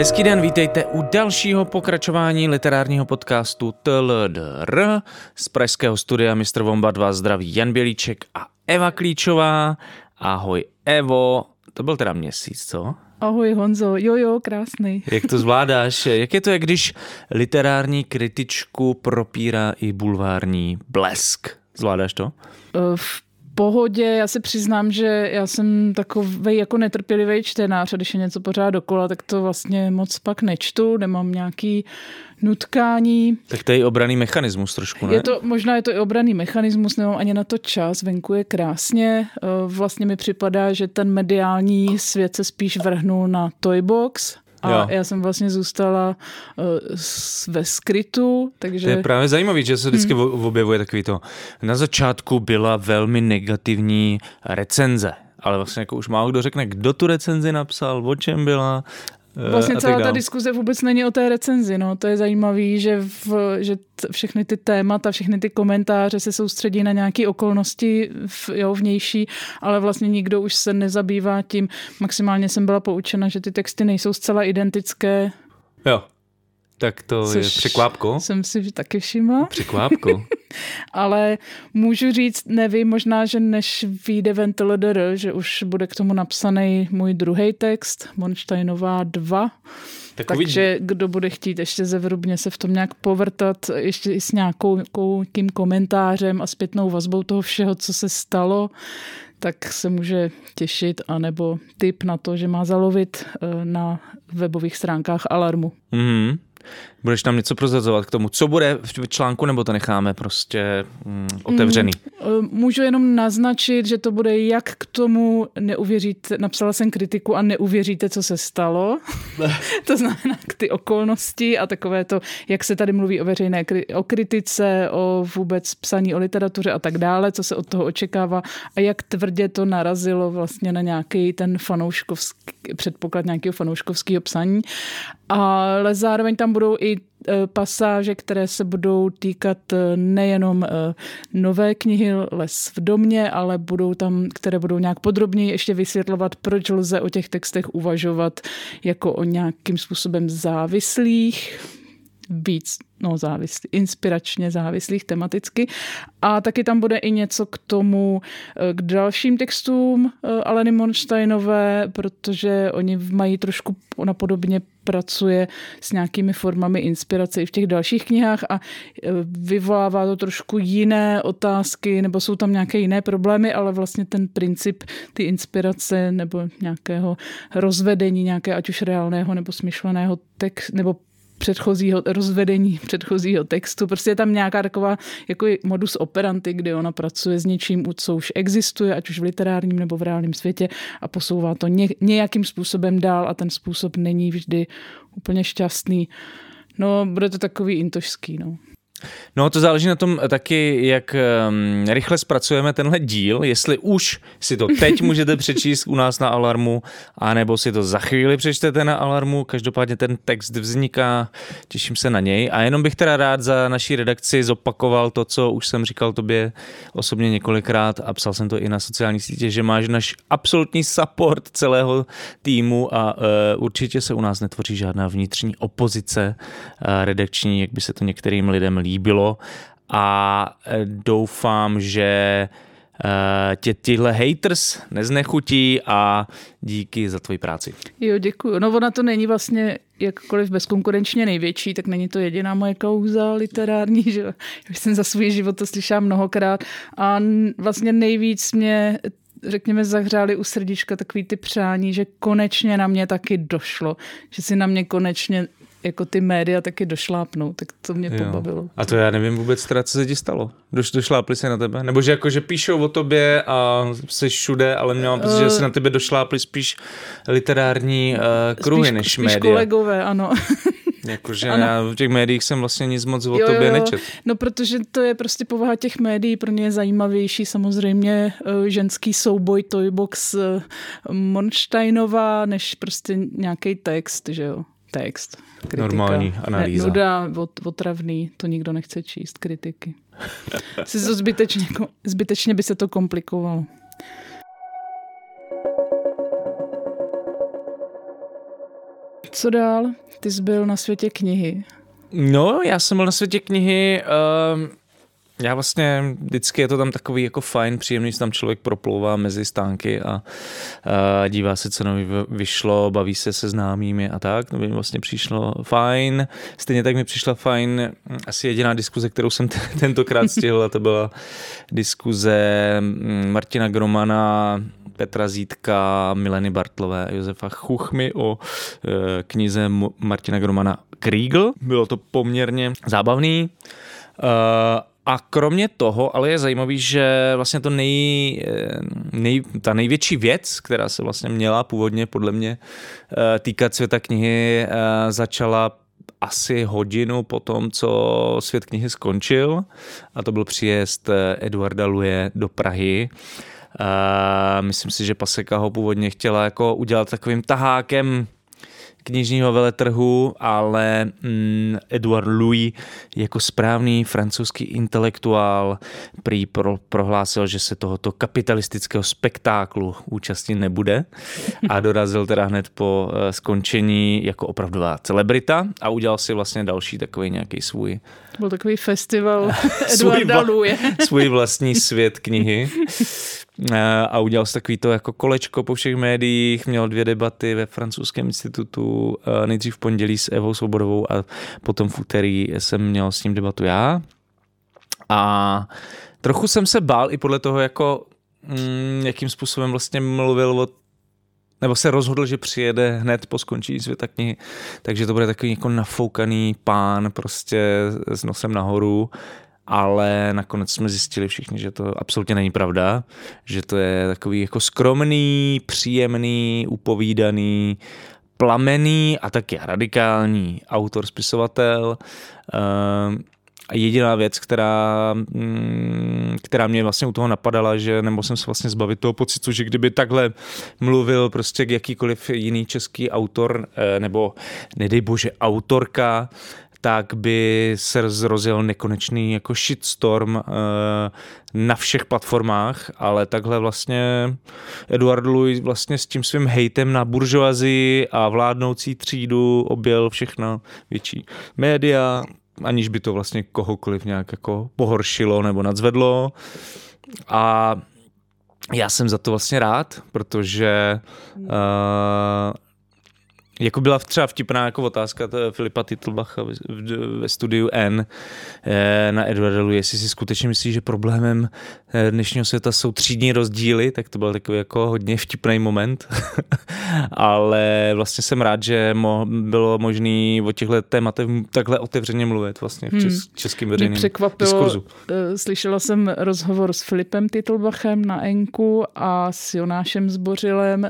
Hezký den, vítejte u dalšího pokračování literárního podcastu TLDR. Z pražského studia Mr. Vomba 2 zdraví Jan Bělíček a Eva Klíčová. Ahoj Evo, to byl teda měsíc, co? Ahoj Honzo, jo jo, krásný. Jak to zvládáš? Jak je to, jak když literární kritičku propírá i bulvární blesk? Zvládáš to? V pohodě, já se přiznám, že já jsem takový jako netrpělivý čtenář a když je něco pořád dokola, tak to vlastně moc pak nečtu, nemám nějaký nutkání. Tak to je i obraný mechanismus trošku, ne? Je to, možná je to i obraný mechanismus, nemám ani na to čas, venku je krásně. Eh, vlastně mi připadá, že ten mediální svět se spíš vrhnul na Toybox, a jo. já jsem vlastně zůstala uh, ve skrytu, takže... To je právě zajímavé, že se vždycky hmm. objevuje takový to. Na začátku byla velmi negativní recenze, ale vlastně jako už málo kdo řekne, kdo tu recenzi napsal, o čem byla vlastně celá ta diskuze vůbec není o té recenzi. No. To je zajímavé, že, v, že t, všechny ty témata, všechny ty komentáře se soustředí na nějaké okolnosti v, jo, vnější, ale vlastně nikdo už se nezabývá tím. Maximálně jsem byla poučena, že ty texty nejsou zcela identické. Jo. Tak to Což je překvápko. Jsem si taky všimla. Překvápko. Ale můžu říct, nevím, možná, že než vyjde Ventilodr, že už bude k tomu napsaný můj druhý text, Monsteinová 2. Tak Takže kdo bude chtít ještě zevrubně se v tom nějak povrtat, ještě i s nějakým komentářem a zpětnou vazbou toho všeho, co se stalo, tak se může těšit, anebo tip na to, že má zalovit eh, na webových stránkách Alarmu. Mm-hmm. Budeš tam něco prozrazovat k tomu, co bude v článku, nebo to necháme prostě mm, otevřený? Mm, můžu jenom naznačit, že to bude jak k tomu neuvěříte, napsala jsem kritiku a neuvěříte, co se stalo. to znamená k ty okolnosti a takové to, jak se tady mluví o veřejné o kritice, o vůbec psaní o literatuře a tak dále, co se od toho očekává a jak tvrdě to narazilo vlastně na nějaký ten fanouškovský, předpoklad nějakého fanouškovského psaní. Ale zároveň tam budou i E, pasáže, které se budou týkat e, nejenom e, nové knihy Les v domě, ale budou tam, které budou nějak podrobněji ještě vysvětlovat, proč lze o těch textech uvažovat jako o nějakým způsobem závislých, víc no, závislý, inspiračně závislých tematicky. A taky tam bude i něco k tomu, eh, k dalším textům eh, Aleny Monsteinové, protože oni mají trošku, ona podobně pracuje s nějakými formami inspirace i v těch dalších knihách a eh, vyvolává to trošku jiné otázky, nebo jsou tam nějaké jiné problémy, ale vlastně ten princip ty inspirace nebo nějakého rozvedení, nějaké ať už reálného nebo smyšleného text, nebo předchozího rozvedení předchozího textu. Prostě je tam nějaká taková jako modus operandi, kdy ona pracuje s něčím, co už existuje, ať už v literárním nebo v reálném světě a posouvá to nějakým způsobem dál a ten způsob není vždy úplně šťastný. No, bude to takový intošský, no. No to záleží na tom taky, jak um, rychle zpracujeme tenhle díl, jestli už si to teď můžete přečíst u nás na Alarmu, anebo si to za chvíli přečtete na Alarmu, každopádně ten text vzniká, těším se na něj. A jenom bych teda rád za naší redakci zopakoval to, co už jsem říkal tobě osobně několikrát a psal jsem to i na sociální sítě, že máš náš absolutní support celého týmu a uh, určitě se u nás netvoří žádná vnitřní opozice uh, redakční, jak by se to některým lidem líbilo líbilo a e, doufám, že e, tě tyhle haters neznechutí a díky za tvoji práci. Jo, děkuji. No ona to není vlastně jakkoliv bezkonkurenčně největší, tak není to jediná moje kauza literární, že já jsem za svůj život to slyšela mnohokrát a vlastně nejvíc mě řekněme, zahřáli u srdíčka takový ty přání, že konečně na mě taky došlo, že si na mě konečně jako ty média taky došlápnou, tak to mě jo. pobavilo. A to já nevím vůbec teda, co se ti stalo. Doš, došlápli se na tebe? Nebo že jako, že píšou o tobě a jsi všude, ale měla pocit, uh, že se na tebe došlápli spíš literární uh, kruhy spíš, než spíš média. kolegové, ano. Jakože já v těch médiích jsem vlastně nic moc o jo, tobě jo. nečet. No protože to je prostě povaha těch médií, pro ně je zajímavější samozřejmě uh, ženský souboj Toybox Monsteinová, než prostě nějaký text, že jo text. Kritika. Normální analýza. Ne, nuda, otravný, to nikdo nechce číst, kritiky. si to zbytečně, zbytečně by se to komplikovalo. Co dál? Ty jsi byl na světě knihy. No, já jsem byl na světě knihy. Uh, já vlastně vždycky je to tam takový jako fajn, příjemný, že tam člověk proplouvá mezi stánky a, a dívá se, co nový vyšlo, baví se se známými a tak. To by mi vlastně přišlo fajn. Stejně tak mi přišla fajn asi jediná diskuze, kterou jsem t- tentokrát stihl, a to byla diskuze mm, Martina Gromana, Petra Zítka, Mileny Bartlové a Josefa Chuchmy o e, knize Martina Gromana Kriegel. Bylo to poměrně zábavný. Uh, a kromě toho, ale je zajímavý, že vlastně to nej, nej, ta největší věc, která se vlastně měla původně podle mě eh, týkat světa knihy, eh, začala asi hodinu po tom, co svět knihy skončil a to byl příjezd eh, Eduarda Luje do Prahy. myslím si, že Paseka ho původně chtěla jako udělat takovým tahákem knižního veletrhu, ale mm, Edouard Louis jako správný francouzský intelektuál prý pro, prohlásil, že se tohoto kapitalistického spektáklu účastnit nebude a dorazil teda hned po uh, skončení jako opravdová celebrita a udělal si vlastně další takový nějaký svůj to byl takový festival Eduarda Louis. svůj vlastní svět knihy. a udělal si takový to jako kolečko po všech médiích, měl dvě debaty ve francouzském institutu, nejdřív v pondělí s Evou Svobodovou a potom v úterý jsem měl s ním debatu já. A trochu jsem se bál i podle toho, jako mm, jakým způsobem vlastně mluvil o nebo se rozhodl, že přijede hned po skončení světa knihy, takže to bude takový jako nafoukaný pán prostě s nosem nahoru, ale nakonec jsme zjistili všichni, že to absolutně není pravda, že to je takový jako skromný, příjemný, upovídaný, plamený a taky radikální autor, spisovatel. Jediná věc, která, mm, která mě vlastně u toho napadala, že nebo jsem se vlastně zbavit toho pocitu, že kdyby takhle mluvil prostě jakýkoliv jiný český autor, eh, nebo nedej bože autorka, tak by se zrozil nekonečný jako shitstorm uh, na všech platformách, ale takhle vlastně Eduard Louis vlastně s tím svým hejtem na buržoazii a vládnoucí třídu objel všechno větší média, aniž by to vlastně kohokoliv nějak jako pohoršilo nebo nadzvedlo. A já jsem za to vlastně rád, protože uh, jako byla třeba vtipná jako otázka Filipa Titlbacha ve studiu N eh, na Edwardu, jestli si skutečně myslí, že problémem eh, dnešního světa jsou třídní rozdíly, tak to byl takový jako hodně vtipný moment. Ale vlastně jsem rád, že mo- bylo možné o těchto tématech takhle otevřeně mluvit vlastně v čes- hmm. českým veřejným překvapilo, diskurzu. Eh, slyšela jsem rozhovor s Filipem Titlbachem na Enku a s Jonášem Zbořilem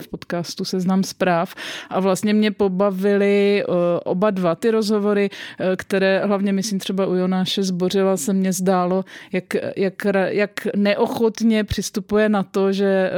v podcastu Seznam zpráv a vlastně vlastně mě pobavily uh, oba dva ty rozhovory, uh, které hlavně, myslím, třeba u Jonáše Zbořila se mně zdálo, jak, jak, jak neochotně přistupuje na to, že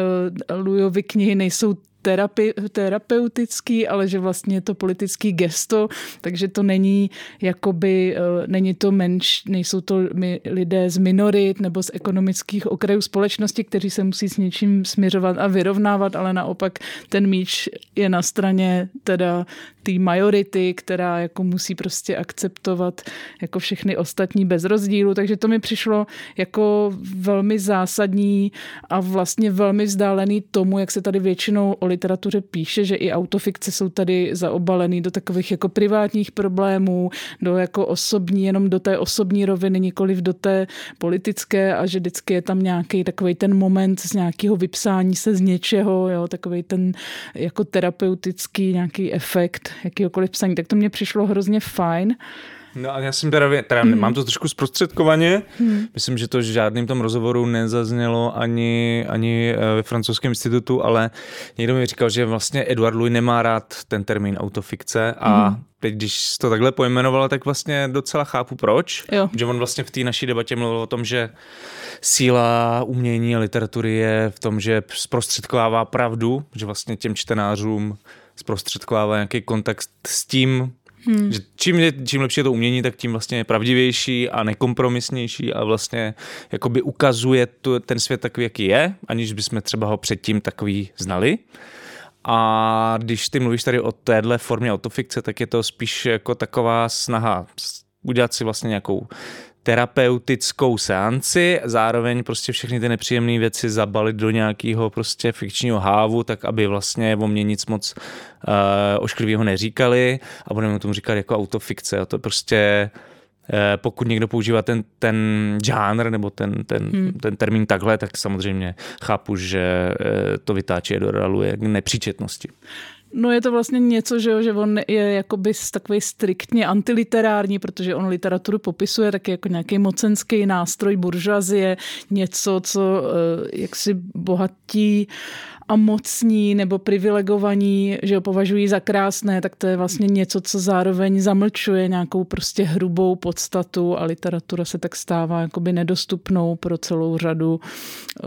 uh, Lujovi knihy nejsou terapi, terapeutický, ale že vlastně je to politický gesto, takže to není jakoby, eh, není to menš, nejsou to lidé z minorit nebo z ekonomických okrajů společnosti, kteří se musí s něčím směřovat a vyrovnávat, ale naopak ten míč je na straně teda té majority, která jako musí prostě akceptovat jako všechny ostatní bez rozdílu, takže to mi přišlo jako velmi zásadní a vlastně velmi vzdálený tomu, jak se tady většinou o literatuře píše, že i autofikce jsou tady zaobalený do takových jako privátních problémů, do jako osobní, jenom do té osobní roviny, nikoliv do té politické a že vždycky je tam nějaký takový ten moment z nějakého vypsání se z něčeho, jo, takový ten jako terapeutický nějaký efekt jakýkoliv psaní, tak to mě přišlo hrozně fajn. No a já jsem teda, teda hmm. mám to trošku zprostředkovaně, hmm. myslím, že to v žádným tom rozhovoru nezaznělo ani, ani eh, ve francouzském institutu, ale někdo mi říkal, že vlastně Eduard Louis nemá rád ten termín autofikce a hmm. teď, když to takhle pojmenovala, tak vlastně docela chápu proč, jo. že on vlastně v té naší debatě mluvil o tom, že síla umění a literatury je v tom, že zprostředkovává pravdu, že vlastně těm čtenářům zprostředkovává nějaký kontakt s tím, Hmm. Že čím, je, čím lepší je to umění, tak tím vlastně je pravdivější a nekompromisnější a vlastně jakoby ukazuje tu, ten svět takový, jaký je, aniž bychom třeba ho předtím takový znali. A když ty mluvíš tady o téhle formě autofikce, tak je to spíš jako taková snaha udělat si vlastně nějakou terapeutickou seanci, zároveň prostě všechny ty nepříjemné věci zabalit do nějakého prostě fikčního hávu, tak aby vlastně o mě nic moc uh, ošklivého neříkali a budeme tomu říkat jako autofikce. A to prostě eh, pokud někdo používá ten, ten žánr nebo ten, ten, hmm. ten termín takhle, tak samozřejmě chápu, že eh, to vytáčí do k nepříčetnosti. No je to vlastně něco, že, jo, že on je jakoby takový striktně antiliterární, protože on literaturu popisuje taky jako nějaký mocenský nástroj buržazie, něco, co eh, jaksi bohatí a mocní nebo privilegovaní, že ho považují za krásné, tak to je vlastně něco, co zároveň zamlčuje nějakou prostě hrubou podstatu a literatura se tak stává jakoby nedostupnou pro celou řadu, eh,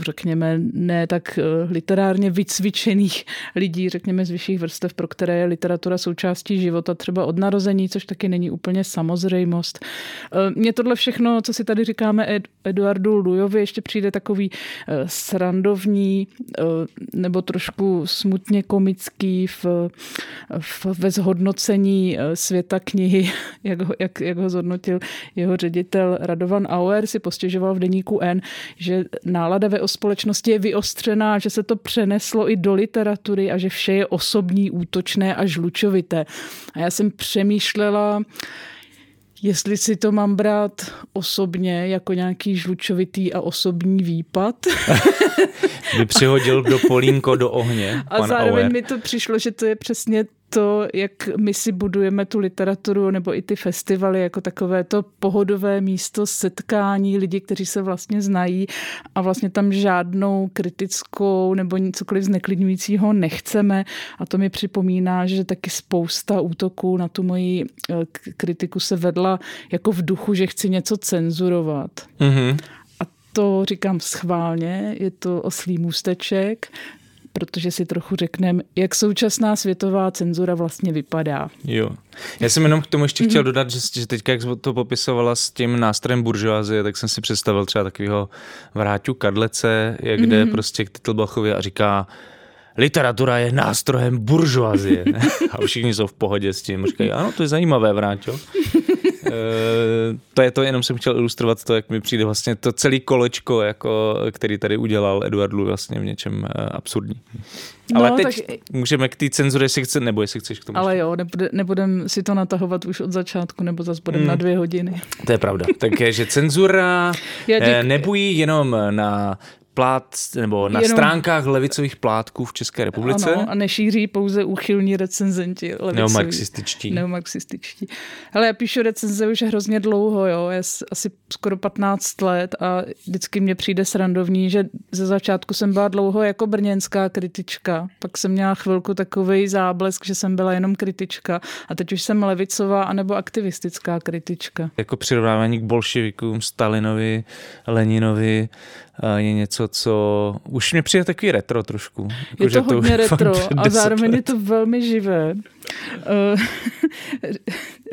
řekněme, ne tak eh, literárně vycvičených lidí, řekněme z vyšších vrstev, pro které je literatura součástí života třeba od narození, což taky není úplně samozřejmost. Eh, mně tohle všechno, co si tady říkáme Eduardu Lujovi, ještě přijde takový srandovní nebo trošku smutně komický v, v, ve zhodnocení eh, světa knihy, jak ho, jak, jak ho zhodnotil jeho ředitel Radovan Auer, si postěžoval v deníku N, že nálada ve společnosti je vyostřená, že se to přeneslo i do literatury a že vše je osobní, útočné a žlučovité. A já jsem přemýšlela, jestli si to mám brát osobně jako nějaký žlučovitý a osobní výpad. By přihodil do polínko do ohně. A zároveň Auer. mi to přišlo, že to je přesně to, jak my si budujeme tu literaturu nebo i ty festivaly jako takové to pohodové místo setkání lidí, kteří se vlastně znají a vlastně tam žádnou kritickou nebo cokoliv zneklidňujícího nechceme. A to mi připomíná, že taky spousta útoků na tu moji eh, kritiku se vedla jako v duchu, že chci něco cenzurovat. Mm-hmm to říkám schválně, je to oslý můsteček, protože si trochu řekneme, jak současná světová cenzura vlastně vypadá. Jo. Já jsem jenom k tomu ještě chtěl dodat, že, že teďka, jak to popisovala s tím nástrojem buržoazie, tak jsem si představil třeba takového vráťu Kadlece, jak jde mm-hmm. prostě k Titlbachovi a říká, literatura je nástrojem buržoazie. a všichni jsou v pohodě s tím. Říkají, ano, to je zajímavé, Vráťo. Eh, to je to, jenom jsem chtěl ilustrovat to, jak mi přijde vlastně to celé kolečko, jako, který tady udělal Eduardu vlastně v něčem eh, absurdní. No, Ale teď tak... můžeme k té cenzuře, jestli chce, nebo jestli chceš k tomu. Ale jo, nebude, nebudem si to natahovat už od začátku, nebo zase budeme mm. na dvě hodiny. To je pravda. Takže že cenzura dík... Eh, nebují jenom na plát, nebo na Jenom... stránkách levicových plátků v České republice. Ano, a nešíří pouze úchylní recenzenti. Levicoví. Neomarxističtí. Neomarxističtí. Ale já píšu recenze už hrozně dlouho, jo, já asi skoro 15 let a vždycky mě přijde srandovní, že ze začátku jsem byla dlouho jako brněnská kritička, pak jsem měla chvilku takový záblesk, že jsem byla jenom kritička a teď už jsem levicová anebo aktivistická kritička. Jako přirovnávání k bolševikům, Stalinovi, Leninovi, je něco, co už mě přijde takový retro trošku. Jako, je to hodně to retro a zároveň je to velmi živé. Eh,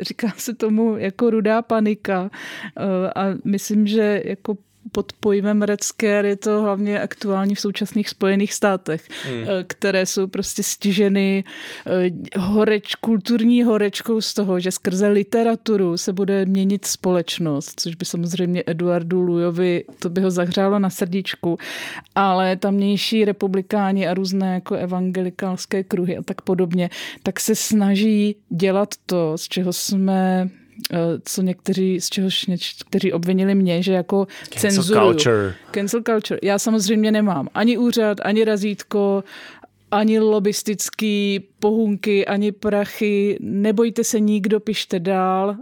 říká se tomu jako rudá panika eh, a myslím, že jako pod pojmem Red Scare je to hlavně aktuální v současných Spojených státech, hmm. Eh, které jsou prostě stiženy eh, horeč, kulturní horečkou z toho, že skrze literaturu se bude měnit společnost, což by samozřejmě Eduardu Lujovi, to by ho zahřálo na srdíčku, ale tamnější republikáni a různé jako evangelikálské kruhy a tak podobně, tak se snaží dělat to, z čeho jsme co někteří, z čehož někteří obvinili mě, že jako Cancel culture. Cancel culture. Já samozřejmě nemám ani úřad, ani razítko, ani lobistický pohunky, ani prachy. Nebojte se nikdo, pište dál.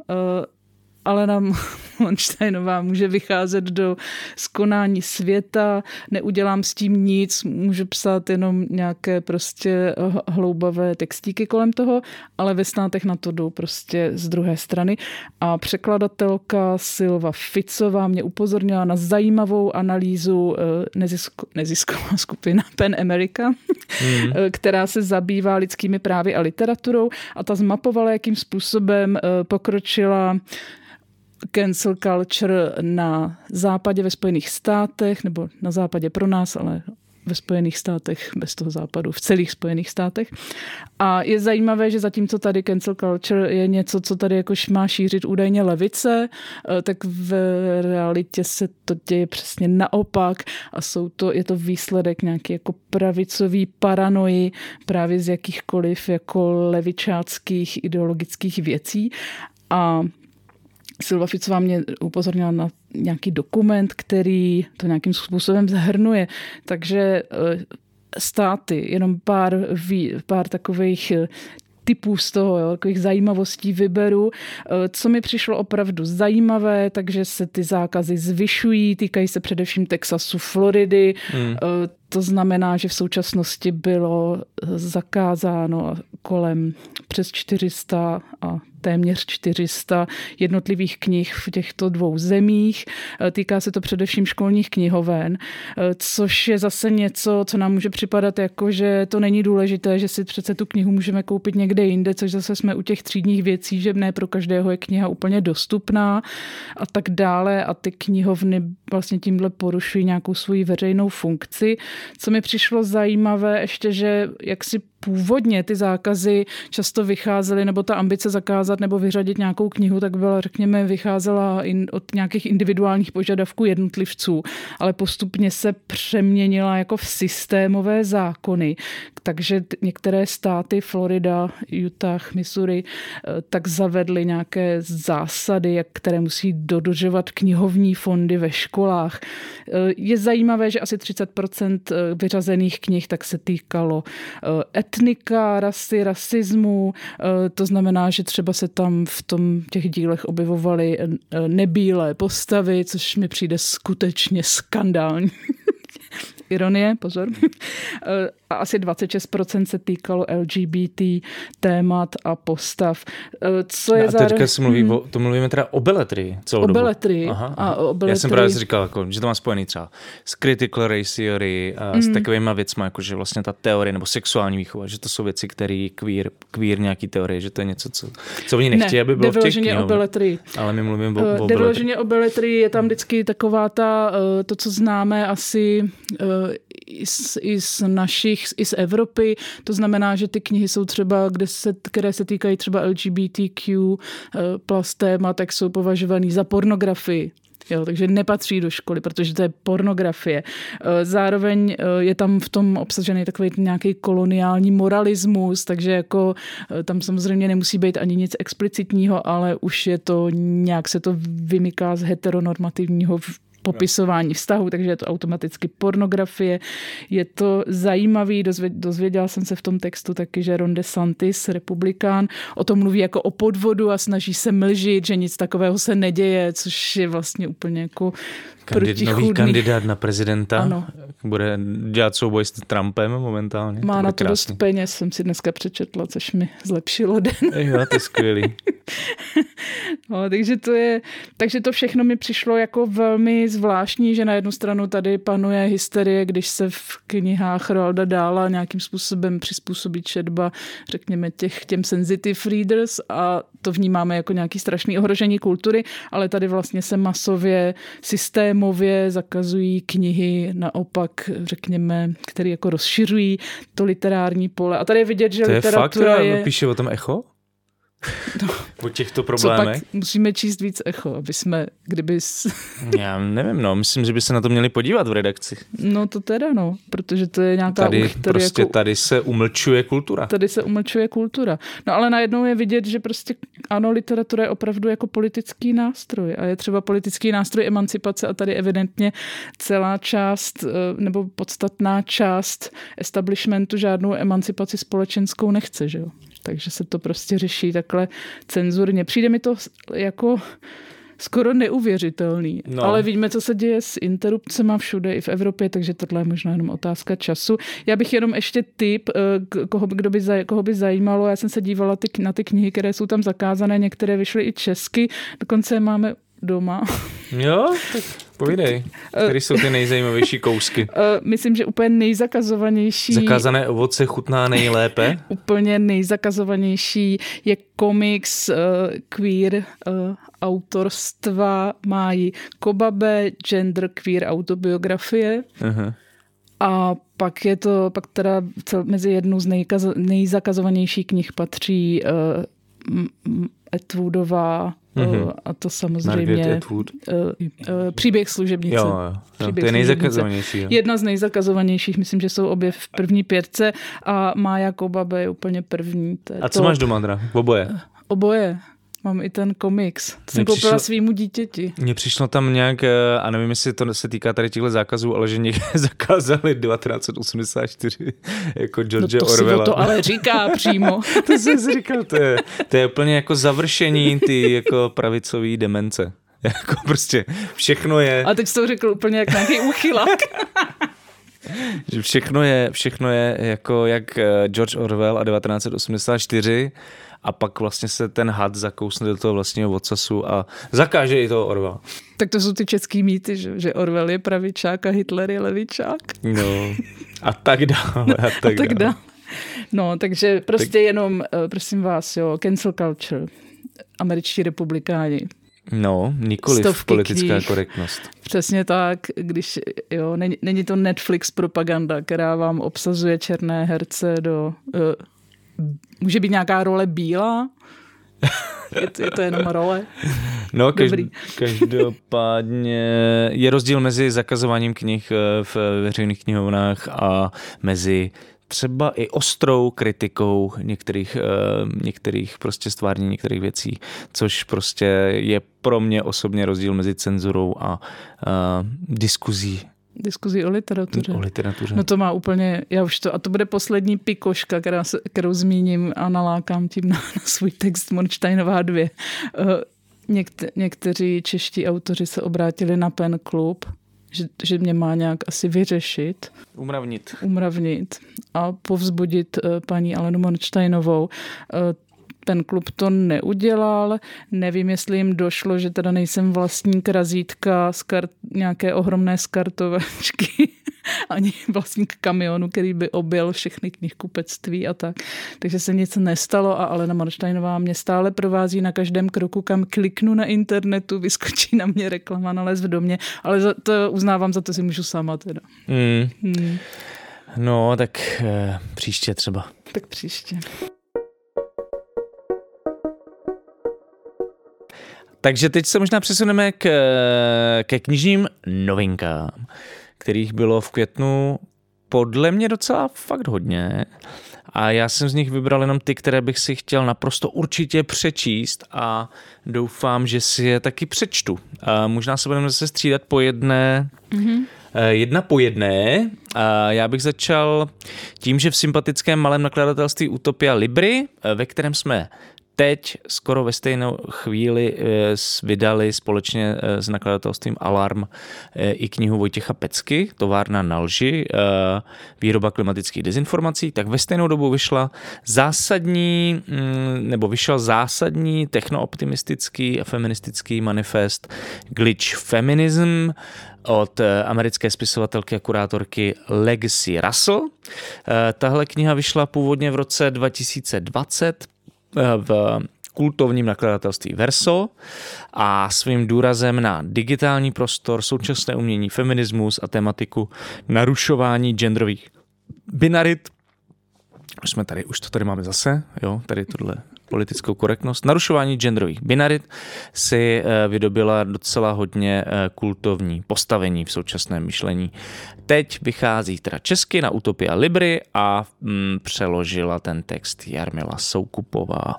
Alena Monsteinová může vycházet do skonání světa, neudělám s tím nic, můžu psát jenom nějaké prostě hloubavé textíky kolem toho, ale ve státech na to jdou prostě z druhé strany. A překladatelka Silva Ficová mě upozornila na zajímavou analýzu eh, nezisko, nezisková skupina Pen America, mm. která se zabývá lidskými právy a literaturou a ta zmapovala, jakým způsobem eh, pokročila cancel culture na západě ve Spojených státech, nebo na západě pro nás, ale ve Spojených státech, bez toho západu, v celých Spojených státech. A je zajímavé, že zatímco tady cancel culture je něco, co tady jakož má šířit údajně levice, eh, tak v realitě se to děje přesně naopak a jsou to, je to výsledek nějaký jako pravicový paranoji právě z jakýchkoliv jako levičáckých ideologických věcí. A Silva Ficová mě upozornila na nějaký dokument, který to nějakým způsobem zhrnuje. Takže eh, státy, jenom pár, pár takových eh, typů z toho, jo, takových zajímavostí vyberu. Eh, co mi přišlo opravdu zajímavé, takže se ty zákazy zvyšují, týkají se především Texasu, Floridy. Hmm. To znamená, že v současnosti bylo zakázáno kolem přes 400 a téměř 400 jednotlivých knih v těchto dvou zemích. E, týká se to především školních knihoven, e, což je zase něco, co nám může připadat jako, že to není důležité, že si přece tu knihu můžeme koupit někde jinde, což zase jsme u těch třídních věcí, že ne pro každého je kniha úplně dostupná a tak dále a ty knihovny vlastně tímhle porušují nějakou svoji veřejnou funkci. Co mi přišlo zajímavé ještě, že jak si původně ty zákazy často vycházely, nebo ta ambice zakázat nebo vyřadit nějakou knihu, tak byla, řekněme, vycházela in, od nějakých individuálních požadavků jednotlivců, ale postupně se přeměnila jako v systémové zákony. Takže některé státy, Florida, Utah, Missouri, eh, tak zavedly nějaké zásady, které musí dodržovat knihovní fondy ve školách. Eh, je zajímavé, že asi 30% eh, vyřazených knih tak se týkalo etnika, rasy, rasismu. Eh, to znamená, že třeba se tam v tom těch dílech objevovaly eh, nebílé postavy, což mi přijde skutečně skandální. Ironie, pozor. A asi 26% se týkalo LGBT témat a postav. Eh, co je no a teďka zároveň... si mluví, hmm. o, to mluvíme teda o beletrii celou o dobu. Beletrii. Aha, aha. A o beletrii. Já jsem právě říkal, jako, že to má spojený třeba s critical race theory a hmm. s takovýma věcmi, jako že vlastně ta teorie nebo sexuální výchova, že to jsou věci, které queer, queer nějaký teorie, že to je něco, co, co oni nechtějí, ne, aby bylo v těch o beletrii. Ale my mluvíme o, o beletrii. o beletrii je tam vždycky taková ta, eh, to, co známe asi i z, i z našich, i z Evropy. To znamená, že ty knihy jsou třeba, kde se, které se týkají třeba LGBTQ eh, plus téma, tak jsou považovaný za pornografii. Jo, takže nepatří do školy, protože to je pornografie. Eh, zároveň eh, je tam v tom obsažený takový nějaký koloniální moralismus, takže jako tam samozřejmě nemusí být ani nic explicitního, ale už je to nějak se to vymyká z heteronormativního popisování vztahu, takže je to automaticky pornografie. Je to zajímavý, dozvěděla jsem se v tom textu taky, že Ron DeSantis, republikán, o tom mluví jako o podvodu a snaží se mlžit, že nic takového se neděje, což je vlastně úplně jako Kandid, nový kandidát na prezidenta ano. bude dělat souboj s Trumpem momentálně. Má na to krásný. dost peněz, jsem si dneska přečetla, což mi zlepšilo den. Jo, to je skvělý. no, takže, to je, takže to všechno mi přišlo jako velmi zvláštní, že na jednu stranu tady panuje hysterie, když se v knihách Roalda Dála nějakým způsobem přizpůsobí četba, řekněme, těch, těm sensitive readers a to vnímáme jako nějaký strašný ohrožení kultury, ale tady vlastně se masově systémově zakazují knihy naopak, řekněme, které jako rozšiřují to literární pole. A tady je vidět, že to literatura je... Fakt, je... píše o tom Echo? No, o těchto problémech. Co pak musíme číst víc echo, aby jsme, kdyby... Já nevím, no, myslím, že by se na to měli podívat v redakci. No to teda, no, protože to je nějaká... Tady, tady prostě jako, tady se umlčuje kultura. Tady se umlčuje kultura. No ale najednou je vidět, že prostě ano, literatura je opravdu jako politický nástroj a je třeba politický nástroj emancipace a tady evidentně celá část eh, nebo podstatná část establishmentu žádnou emancipaci společenskou nechce, že jo? Takže se to prostě řeší takhle cenzurně. Přijde mi to jako skoro neuvěřitelný. No. Ale víme, co se děje s interrupcemi všude i v Evropě, takže tohle je možná jenom otázka času. Já bych jenom ještě tip, eh, koho, kdo by, koho by zajímalo. Já jsem se dívala ty, na ty knihy, které jsou tam zakázané, některé vyšly i česky, dokonce máme doma. Jo, tak povídej. Které jsou ty nejzajímavější kousky? Eh, myslím, že úplně nejzakazovanější... Zakázané ovoce chutná nejlépe? úplně nejzakazovanější je komiks uh, queer autorstva. Mají Kobabe, gender queer autobiografie. A pak je to, pak teda cel, mezi jednu z nejkaz, nejzakazovanějších knih patří uh, Etwoodová Mm-hmm. A to samozřejmě uh, uh, příběh služebnice. Jo, jo. Příběh to je nejzakazovanější. Jo. Jedna z nejzakazovanějších, myslím, že jsou obě v první pětce a Mája Kobabe je úplně první. To je a co to... máš doma, Andra? Oboje? Oboje. Mám i ten komiks. To jsem koupila svýmu dítěti. Mně přišlo tam nějak, eh, a nevím, jestli to se týká tady těchto zákazů, ale že někde zakázali 1984 jako George no to Orwella. to ale říká přímo. to jsem si říkal, to je, to je úplně jako završení ty jako pravicový demence. Jako prostě všechno je... A teď jsi to řekl úplně jak nějaký úchylák. že všechno je, všechno je jako jak eh, George Orwell a 1984 a pak vlastně se ten had zakousne do toho vlastního odsasu a zakáže i toho Orwell. Tak to jsou ty český mýty, že, že Orwell je pravičák a Hitler je levičák. No a tak dále. A tak, a tak dále. No, takže prostě tak... jenom, eh, prosím vás, jo, cancel culture, američtí republikáni. No, nikoli politická knih. korektnost. Přesně tak, když, jo, není, není to Netflix propaganda, která vám obsazuje černé herce do uh, Může být nějaká role bílá? Je to, je to jenom role? No, každopádně je rozdíl mezi zakazováním knih eh, v veřejných knihovnách a mezi třeba i ostrou kritikou některých, eh, některých prostě stvární některých věcí, což prostě je pro mě osobně rozdíl mezi cenzurou a uh, diskuzí Diskuzí o literatuře. O literatuře. No to má úplně, já už to, a to bude poslední pikoška, která kterou zmíním a nalákám tím na, na svůj text Monštejnová dvě. Uh, někte, někteří čeští autoři se obrátili na Pen Club, že, že mě má nějak asi vyřešit. Umravnit. Umravnit a povzbudit uh, paní Alenu Monštejnovou. Ten klub to neudělal. Nevím, jestli jim došlo, že teda nejsem vlastník razítka z kart, nějaké ohromné skartovačky, ani vlastník kamionu, který by objel všechny knihkupectví a tak. Takže se nic nestalo a Alena Marštajnová mě stále provází na každém kroku, kam kliknu na internetu, vyskočí na mě reklama na les v domě, ale za to uznávám, za to si můžu sama teda. Mm. Hmm. No, tak e, příště třeba. Tak příště. Takže teď se možná přesuneme k, ke knižním novinkám, kterých bylo v květnu podle mě docela fakt hodně. A já jsem z nich vybral jenom ty, které bych si chtěl naprosto určitě přečíst a doufám, že si je taky přečtu. A možná se budeme zase střídat po jedné, mm-hmm. jedna po jedné. A já bych začal tím, že v sympatickém malém nakladatelství Utopia Libry, eh, ve kterém jsme teď skoro ve stejnou chvíli eh, vydali společně eh, s nakladatelstvím Alarm eh, i knihu Vojtěcha Pecky, Továrna na lži, výroba klimatických dezinformací, tak ve stejnou dobu vyšla zásadní, mm, nebo vyšel zásadní technooptimistický a feministický manifest Glitch Feminism, od americké spisovatelky a kurátorky Legacy Russell. Tahle kniha vyšla původně v roce 2020, v kultovním nakladatelství Verso a svým důrazem na digitální prostor, současné umění, feminismus a tematiku narušování genderových binarit. Už jsme tady, už to tady máme zase, jo, tady tohle politickou korektnost. Narušování genderových binarit si eh, vydobila docela hodně eh, kultovní postavení v současném myšlení. Teď vychází teda česky na Utopia Libry a mm, přeložila ten text Jarmila Soukupová.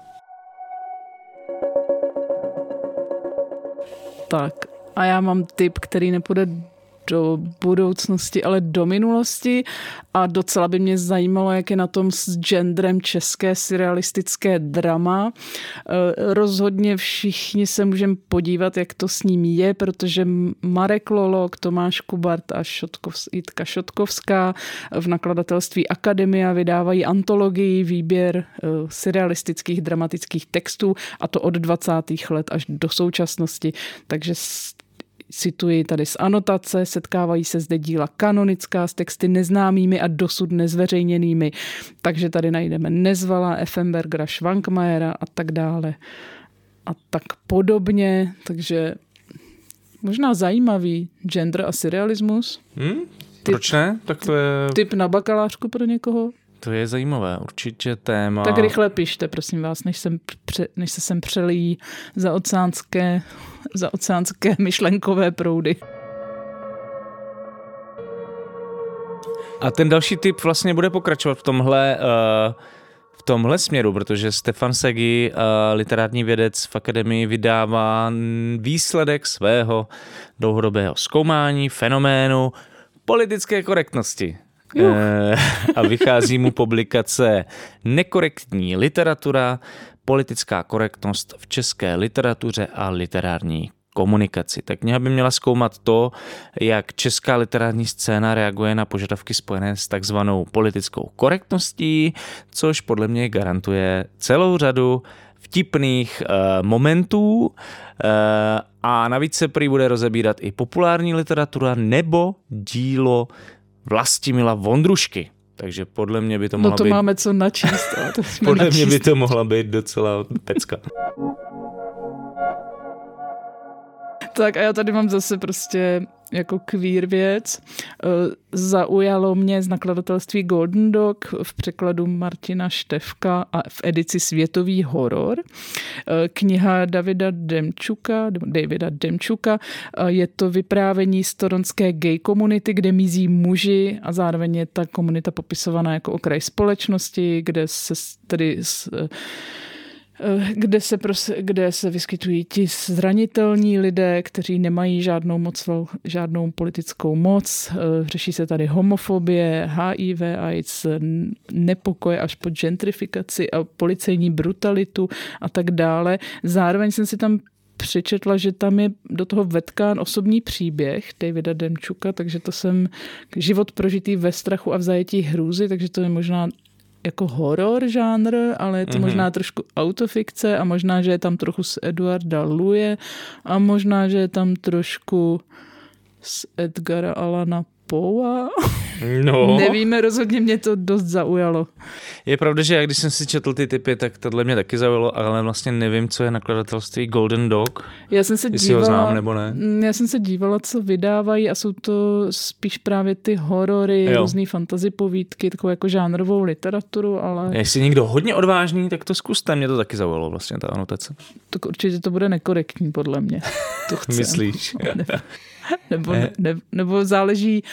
Tak a já mám tip, který nepůjde do budoucnosti, ale do minulosti a docela by mě zajímalo, jak je na tom s genderem české surrealistické drama. Eh, rozhodně všichni se můžeme podívat, jak to s ním je, protože Marek Lolok, Tomáš Kubart a Šotkovs, Jitka Šotkovská v nakladatelství Akademia vydávají antologii výběr eh, surrealistických dramatických textů a to od 20. let až do současnosti. Takže cituji tady z anotace, setkávají se zde díla kanonická s texty neznámými a dosud nezveřejněnými. Takže tady najdeme Nezvala, Effenbergera, Schwankmajera a tak dále. A tak podobně, takže možná zajímavý gender a surrealismus. Hmm? Proč ne? Tak to je, typ na bakalářku pro někoho? To je zajímavé. Určitě téma. Tak rychle pište, prosím vás, než, sem pře, než se sem přelíjí za oceánské, za oceánské myšlenkové proudy. A ten další typ vlastně bude pokračovat v tomhle, uh, v tomhle směru, protože Stefan Segi, uh, literární vědec v akademii, vydává výsledek svého dlouhodobého zkoumání fenoménu politické korektnosti. Uh, a vychází mu publikace Nekorektní literatura, politická korektnost v české literatuře a literární komunikaci. Tak kniha by měla zkoumat to, jak česká literární scéna reaguje na požadavky spojené s takzvanou politickou korektností, což podle mě garantuje celou řadu vtipných uh, momentů uh, a navíc se prý bude rozebírat i populární literatura nebo dílo Vlastimila Vondrušky. Takže podle mě by to mohla No to být... máme co načíst. to Podle mě by načíst. to mohla být docela pecka. Tak a já tady mám zase prostě jako queer věc. Eh, Zaujalo mě z nakladatelství Golden Dog v překladu Martina Števka a v edici Světový horor. Eh, Kniha Davida Demčuka, Davida Demčuka. Eh, Je to vyprávění z toronské gay komunity, kde mizí muži a zároveň je ta komunita popisovaná jako okraj společnosti, kde se tedy s, kde se, pros, kde se vyskytují ti zranitelní lidé, kteří nemají žádnou moc, žádnou politickou moc. Eh, Řeší se tady homofobie, HIV, AIDS, nepokoje až po gentrifikaci a policejní brutalitu a tak dále. Zároveň jsem si tam přečetla, že tam je do toho vetkán osobní příběh Davida Demčuka, takže to jsem život prožitý ve strachu a v zajetí hrůzy, takže to je možná jako horor žánr, ale je to mm-hmm. možná trošku autofikce a možná, že je tam trochu z Eduarda Luje a možná, že je tam trošku z Edgara Alana Poua. No, Nevíme, rozhodně mě to dost zaujalo. je pravda, že já když jsem si četl ty typy, tak tohle mě taky zaujalo, ale vlastně nevím, co je nakladatelství Golden Dog, Já jsem se dívala, ho znám nebo ne. Mm, Já jsem se dívala, co vydávají a jsou to spíš právě ty horory, Jo. různý fantasy povídky, takovou jako žánrovou literaturu, ale Jestli někdo hodně odvážný, tak to zkuste, mě to taky zaujalo vlastně ta anotace. to určitě to bude nekorektní podle mě. To. Myslíš? nebo, nebo, Ne. ne, nebo záleží,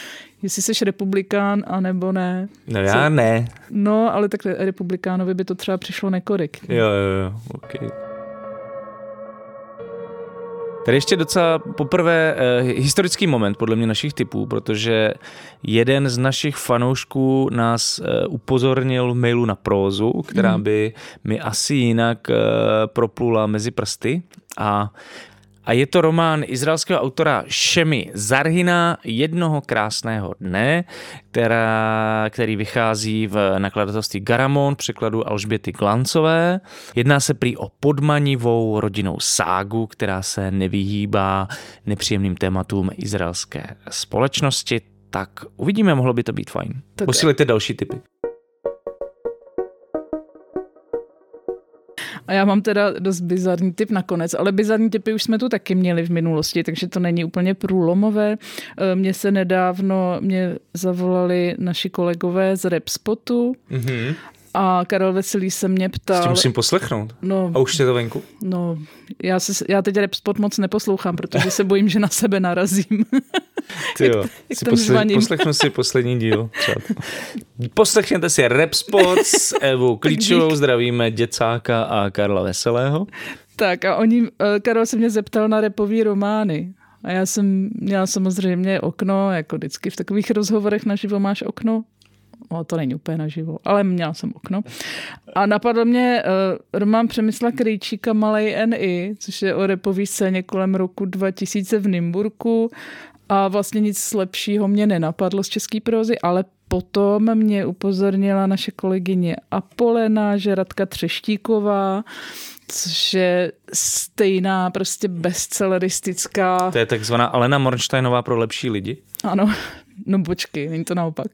jestli jsi republikán, anebo ne. No já ne. No, ale tak republikánovi by to třeba přišlo nekorektní. Jo, jo, jo, ok. Tady ještě docela poprvé eh, historický moment podle mě našich typů, protože jeden z našich fanoušků nás eh, upozornil v mailu na prózu, která by mi asi jinak eh, proplula mezi prsty a a je to román izraelského autora Šemi Zarhina Jednoho krásného dne, která, který vychází v nakladatelství Garamon, překladu Alžběty Glancové. Jedná se prý o podmanivou rodinnou ságu, která se nevyhýbá nepříjemným tématům izraelské společnosti. Tak uvidíme, mohlo by to být fajn. Posílejte další typy. Já mám teda dost bizarní typ nakonec, ale bizarní typy už jsme tu taky měli v minulosti, takže to není úplně průlomové. E, Mně se nedávno mě zavolali naši kolegové z Repspotu Mm-hmm. A Karel Veselý se mě S tím ptal... musím poslechnout. No, A už je to venku? no já, se, já teď Repspot moc neposlouchám, protože se bojím, že na sebe narazím. Ty jo, jak si zvaním. poslechnu si poslední díl. Poslechněte si Repspot s Evou Klíčovou, zdravíme Děcáka a Karla Veselého. tak a oni, eh, Karel se mě zeptal na repový romány. A já jsem měla samozřejmě okno, jako vždycky v takových rozhovorech naživo máš okno. No, to není úplně naživo, ale měla jsem okno. A napadl mě uh, román Přemysla Krejčíka Malej N.I., což je o repový scéně kolem roku 2000 v Nymburku. A vlastně nic lepšího mě nenapadlo z české prózy, ale potom mě upozornila naše kolegyně Apolena, že Radka Třeštíková, což je stejná prostě bestselleristická. To je takzvaná Alena Mornsteinová pro lepší lidi. Ano, no počkej, není to naopak.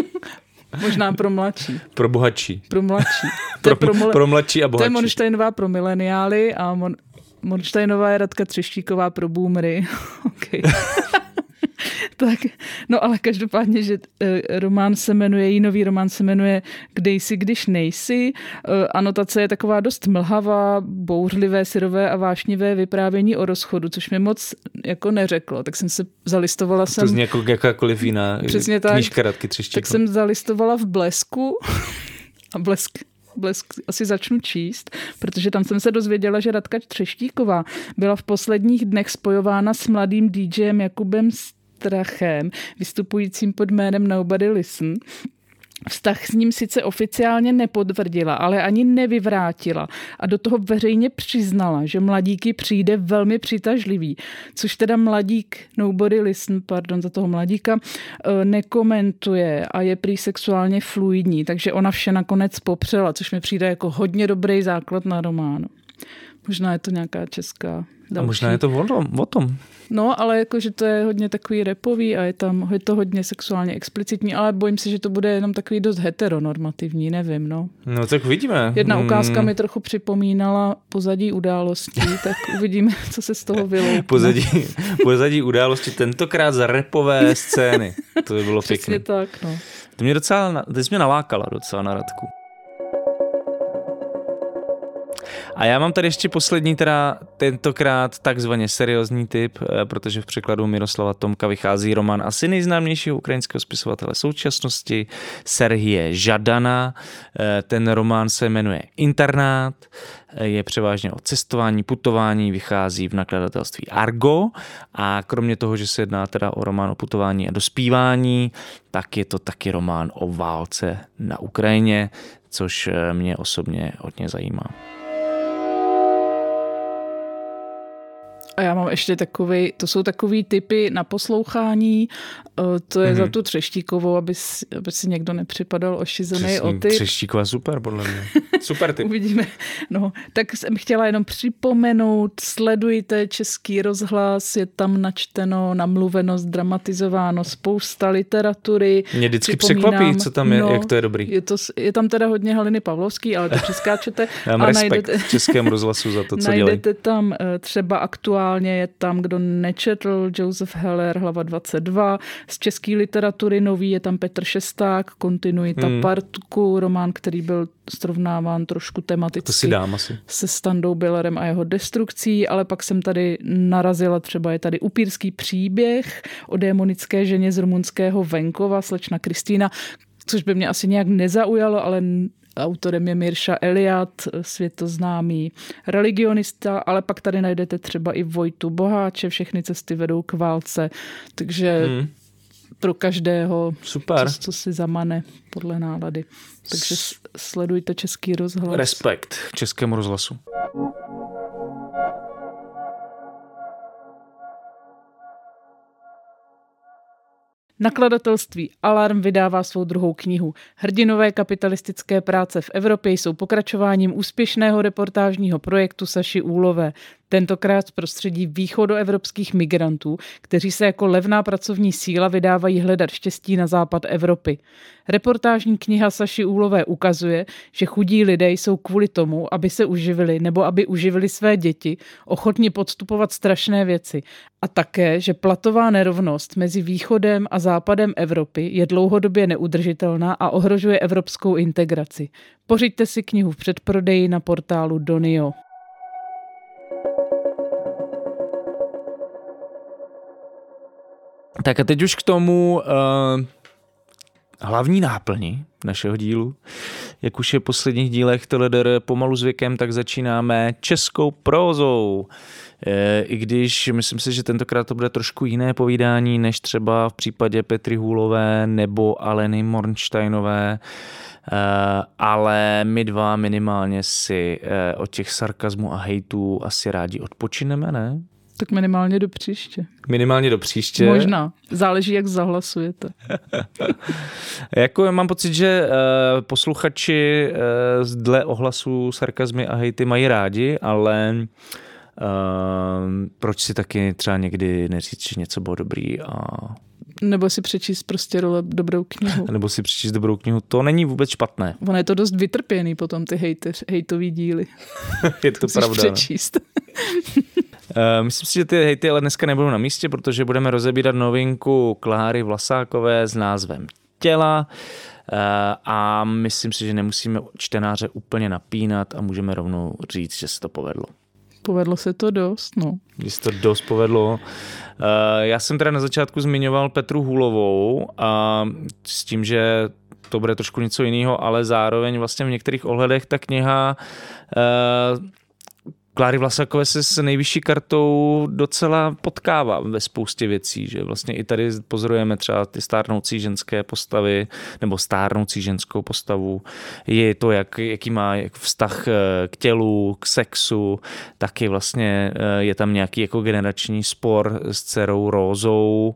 Možná pro mladší. Pro bohatší. Pro mladší. Pro, pro, mle- pro mladší a to je bohatší. Monštejnová pro mileniály a Mon- Monštejnová je Radka Třeštíková pro boomery. okay. tak, no ale každopádně, že eh, román se jmenuje, její nový román se jmenuje Kde jsi, když nejsi. Eh, anotace je taková dost mlhavá, bouřlivé, syrové a vášnivé vyprávění o rozchodu, což mi moc jako neřeklo. Tak jsem se zalistovala To jsem... zní jako jakákoliv jiná Přesně tak. knížka Radky Třeštíkové. Tak jsem zalistovala v Blesku a Blesk Blesk asi začnu číst, protože tam jsem se dozvěděla, že Radka Třeštíková byla v posledních dnech spojována s mladým DJem Jakubem Strachem, vystupujícím pod jménem Nobody Listen. Vztah s ním sice oficiálně nepotvrdila, ale ani nevyvrátila. A do toho veřejně přiznala, že mladíky přijde velmi přitažlivý, což teda mladík, nobody listen, pardon za toho mladíka, eh, nekomentuje a je prý sexuálně fluidní, takže ona vše nakonec popřela, což mi přijde jako hodně dobrý základ na román. Možná je to nějaká česká A možná je to o tom. O tom. No, ale jakože to je hodně takový repový a je tam je to hodně sexuálně explicitní, ale bojím se, že to bude jenom takový dost heteronormativní, nevím, no. No tak uvidíme. Jedna ukázka Hmm, mi trochu připomínala pozadí událostí, tak uvidíme, co se z toho vyloupne. Pozadí, pozadí události tentokrát za repové scény. To by bylo Přesně pěkné. tak, no. To mě docela, ty jsi mě nalákala docela na Radku. A já mám tady ještě poslední, teda tentokrát takzvaně seriózní typ, eh, protože v překladu Miroslava Tomka vychází román asi nejznámějšího ukrajinského spisovatele současnosti, Serhije Žadana. Eh, Ten román se jmenuje Internát, eh, je převážně o cestování, putování, vychází v nakladatelství Argo a kromě toho, že se jedná teda o román o putování a dospívání, tak je to taky román o válce na Ukrajině, což mě osobně hodně zajímá. A já mám ještě takový, to jsou takový typy na poslouchání, eh, to je mm-hmm. za tu třeštíkovou, aby si, aby si někdo nepřipadal ošizený o ty. Třeštíková super, podle mě. Super typ. Uvidíme. No, tak jsem chtěla jenom připomenout, sledujte Český rozhlas, je tam načteno, namluveno, zdramatizováno, spousta literatury. Mě vždycky překvapí, co tam je, no, jak to je dobrý. Je, to, je tam teda hodně Haliny Pavlovský, ale to přeskáčete. Já mám a respekt najdete, českému rozhlasu za to, co dělají. Najdete tam eh, třeba aktuálně, je tam, kdo nečetl, Joseph Heller, hlava 22. Z české literatury nový je tam Petr Šesták, kontinuita Hmm. Partku, román, který byl srovnáván trošku tematicky To si dám asi. se Standou Billerem a jeho destrukcí, ale pak jsem tady narazila, třeba je tady upírský příběh o démonické ženě z rumunského venkova, slečna Kristýna, což by mě asi nějak nezaujalo, ale autorem je Mirša Eliat, světoznámý religionista, ale pak tady najdete třeba i Vojtu Boháče, všechny cesty vedou k válce, takže Hmm. pro každého, Super. co, co si zamane podle nálady. Takže sledujte Český rozhlas. Respekt českému rozhlasu. Nakladatelství Alarm vydává svou druhou knihu. Hrdinové kapitalistické práce v Evropě jsou pokračováním úspěšného reportážního projektu Saši Úlové. Tentokrát z prostředí východoevropských migrantů, kteří se jako levná pracovní síla vydávají hledat štěstí na západ Evropy. Reportážní kniha Saši Úlové ukazuje, že chudí lidé jsou kvůli tomu, aby se uživili nebo aby uživili své děti, ochotni podstupovat strašné věci. A také, že platová nerovnost mezi východem a západem Evropy je dlouhodobě neudržitelná a ohrožuje evropskou integraci. Pořiďte si knihu v předprodeji na portálu Donio. Tak a teď už k tomu uh, hlavní náplni našeho dílu. Jak už je v posledních dílech TLDR pomalu s věkem, tak začínáme českou prózou. Eh, I když myslím si, že tentokrát to bude trošku jiné povídání, než třeba v případě Petry Hůlové nebo Aleny Mornsteinové, Eh, ale my dva minimálně si eh, od těch sarkazmů a hejtů asi rádi odpočineme, ne? Tak minimálně do příště. Minimálně do příště. Možná. Záleží, jak zahlasujete. Jako mám pocit, že uh, posluchači uh, dle ohlasu sarkazmy a hejty mají rádi, ale uh, proč si taky třeba někdy neříct, že něco bylo dobrý a Nebo si přečíst prostě role dobrou knihu. nebo si přečíst dobrou knihu, to není vůbec špatné. Ono je to dost vytrpěný potom ty hejteř, hejtový díly. Je to Musíš pravda. no. přečíst. Uh, myslím si, že ty hejty ale dneska nebudou na místě, protože budeme rozebírat novinku Kláry Vlasákové s názvem Těla uh, a myslím si, že nemusíme čtenáře úplně napínat a můžeme rovnou říct, že se to povedlo. Povedlo se to dost, no. Mně se to dost povedlo. Uh, já jsem teda na začátku zmiňoval Petru Hulovou a s tím, že to bude trošku něco jiného, ale zároveň vlastně v některých ohledech ta kniha uh, Kláry Vlasakové se s nejvyšší kartou docela potkává ve spoustě věcí, že vlastně i tady pozorujeme třeba ty stárnoucí ženské postavy nebo stárnoucí ženskou postavu. Je to, jak, jaký má vztah eh, k tělu, k sexu, taky vlastně eh, je tam nějaký jako generační spor s dcerou Rózou.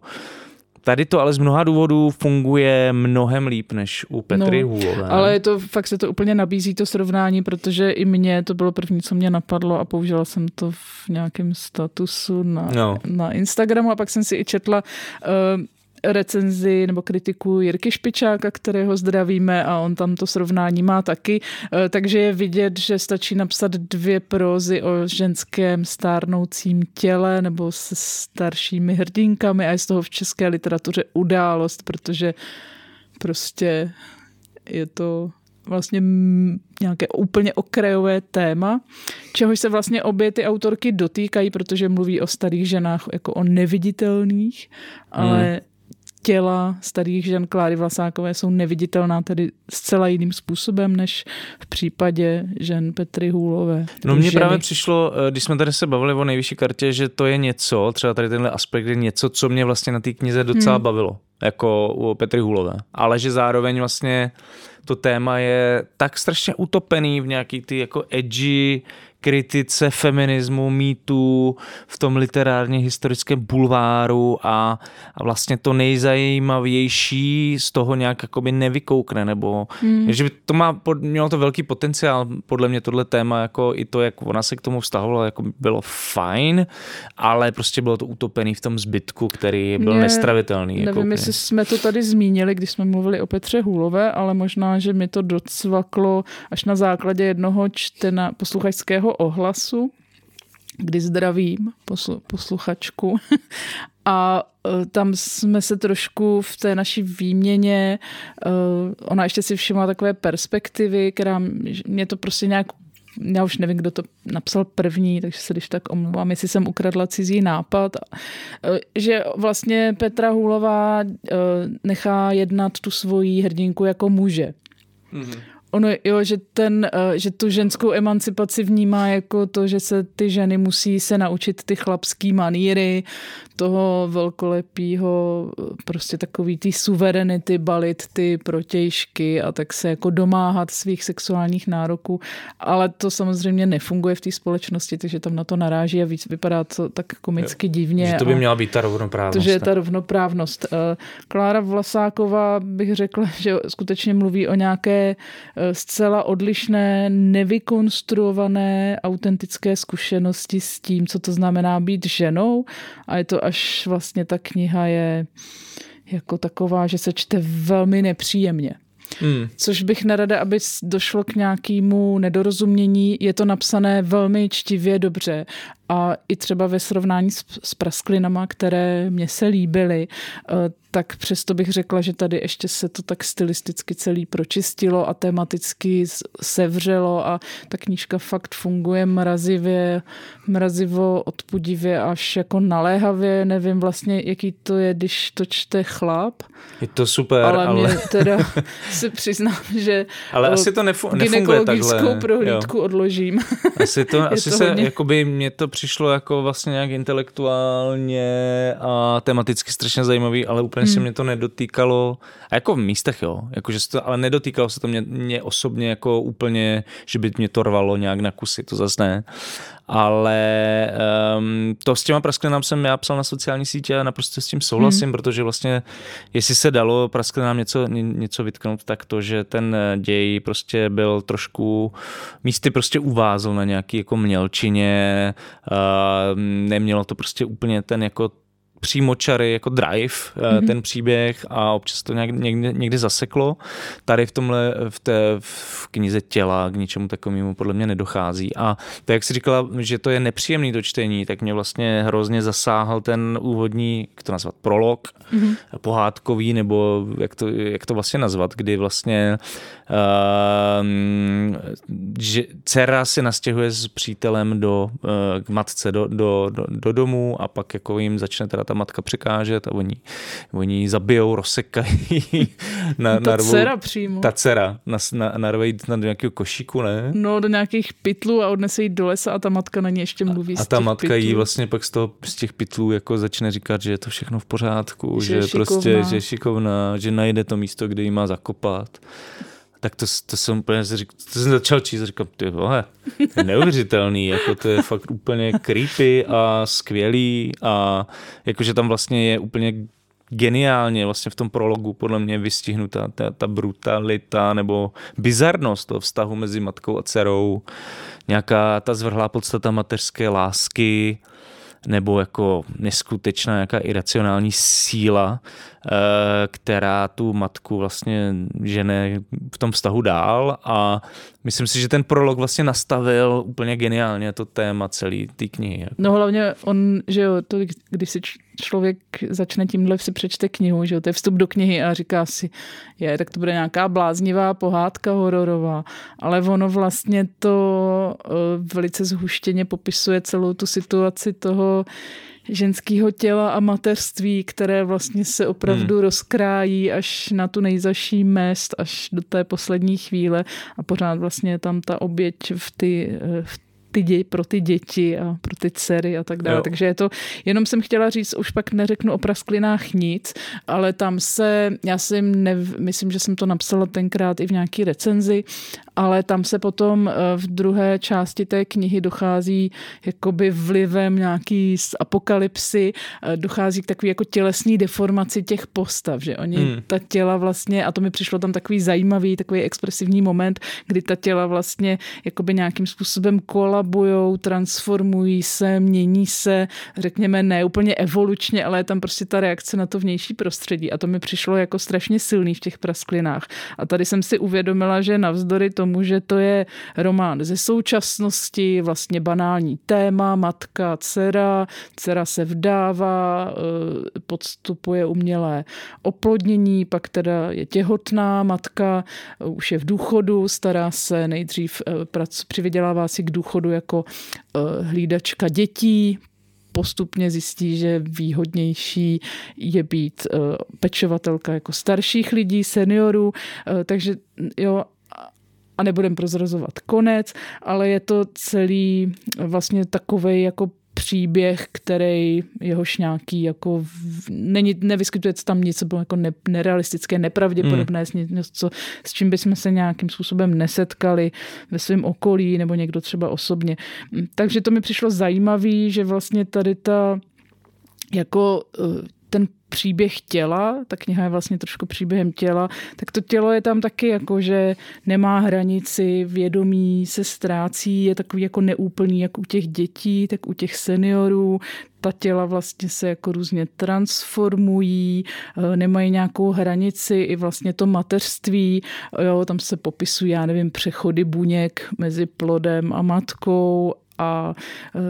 Tady to ale z mnoha důvodů funguje mnohem líp než u Petry no, Hůlové. Ale je to, fakt se to úplně nabízí to srovnání, protože i mně to bylo první, co mě napadlo a použila jsem to v nějakém statusu na, no. na Instagramu a pak jsem si i četla uh, recenzi nebo kritiku Jirky Špičáka, kterého zdravíme a on tam to srovnání má taky, eh, takže je vidět, že stačí napsat dvě prózy o ženském stárnoucím těle nebo se staršími hrdinkami a je z toho v české literatuře událost, protože prostě je to vlastně nějaké úplně okrajové téma, čehož se vlastně obě ty autorky dotýkají, protože mluví o starých ženách jako o neviditelných, ale hmm těla starých žen Kláry Vlasákové jsou neviditelná tedy zcela jiným způsobem, než v případě žen Petry Hůlové. No mně právě přišlo, eh, když jsme tady se bavili o nejvyšší kartě, že to je něco, třeba tady tenhle aspekt je něco, co mě vlastně na té knize docela hmm. bavilo, jako u Petry Hůlové. Ale že zároveň vlastně to téma je tak strašně utopený v nějaký ty jako edgy kritice feminismu, mýtů v tom literárně historickém bulváru a, a vlastně to nejzajímavější z toho nějak jakoby nevykoukne, nebo hmm. že to má, mělo to velký potenciál, podle mě tohle téma, jako i to, jak ona se k tomu vztahovala, jako bylo fajn, ale prostě bylo to utopený v tom zbytku, který byl mě, nestravitelný. Jako nevím, jako jestli jsme to tady zmínili, když jsme mluvili o Petře Hůlové, ale možná, že mi to docvaklo až na základě jednoho čtena posluchačského ohlasu, kdy zdravím poslu, posluchačku. A e, tam jsme se trošku v té naší výměně, e, ona ještě si všimla takové perspektivy, která mě to prostě nějak já už nevím, kdo to napsal první, takže se když tak omlouvám, jestli jsem ukradla cizí nápad, e, že vlastně Petra Hůlová nechá jednat tu svoji hrdinku jako muže. Mm-hmm ono, jo, že, ten, eh, že tu ženskou emancipaci vnímá jako to, že se ty ženy musí se naučit ty chlapský maníry, toho velkolepýho, eh, prostě takový ty suverenity, balit ty protějšky a tak se jako domáhat svých sexuálních nároků, ale to samozřejmě nefunguje v té společnosti, takže tam na to naráží a víc vypadá to tak komicky divně. Že to by měla být ta rovnoprávnost. To, že je ta rovnoprávnost. Eh, Klára Vlasáková bych řekla, že skutečně mluví o nějaké zcela odlišné, nevykonstruované, autentické zkušenosti s tím, co to znamená být ženou. A je to až vlastně ta kniha je jako taková, že se čte velmi nepříjemně. Hmm. Což bych nerada, aby došlo k nějakému nedorozumění. Je to napsané velmi čtivě dobře a i třeba ve srovnání s, s prasklinama, které mě se líbily, eh, tak přesto bych řekla, že tady ještě se to tak stylisticky celý pročistilo a tematicky sevřelo a ta knížka fakt funguje mrazivě, mrazivo, odpudivě až jako naléhavě. Nevím vlastně, jaký to je, když to čte chlap. Je to super, ale... ale... mě teda se přiznám, že ale asi to nefu- nefunguje takhle. prohlídku jo. odložím. Asi to, asi to se, hodně... jakoby mě to přišlo jako vlastně nějak intelektuálně a tematicky strašně zajímavý, ale úplně hmm. se mě to nedotýkalo. A jako v místech, jo, jakože se to, ale nedotýkalo se to mě, mě osobně jako úplně, že by mě to rvalo nějak na kusy, to zase ne ale um, to s těma prasklinám jsem já psal na sociální sítě a naprosto s tím souhlasím, hmm. protože vlastně, jestli se dalo prasklinám něco, něco vytknout, tak to, že ten děj prostě byl trošku, místy prostě uvázl na nějaký jako mělčině, uh, nemělo to prostě úplně ten jako přímočary jako drive, mm-hmm. ten příběh a občas to nějak, někdy, někdy zaseklo. Tady v tomhle, v té v knize těla k ničemu takovému podle mě nedochází. A to, jak jsi říkala, že to je nepříjemný to čtení, tak mě vlastně hrozně zasáhl ten úvodní, jak to nazvat, prolog, mm-hmm. pohádkový, nebo jak to, jak to vlastně nazvat, kdy vlastně uh, že dcera se nastěhuje s přítelem do, uh, k matce do, do, do, do domu a pak jako jim začne teda ta matka překážet a oni, oni zabijou, rozsekají. Na, ta narvou, dcera přímo. Ta dcera, na, na, narvají na do nějakého košíku, ne? No, do nějakých pytlů a odnese jí do lesa a ta matka na ně ještě mluví A, a ta matka pytlů. jí vlastně pak z, toho, z těch pytlů jako začne říkat, že je to všechno v pořádku, že, že prostě, že je šikovná, že najde to místo, kde jí má zakopat tak to, to jsem úplně řík, to jsem začal číst a říkal, ty vole, neuvěřitelný, jako to je fakt úplně creepy a skvělý a jakože tam vlastně je úplně geniálně vlastně v tom prologu podle mě vystihnutá ta, ta brutalita nebo bizarnost toho vztahu mezi matkou a dcerou, nějaká ta zvrhlá podstata mateřské lásky, nebo jako neskutečná nějaká iracionální síla, eh, která tu matku vlastně žene v tom vztahu dál a myslím si, že ten prolog vlastně nastavil úplně geniálně to téma celý té knihy. No hlavně on, že jo, to, když si člověk začne tímhle si přečte knihu, že jo, to je vstup do knihy a říká si, je, tak to bude nějaká bláznivá pohádka hororová, ale ono vlastně to eh, velice zhuštěně popisuje celou tu situaci toho ženského těla a mateřství, které vlastně se opravdu hmm. rozkrájí až na tu nejzaší mest, až do té poslední chvíle. A pořád vlastně je tam ta oběť v, ty, eh, v ty dě, pro ty děti a pro ty dcery a tak dále. Jo. Takže je to, jenom jsem chtěla říct, už pak neřeknu o prasklinách nic, ale tam se, já si nev, myslím, že jsem to napsala tenkrát i v nějaký recenzi, ale tam se potom eh, v druhé části té knihy dochází jakoby vlivem nějaký z apokalypsy, eh, dochází k takový jako tělesný deformaci těch postav, že oni hmm. ta těla vlastně, a to mi přišlo tam takový zajímavý, takový expresivní moment, kdy ta těla vlastně jakoby nějakým způsobem kolabujou, transformují se, mění se, řekněme ne úplně evolučně, ale je tam prostě ta reakce na to vnější prostředí a to mi přišlo jako strašně silný v těch prasklinách. A tady jsem si uvědomila, že navzdory tomu tomu, že to je román ze současnosti, vlastně banální téma, matka, dcera, dcera se vdává, eh, podstupuje umělé oplodnění, pak teda je těhotná, matka eh, už je v důchodu, stará se nejdřív, eh, přivydělává si k důchodu jako hlídačka dětí, postupně zjistí, že výhodnější je být pečovatelka jako starších lidí, seniorů, takže jo, a nebudem prozrazovat konec, ale je to celý vlastně takový jako příběh, který jehož nějaký jako není, nevyskytuje se tam nic, co bylo jako ne, nerealistické, nepravděpodobné, hmm. něco, s čím bychom se nějakým způsobem nesetkali ve svém okolí nebo někdo třeba osobně. Takže to mi přišlo zajímavé, že vlastně tady ta jako eh, ten příběh těla, ta kniha je vlastně trošku příběhem těla, tak to tělo je tam taky jako, že nemá hranici, vědomí se ztrácí, je takový jako neúplný, jak u těch dětí, tak u těch seniorů, ta těla vlastně se jako různě transformují, eh, nemají nějakou hranici, i vlastně to mateřství, jo, tam se popisují, já nevím, přechody buněk mezi plodem a matkou a eh,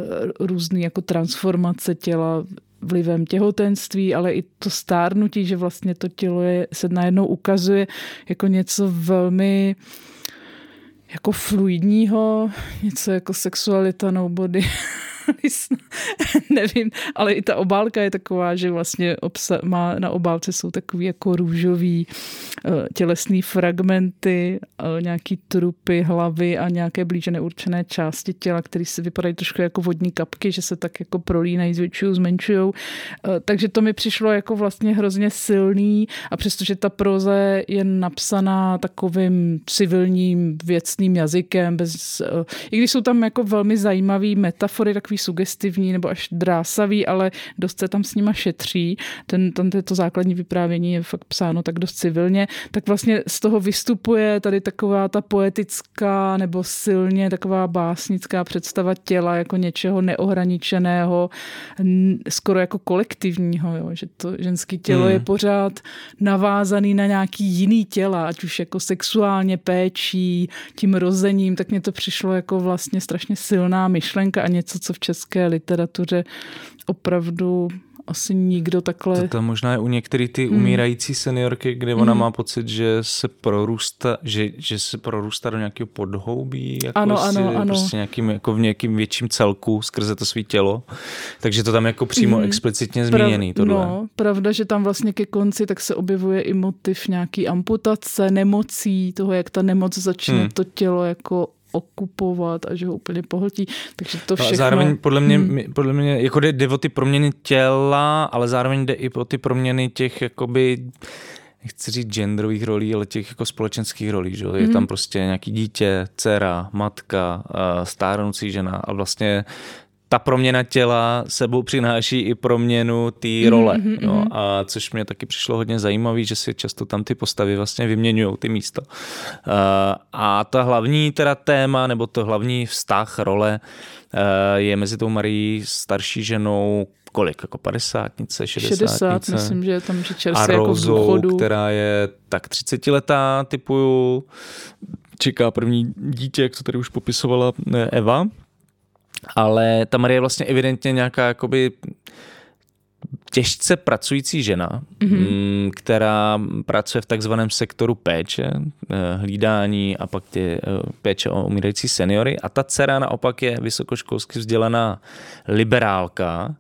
různé jako transformace těla vlivem těhotenství, ale i to stárnutí, že vlastně to tělo je, se najednou ukazuje jako něco velmi jako fluidního, něco jako sexualita nobody. nevím, ale i ta obálka je taková, že vlastně obsa- má, na obálce jsou takový jako růžový uh, tělesný fragmenty, uh, nějaký trupy, hlavy a nějaké blíže neurčené části těla, které se vypadají trošku jako vodní kapky, že se tak jako prolínají, zvětšují, zmenšují. Uh, takže to mi přišlo jako vlastně hrozně silný a přestože ta proze je napsaná takovým civilním věcným jazykem, bez, i když jsou tam jako velmi zajímavé metafory, takový takový sugestivní nebo až drásavý, ale dost se tam s nima šetří. Ten, ten to základní vyprávění je fakt psáno tak dost civilně. Tak vlastně z toho vystupuje tady taková ta poetická nebo silně taková básnická představa těla jako něčeho neohraničeného, skoro jako kolektivního, jo? že to ženské tělo hmm. je pořád navázaný na nějaký jiný těla, ať už jako sexuálně péčí, tím rozením, tak mně to přišlo jako vlastně strašně silná myšlenka a něco, co v české literatuře opravdu asi nikdo takhle... To tam možná je u některých ty hmm. umírající seniorky, kde ona hmm. má pocit, že se prorůstá, že, že se prorůstá do nějakého podhoubí, jako ano, si, ano, ano. prostě nějakým, jako v nějakým větším celku skrze to svý tělo. Takže to tam jako přímo hmm. explicitně zmíněný. Prav, tohle. No, pravda, že tam vlastně ke konci tak se objevuje i motiv nějaký amputace, nemocí, toho, jak ta nemoc začne hmm. to tělo jako okupovat a že ho úplně pohltí. Takže to všechno... No a zároveň podle mě, hmm. podle mě jako jde, jde o ty proměny těla, ale zároveň jde i o ty proměny těch jakoby nechci říct genderových rolí, ale těch jako společenských rolí. Že? Je mm. tam prostě nějaký dítě, dcera, matka, stárnoucí žena a vlastně ta proměna těla sebou přináší i proměnu té mhm, role. Mm-hmm. No, a což mě taky přišlo hodně zajímavé, že si často tam ty postavy vlastně vyměňují ty místa. Uh, a ta hlavní teda téma, nebo to hlavní vztah, role uh, je mezi tou Marí starší ženou kolik, jako padesátnice, šedesátnice. 60, myslím, že je tam že čerstvě a jako Rozou, která je tak 30 letá, typuju, čeká první dítě, jak to tady už popisovala eh, Eva ale ta Marie je vlastně evidentně nějaká jakoby těžce pracující žena, mm-hmm. která pracuje v takzvaném sektoru péče, eh, hlídání a pak tě, eh, péče o umírající seniory. A ta dcera naopak je vysokoškolsky vzdělaná liberálka,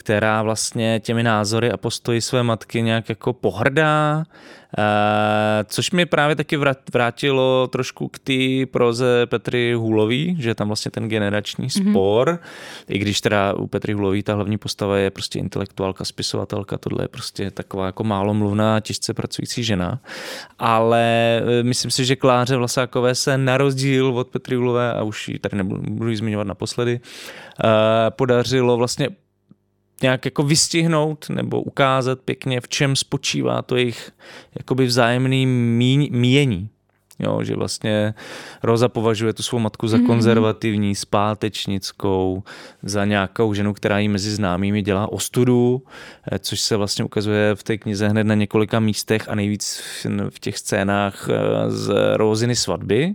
která vlastně těmi názory a postoji své matky nějak jako pohrdá, Uh, což mi právě taky vrátilo trošku k té proze Petry Hůlový, že je tam vlastně ten generační mm-hmm. spor, i když teda u Petry Hůlový ta hlavní postava je prostě intelektuálka, spisovatelka, tohle je prostě taková jako málo mluvná, těžce pracující žena. Ale eh, myslím si, že Kláře Vlasákové se na rozdíl od Petry Hůlové, a už ji tady nebudu zmiňovat naposledy, uh, podařilo vlastně nějak jako vystihnout nebo ukázat pěkně, v čem spočívá to jejich jakoby vzájemný míjení. Jo, že vlastně Roza považuje tu svou matku za mhm. konzervativní, zpátečnickou, za nějakou ženu, která jí mezi známými dělá ostudu, eh, což se vlastně ukazuje v té knize hned na několika místech a nejvíc v těch scénách eh, z Roziny svatby.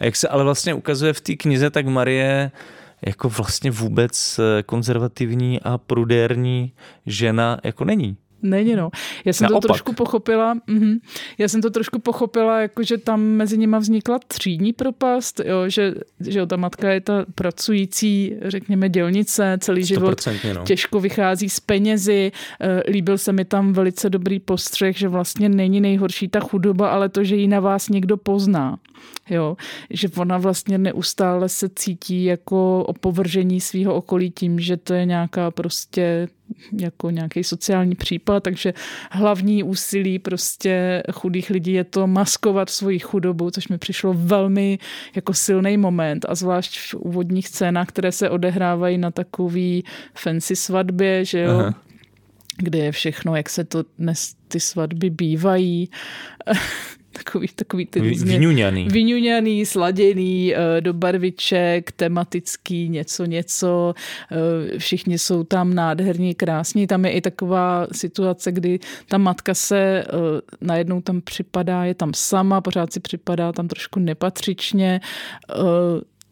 A jak se ale vlastně ukazuje v té knize, tak Marie jako vlastně vůbec eh, konzervativní a prudérní žena jako není. Není, no. Já jsem Naopak. to trošku pochopila, mm, já jsem to trošku pochopila, jako že tam mezi nima vznikla třídní propast, jo, že, že jo, ta matka je ta pracující, řekněme, dělnice, celý život no. těžko vychází z penězi. Eh, líbil se mi tam velice dobrý postřeh, že vlastně není nejhorší ta chudoba, ale to, že ji na vás někdo pozná. Jo, že ona vlastně neustále se cítí jako opovržení svého okolí tím, že to je nějaká prostě jako nějaký sociální případ, takže hlavní úsilí prostě chudých lidí je to maskovat svoji chudobu, což mi přišlo velmi jako silný moment a zvlášť v úvodních scénách, které se odehrávají na takový fancy svatbě, že jo, Aha kde je všechno, jak se to dnes ty svatby bývají. Takový, takový ty různě vyňuňaný. vyňuňaný, sladěný, eh, do barviček, tematický, něco, něco. Eh, všichni jsou tam nádherní, krásní. Tam je i taková situace, kdy ta matka se eh, najednou tam připadá, je tam sama, pořád si připadá tam trošku nepatřičně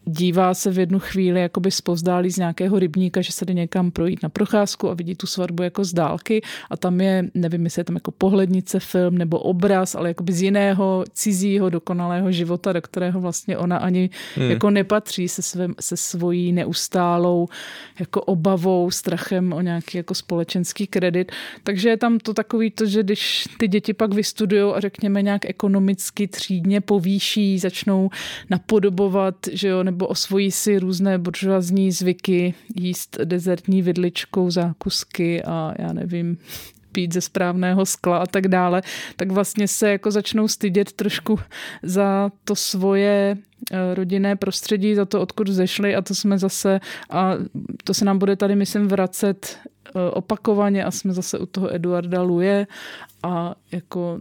dívá se v jednu chvíli jakoby spozdálí z nějakého rybníka, že se jde někam projít na procházku a vidí tu svatbu jako z dálky a tam je, nevím, jestli je tam jako pohlednice film nebo obraz, ale jakoby z jiného cizího dokonalého života, do kterého vlastně ona ani hmm. jako nepatří se, svém, se svojí neustálou jako obavou, strachem o nějaký jako společenský kredit. Takže je tam to takový to, že když ty děti pak vystudují a řekněme nějak ekonomicky třídně povýší, začnou napodobovat, že jo, nebo osvojí si různé buržoazní zvyky, jíst dezertní vidličkou zákusky a já nevím, pít ze správného skla a tak dále, tak vlastně se jako začnou stydět trošku za to svoje eh, rodinné prostředí, za to, odkud zešli a to jsme zase, a to se nám bude tady, myslím, vracet opakovaně a jsme zase u toho Eduarda Luje a jako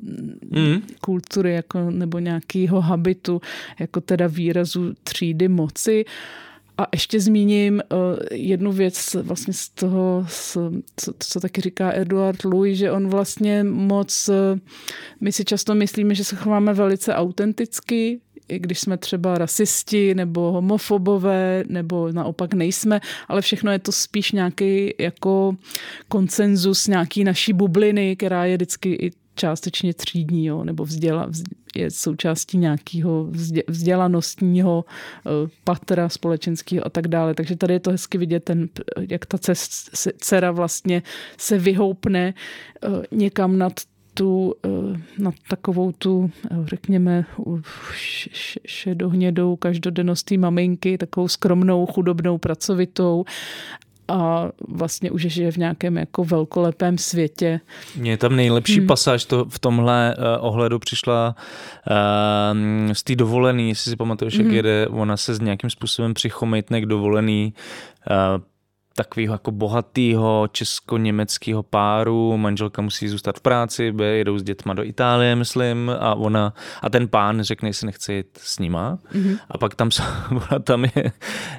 mm. kultury jako, nebo nějakého habitu, jako teda výrazu třídy moci. A ještě zmíním uh, jednu věc vlastně z toho, z, co, co taky říká Eduard Louis, že on vlastně moc, uh, my si často myslíme, že se chováme velice autenticky, i když jsme třeba rasisti nebo homofobové, nebo naopak nejsme, ale všechno je to spíš nějaký jako konsenzus nějaký naší bubliny, která je vždycky i částečně třídní, jo, nebo vzděla, je součástí nějakého vzdělanostního eh, patra společenského a tak dále. Takže tady je to hezky vidět, ten, jak ta dcera vlastně se vyhoupne eh, někam nad tu, eh, na takovou tu, řekněme, šedohnědou každodennost maminky, takovou skromnou, chudobnou, pracovitou a vlastně už žije v nějakém jako velkolepém světě. Mně tam nejlepší hmm. pasáž to v tomhle uh, ohledu přišla uh, z té dovolený, jestli si pamatuješ, hmm. jak jede, ona se s nějakým způsobem přichomejtne k dovolený uh, takového jako bohatého česko-německého páru, manželka musí zůstat v práci, jedou s dětma do Itálie, myslím, a ona, a ten pán řekne, že nechce jít s nima. Mm-hmm. A pak tam, ona tam je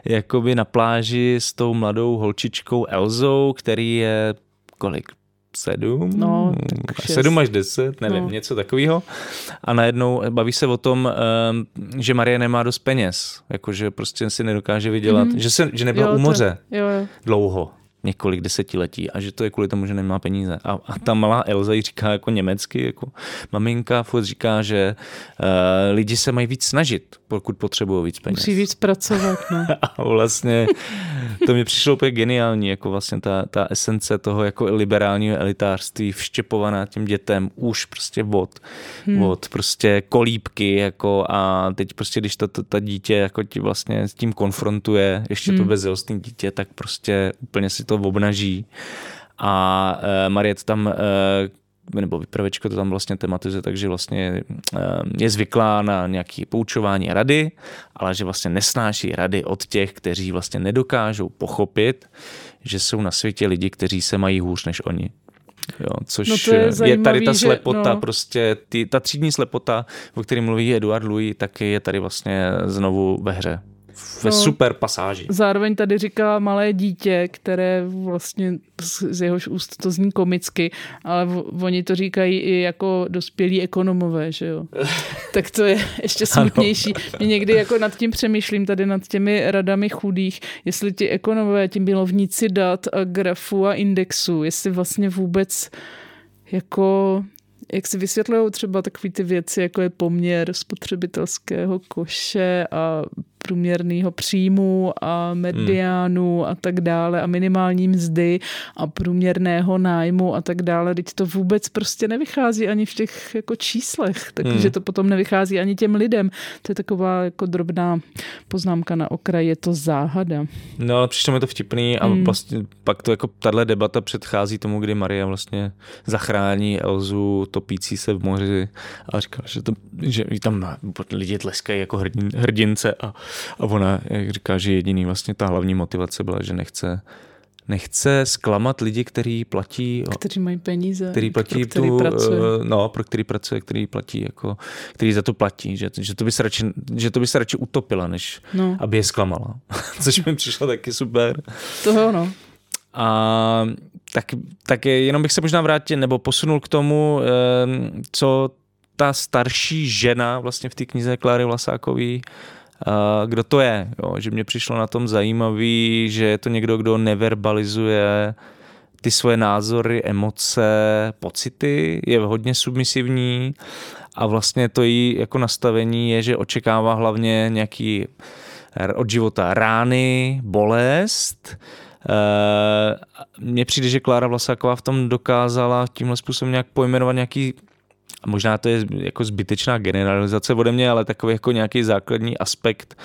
jakoby na pláži s tou mladou holčičkou Elzou, který je kolik, sedm, no, tak sedm až deset, nevím, no. něco takového. A najednou baví se o tom, ehm, že Marie nemá dost peněz, jakože prostě si nedokáže vydělat, mm-hmm. že, se, že nebyla jo, u moře to, jo, jo. dlouho několik desetiletí a že to je kvůli tomu, že nemá peníze. A, a ta malá Elza jí říká jako německy, jako maminka furt říká, že uh, lidi se mají víc snažit, pokud potřebují víc peněz. Musí víc pracovat, no. a vlastně to mi přišlo úplně geniální, jako vlastně ta, ta esence toho jako liberálního elitářství vštěpovaná těm dětem už prostě od, hmm. od prostě kolíbky jako a teď prostě, když to, to ta dítě jako ti vlastně s tím konfrontuje, ještě hmm. to bezilostný dítě, tak prostě úplně si to obnaží a uh, Marie tam uh, nebo vypravečka to tam vlastně tematizuje, takže vlastně je zvyklá na nějaké poučování rady, ale že vlastně nesnáší rady od těch, kteří vlastně nedokážou pochopit, že jsou na světě lidi, kteří se mají hůř než oni. Jo, což no je, je tady ta slepota, že, no. prostě ty, ta třídní slepota, o které mluví Eduard Louis, tak je tady vlastně znovu ve hře ve no, super pasáži. Zároveň tady říká malé dítě, které vlastně z jehož úst to zní komicky, ale oni to říkají i jako dospělí ekonomové, že jo. tak to je ještě smutnější. Mě někdy jako nad tím přemýšlím, tady nad těmi radami chudých, jestli ti ekonomové, ti milovníci dat a grafu a indexu, jestli vlastně vůbec jako jak si vysvětlují třeba takové ty věci, jako je poměr spotřebitelského koše a průměrného příjmu a mediánu hmm. a tak dále a minimální mzdy a průměrného nájmu a tak dále. Teď to vůbec prostě nevychází ani v těch jako číslech, takže hmm. to potom nevychází ani těm lidem. To je taková jako drobná poznámka na okraji, je to záhada. No ale přišlo mi to vtipný a hmm. vlastně pak to jako tahle debata předchází tomu, kdy Maria vlastně zachrání Elzu topící se v moři a říká, že, to, že tam lidi tleskají jako hrdin, hrdince a a ona, jak říká, že jediný vlastně ta hlavní motivace byla, že nechce nechce zklamat lidi, kteří platí... Kteří mají peníze. Který platí pro který tu, pracuje. Eh, no, pro který pracuje, který platí jako, který za to platí, že, že, to by se radši, že to by se radši utopila, než no. aby je zklamala. Což mi přišlo taky super. Toho no. A tak, tak jenom bych se možná vrátil, nebo posunul k tomu, eh, co ta starší žena vlastně v té knize Kláry Vlasákový kdo to je. Jo? Že mě přišlo na tom zajímavý, že je to někdo, kdo neverbalizuje ty svoje názory, emoce, pocity, je hodně submisivní a vlastně to jí jako nastavení je, že očekává hlavně nějaký od života rány, bolest. Mně přijde, že Klára Vlasáková v tom dokázala tímhle způsobem nějak pojmenovat nějaký a možná to je jako zbytečná generalizace ode mě, ale takový jako nějaký základní aspekt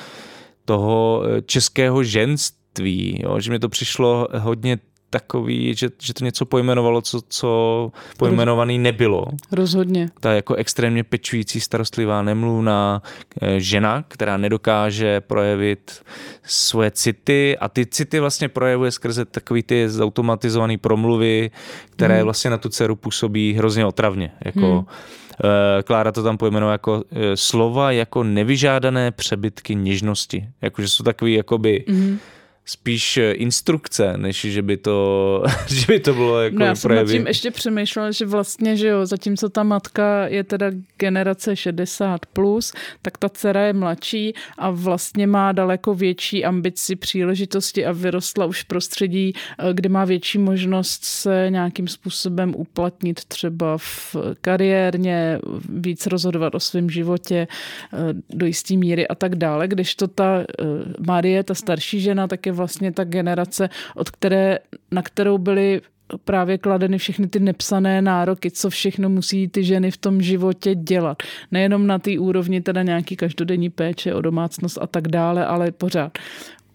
toho eh, českého ženství, jo? že mi to přišlo hodně takový, že, že to něco pojmenovalo, co, co pojmenovaný nebylo. Rozhodně. Ta jako extrémně pečující, starostlivá, nemluvná eh, žena, která nedokáže projevit svoje city a ty city vlastně projevuje skrze takový ty zautomatizované promluvy, které hmm. vlastně na tu dceru působí hrozně otravně. Jako, hmm. Klára to tam pojmenovala jako eh, slova jako nevyžádané přebytky něžnosti. Jakože jsou takový jakoby mm spíš eh, instrukce, než že by to, že by to bylo jako no já jsem nad tím ještě přemýšlela, že vlastně, že jo, zatímco ta matka je teda generace 60+, plus, tak ta dcera je mladší a vlastně má daleko větší ambici, příležitosti a vyrostla už v prostředí, eh, kde má větší možnost se nějakým způsobem uplatnit třeba v kariérně, víc rozhodovat o svém životě eh, do jisté míry a tak dále, když to ta Marie, ta starší žena, tak je vlastně ta generace, od které, na kterou byly právě kladeny všechny ty nepsané nároky, co všechno musí ty ženy v tom životě dělat. Nejenom na té úrovni teda nějaký každodenní péče o domácnost a tak dále, ale pořád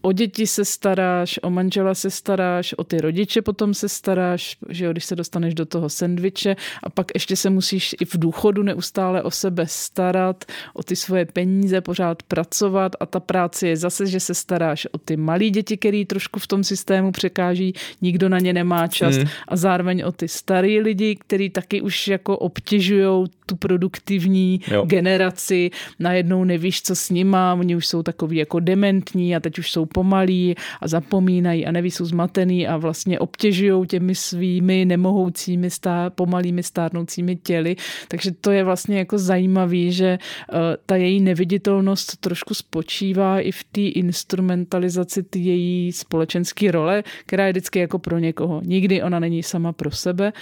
o děti se staráš, o manžela se staráš, o ty rodiče potom se staráš, že jo, když se dostaneš do toho sendviče a pak ještě se musíš i v důchodu neustále o sebe starat, o ty svoje peníze, pořád pracovat a ta práce je zase, že se staráš o ty malé děti, který trošku v tom systému překáží, nikdo na ně nemá čas hmm. a zároveň o ty starý lidi, který taky už jako obtěžují tu produktivní jo. generaci, najednou nevíš, co s nima, oni už jsou takový jako dementní a teď už jsou pomalí a zapomínají a neví, jsou zmatený a vlastně obtěžují těmi svými nemohoucími, stá, pomalými stárnoucími těly. Takže to je vlastně jako zajímavý, že uh, ta její neviditelnost trošku spočívá i v té instrumentalizaci ty její společenské role, která je vždycky jako pro někoho. Nikdy ona není sama pro sebe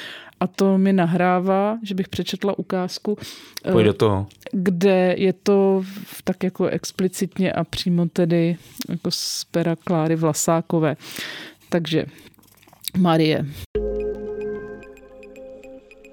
a to mi nahrává, že bych přečetla ukázku, Pojď do toho. kde je to tak jako explicitně a přímo tedy jako z pera Kláry Vlasákové. Takže Marie.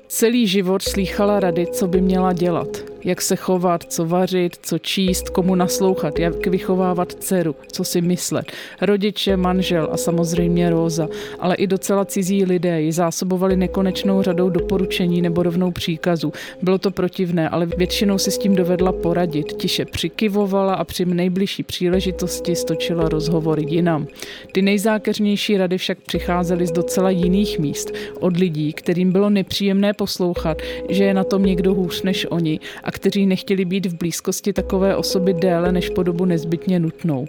Celý život slýchala rady, co by měla dělat jak se chovat, co vařit, co číst, komu naslouchat, jak vychovávat dceru, co si myslet. Rodiče, manžel a samozřejmě Róza, ale i docela cizí lidé ji zásobovali nekonečnou řadou doporučení nebo rovnou příkazů. Bylo to protivné, ale většinou si s tím dovedla poradit. Tiše přikyvovala a při nejbližší příležitosti stočila rozhovory jinam. Ty nejzákeřnější rady však přicházely z docela jiných míst, od lidí, kterým bylo nepříjemné poslouchat, že je na tom někdo hůř než oni a a kteří nechtěli být v blízkosti takové osoby déle než po dobu nezbytně nutnou.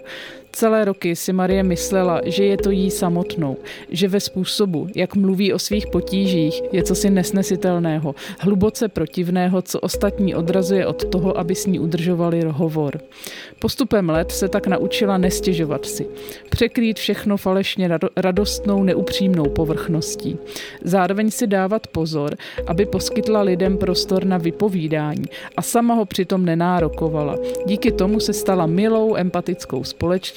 Celé roky si Marie myslela, že je to jí samotnou, že ve způsobu, jak mluví o svých potížích, je cosi nesnesitelného, hluboce protivného, co ostatní odrazuje od toho, aby s ní udržovali rozhovor. Postupem let se tak naučila nestěžovat si, překrýt všechno falešně radostnou, neupřímnou povrchností. Zároveň si dávat pozor, aby poskytla lidem prostor na vypovídání a sama ho přitom nenárokovala. Díky tomu se stala milou, empatickou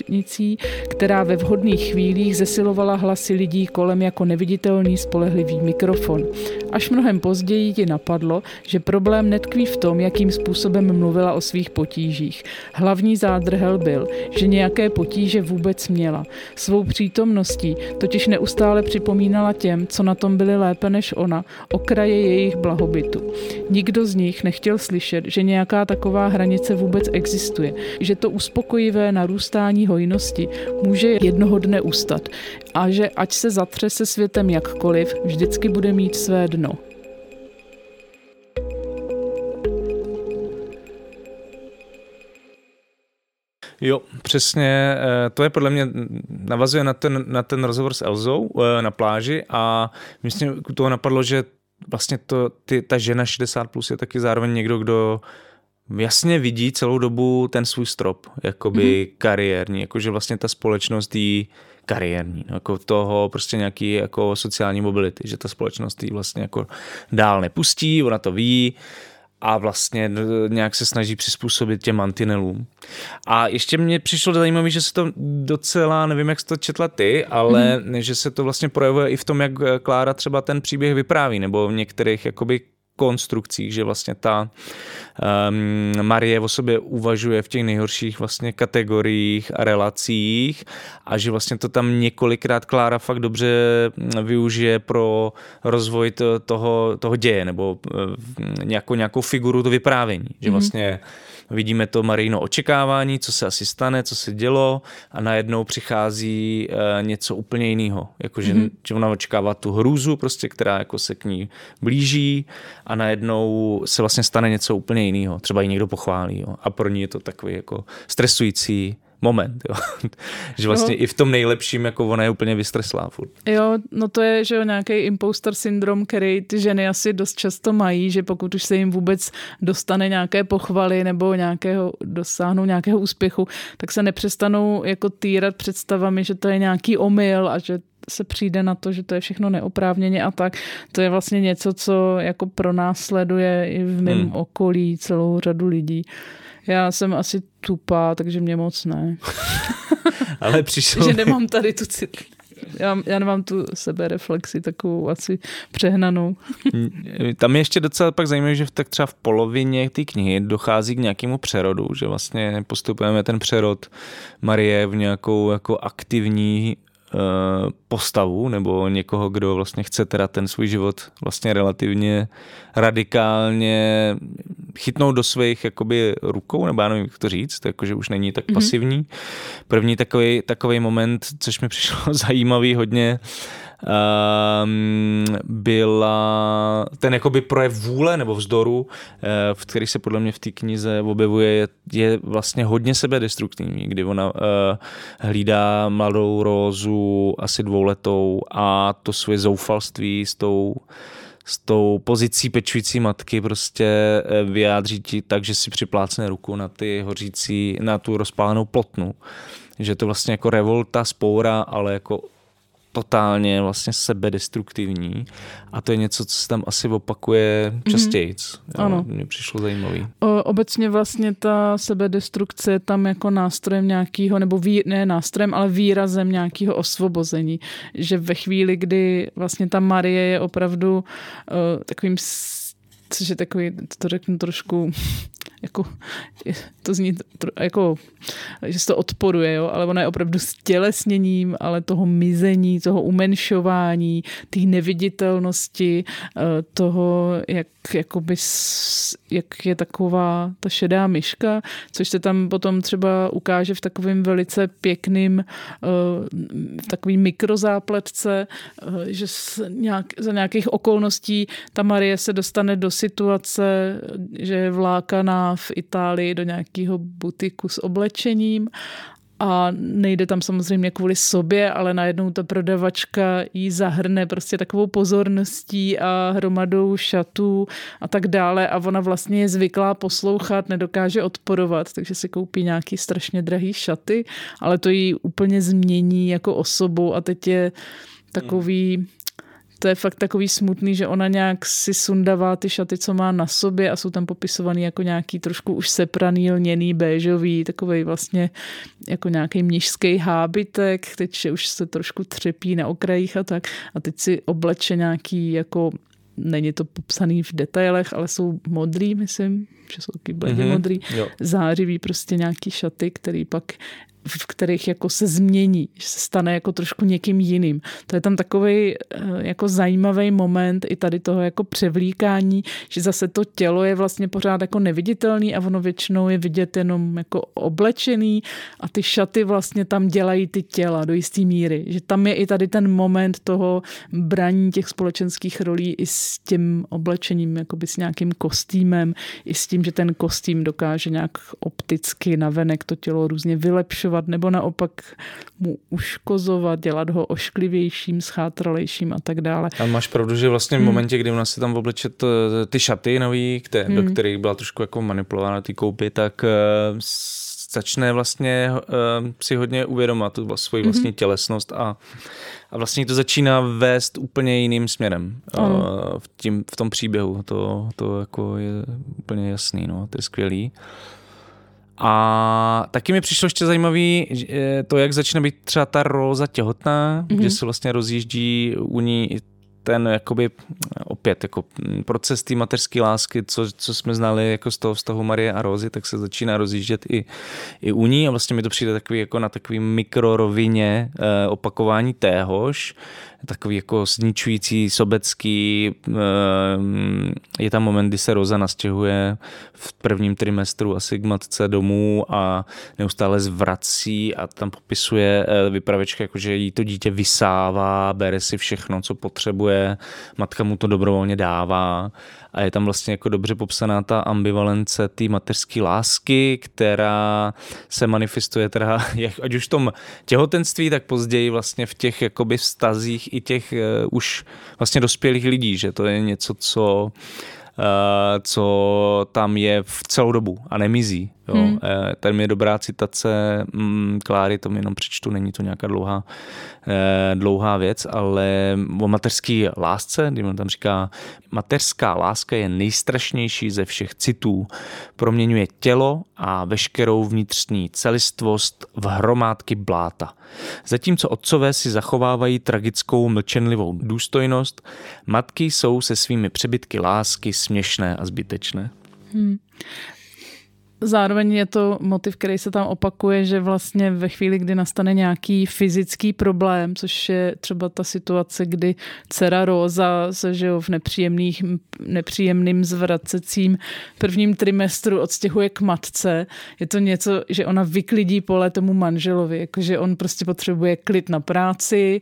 společnicí, která ve vhodných chvílích zesilovala hlasy lidí kolem jako neviditelný spolehlivý mikrofon. Až mnohem později ti napadlo, že problém netkví v tom, jakým způsobem mluvila o svých potížích. Hlavní zádrhel byl, že nějaké potíže vůbec měla. Svou přítomností totiž neustále připomínala těm, co na tom byli lépe než ona, okraje jejich blahobytu. Nikdo z nich nechtěl slyšet, že nějaká taková hranice vůbec existuje, že to uspokojivé narůstání hojnosti může jednoho dne ustat a že ať se zatře se světem jakkoliv, vždycky bude mít své dno. Jo, přesně. Eh, to je podle mě, navazuje na ten, na ten rozhovor s Elzou eh, na pláži a myslím, toho napadlo, že vlastně to, ty, ta žena 60 plus je taky zároveň někdo, kdo jasně vidí celou dobu ten svůj strop, jakoby mm-hmm. kariérní, jakože vlastně ta společnost jí kariérní, no, jako toho prostě nějaký jako sociální mobility, že ta společnost jí vlastně jako dál nepustí, ona to ví, a vlastně nějak se snaží přizpůsobit těm mantinelům. A ještě mě přišlo zajímavé, že se to docela, nevím, jak jsi to četla ty, ale mm. že se to vlastně projevuje i v tom, jak Klára třeba ten příběh vypráví, nebo v některých jakoby konstrukcích, že vlastně ta um, Marie o sobě uvažuje v těch nejhorších vlastně kategoriích a relacích a že vlastně to tam několikrát Klára fakt dobře využije pro rozvoj toho, toho děje nebo nějakou, nějakou figuru to vyprávění, že mhm. vlastně mm-hmm vidíme to Marino očekávání, co se asi stane, co se dělo a najednou přichází uh, něco úplně jiného. Jakože mm-hmm. že ona očekává tu hrůzu, prostě, která jako se k ní blíží a najednou se vlastně stane něco úplně jiného. Třeba ji někdo pochválí jo. a pro ní je to takový jako stresující moment, jo. že vlastně no. i v tom nejlepším jako ona je úplně vystreslá furt. Jo, no to je, že nějaký imposter syndrom, který ty ženy asi dost často mají, že pokud už se jim vůbec dostane nějaké pochvaly nebo nějakého, dosáhnou nějakého úspěchu, tak se nepřestanou jako týrat představami, že to je nějaký omyl a že se přijde na to, že to je všechno neoprávněně a tak. To je vlastně něco, co jako pro nás sleduje i v mém hmm. okolí celou řadu lidí. Já jsem asi tupá, takže mě moc ne. Ale přišlo... že nemám tady tu cit. Já, já nemám tu sebereflexi takovou asi přehnanou. Tam je ještě docela pak zajímavé, že v, tak třeba v polovině té knihy dochází k nějakému přerodu, že vlastně postupujeme ten přerod Marie v nějakou jako aktivní postavu nebo někoho, kdo vlastně chce teda ten svůj život vlastně relativně radikálně chytnout do svých jakoby rukou, nebo já nevím, jak to říct, to jako, že už není tak mm-hmm. pasivní. První takový, takový moment, což mi přišlo zajímavý hodně, um, byla ten jakoby projev vůle nebo vzdoru, eh, v který se podle mě v té knize objevuje, je, je vlastně hodně sebedestruktivní, kdy ona uh, hlídá mladou Rózu asi dvouletou a to svoje zoufalství s tou s tou pozicí pečující matky prostě eh, vyjádří ti tak, že si připlácne ruku na ty hořící, na tu rozpálenou plotnu. Že to vlastně jako revolta, spoura, ale jako totálně vlastně sebedestruktivní a to je něco, co se tam asi opakuje častěji. Mm-hmm. Ano. Mně přišlo zajímavý. O, obecně vlastně ta sebedestrukce je tam jako nástrojem nějakého, nebo vý, ne nástrojem, ale výrazem nějakého osvobození. Že ve chvíli, kdy vlastně ta Marie je opravdu uh, takovým což je takový, to řeknu trošku, jako, to zní jako, že se to odporuje, jo? ale ona je opravdu stělesněním, ale toho mizení, toho umenšování, té neviditelnosti, eh, toho, jak, jakoby, jak je taková ta šedá myška, což se tam potom třeba ukáže v takovém velice pěkným eh, v takový mikrozápletce, eh, že nějak, za nějakých okolností ta Marie se dostane do situace, že je vlákaná v Itálii do nějakého butiku s oblečením a nejde tam samozřejmě kvůli sobě, ale najednou ta prodavačka jí zahrne prostě takovou pozorností a hromadou šatů a tak dále a ona vlastně je zvyklá poslouchat, nedokáže odporovat, takže si koupí nějaký strašně drahý šaty, ale to jí úplně změní jako osobu a teď je takový to je fakt takový smutný, že ona nějak si sundává ty šaty, co má na sobě a jsou tam popisovaný jako nějaký trošku už sepraný, lněný, béžový, takový vlastně jako nějaký mnižský hábitek, teď už se trošku třepí na okrajích a tak. A teď si obleče nějaký jako není to popsaný v detailech, ale jsou modrý, myslím, že jsou taky bledě mm-hmm, modrý, jo. zářivý prostě nějaký šaty, který pak v kterých jako se změní, že se stane jako trošku někým jiným. To je tam takový eh, jako zajímavý moment i tady toho jako převlíkání, že zase to tělo je vlastně pořád jako neviditelný a ono většinou je vidět jenom jako oblečený a ty šaty vlastně tam dělají ty těla do jisté míry. Že tam je i tady ten moment toho braní těch společenských rolí i s tím oblečením, jakoby s nějakým kostýmem, i s tím, že ten kostým dokáže nějak opticky navenek to tělo různě vylepšovat zlepšovat nebo naopak mu uškozovat, dělat ho ošklivějším, schátralejším a tak dále. A máš pravdu, že vlastně v hmm. momentě, kdy ona si tam obleče ty šaty nový, které, hmm. do kterých byla trošku jako manipulována ty koupy, tak uh, začne vlastně uh, si hodně uvědomovat tu svoji mhm. vlastní mm-hmm. tělesnost a, a vlastně to začíná vést úplně jiným směrem uh, v, tím, v tom příběhu. To, to jako je úplně jasný, no, to je skvělý. A taky mi přišlo ještě zajímavý to, jak začne být třeba ta Roza těhotná, mm-hmm. že se vlastně rozjíždí u ní ten jakoby opět jako proces té mateřské lásky, co, co jsme znali jako z toho vztahu Marie a Rozy, tak se začíná rozjíždět i, i u ní a vlastně mi to přijde takový jako na takový mikrorovině eh, opakování téhož, takový jako zničující, sobecký. Eh, je tam moment, kdy se Roza nastěhuje v prvním trimestru asi k matce domů a neustále zvrací a tam popisuje eh, vypravečka, jako že jí to dítě vysává, bere si všechno, co potřebuje, matka mu to dobrovolně dává a je tam vlastně jako dobře popsaná ta ambivalence té mateřské lásky, která se manifestuje teda, jak, ať už v tom těhotenství, tak později vlastně v těch jakoby vztazích i těch uh, už vlastně dospělých lidí, že to je něco, co Uh, co tam je v celou dobu a nemizí. Jo. Hmm. Eh, tady je dobrá citace mm, Kláry, to mi jenom přečtu, není to nějaká dlouhá, eh, dlouhá věc, ale o mateřské lásce, kdy on tam říká, mateřská láska je nejstrašnější ze všech citů. Proměňuje tělo a veškerou vnitřní celistvost v hromádky bláta. Zatímco otcové si zachovávají tragickou mlčenlivou důstojnost, matky jsou se svými přebytky lásky směšné a zbytečné. Hmm. Zároveň je to motiv, který se tam opakuje, že vlastně ve chvíli, kdy nastane nějaký fyzický problém, což je třeba ta situace, kdy dcera Rosa se že v nepříjemných, nepříjemným zvracecím prvním trimestru odstěhuje k matce, je to něco, že ona vyklidí pole tomu manželovi, jakože on prostě potřebuje klid na práci,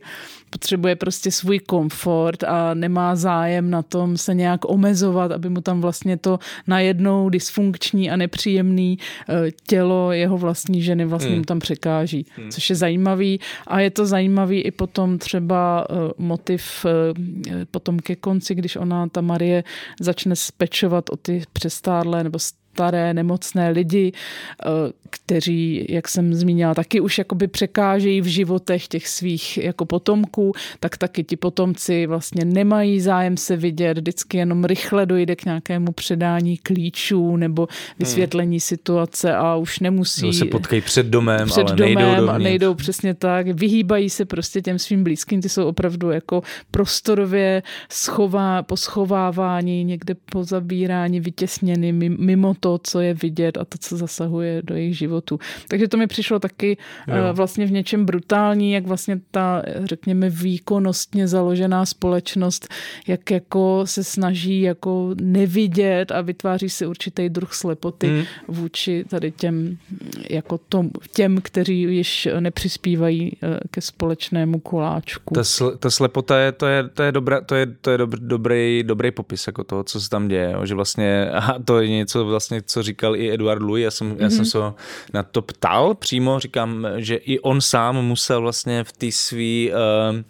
potřebuje prostě svůj komfort a nemá zájem na tom se nějak omezovat, aby mu tam vlastně to najednou dysfunkční a nepříjemný eh, tělo jeho vlastní ženy vlastně hmm. tam překáží, hmm. což je zajímavý a je to zajímavý i potom třeba eh, motiv eh, potom ke konci, když ona, ta Marie, začne spečovat o ty přestárlé nebo staré, nemocné lidi, eh, kteří, jak jsem zmínila, taky už jakoby překážejí v životech těch svých jako potomků, tak taky ti potomci vlastně nemají zájem se vidět, vždycky jenom rychle dojde k nějakému předání klíčů nebo vysvětlení hmm. situace a už nemusí... No se potkají před domem, před ale domem nejdou a nejdou přesně tak. Vyhýbají se prostě těm svým blízkým, ty jsou opravdu jako prostorově schová, poschovávání, někde pozabírání, vytěsněny mimo to, co je vidět a to, co zasahuje do jejich životu. Takže to mi přišlo taky jo. Eh, vlastně v něčem brutální, jak vlastně ta, řekněme, výkonnostně založená společnost, jak jako se snaží jako nevidět a vytváří si určitý druh slepoty hmm. vůči tady těm, jako tom, těm, kteří již nepřispívají eh, ke společnému koláčku. Ta, sl, ta slepota je, to je, to je, dobrá, to je, to je dobr, dobrý, dobrý popis jako toho, co se tam děje, jo? že vlastně, aha, to je něco vlastně vlastně, co říkal i Eduard Louis, já jsem, mm-hmm. já jsem mhm. se na to ptal přímo, říkám, že i on sám musel vlastně v té svý, uh, uh,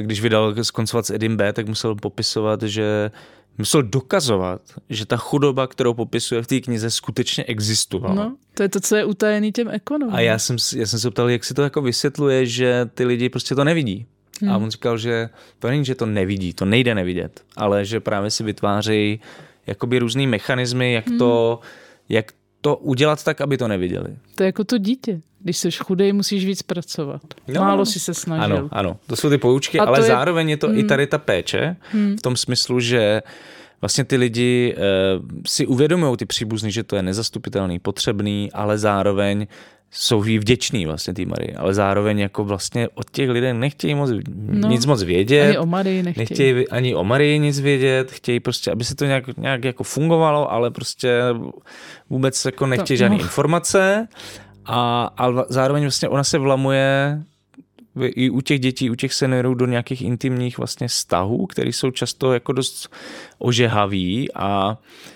když vydal skoncovat s Edim B, tak musel popisovat, že musel dokazovat, že ta chudoba, kterou popisuje v té knize, skutečně existovala. No, to je to, co je utajený těm ekonomům. A já jsem, já jsem se ptal, jak si to jako vysvětluje, že ty lidi prostě to nevidí. Hmm. A on říkal, že to není, že to nevidí, to nejde nevidět, ale že právě si vytvářejí jakoby různý mechanismy, jak hmm. to, jak to udělat tak, aby to neviděli. To je jako to dítě. Když jsi chudej, musíš víc pracovat. No, Málo si se snažil. Ano, ano. To jsou ty poučky, ale je... zároveň je to hmm. i tady ta péče hmm. v tom smyslu, že vlastně ty lidi e, si uvědomují ty příbuzný, že to je nezastupitelný, potřebný, ale zároveň jsou jí vděční vlastně té Marie, ale zároveň jako vlastně od těch lidí nechtějí moc, no, nic moc vědět. Ani o Marii nechtějí. nechtějí. ani o Marii nic vědět, chtějí prostě, aby se to nějak, nějak jako fungovalo, ale prostě vůbec jako nechtějí to, žádné no. informace a, a zároveň vlastně ona se vlamuje i u těch dětí, u těch seniorů do nějakých intimních vlastně vztahů, které jsou často jako dost ožehavý a Eh,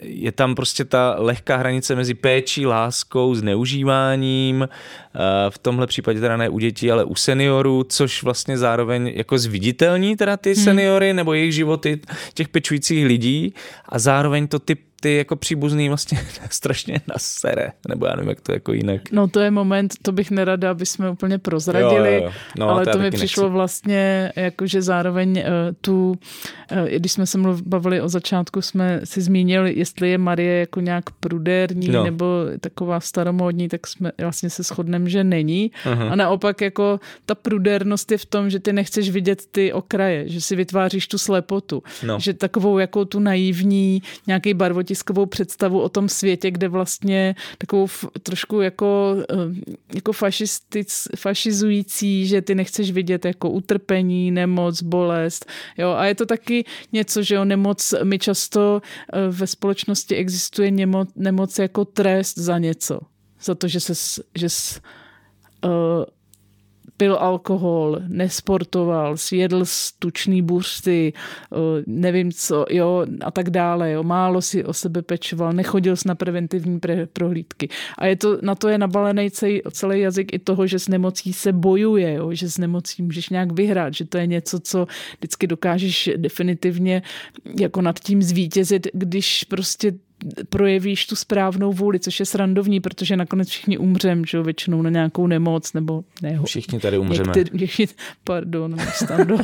je tam prostě ta lehká hranice mezi péčí, láskou, zneužíváním, eh, v tomhle případě teda ne u dětí, ale u seniorů, což vlastně zároveň jako zviditelní teda ty hmm. seniory nebo jejich životy těch pečujících lidí a zároveň to ty ty jako příbuzný vlastně strašně nasere, nebo já nevím, jak to jako jinak. No to je moment, to bych nerada, aby jsme úplně prozradili, jo, jo, jo. No, ale to, to mi přišlo nechci. vlastně, jakože zároveň uh, tu, uh, když jsme se mluv, bavili o začátku, jsme si zmínili, jestli je Marie jako nějak prudérní no. nebo taková staromódní, tak jsme vlastně se shodneme, že není. Uh-huh. A naopak jako ta prudérnost je v tom, že ty nechceš vidět ty okraje, že si vytváříš tu slepotu, no. že takovou jako tu naivní, nějaký barvotiskovou představu o tom světě, kde vlastně takovou trošku jako, eh, jako fašistic, fašizující, že ty nechceš vidět jako utrpení, nemoc, bolest. Jo? A je to taky něco, že jo, nemoc, my často eh, ve společnosti existuje nemoc, nemoc jako trest za něco. Za to, že se že s, uh, pil alkohol, nesportoval, sjedl tučný buřty, nevím co, jo, a tak dále, jo, málo si o sebe pečoval, nechodil na preventivní pre- prohlídky. A je to, na to je nabalený celý, celý jazyk i toho, že s nemocí se bojuje, jo, že s nemocí můžeš nějak vyhrát, že to je něco, co vždycky dokážeš definitivně jako nad tím zvítězit, když prostě projevíš tu správnou vůli, což je srandovní, protože nakonec všichni umřem, že jo, většinou na nějakou nemoc, nebo ne. Všichni tady umřeme. Některý, všichni, pardon, stando.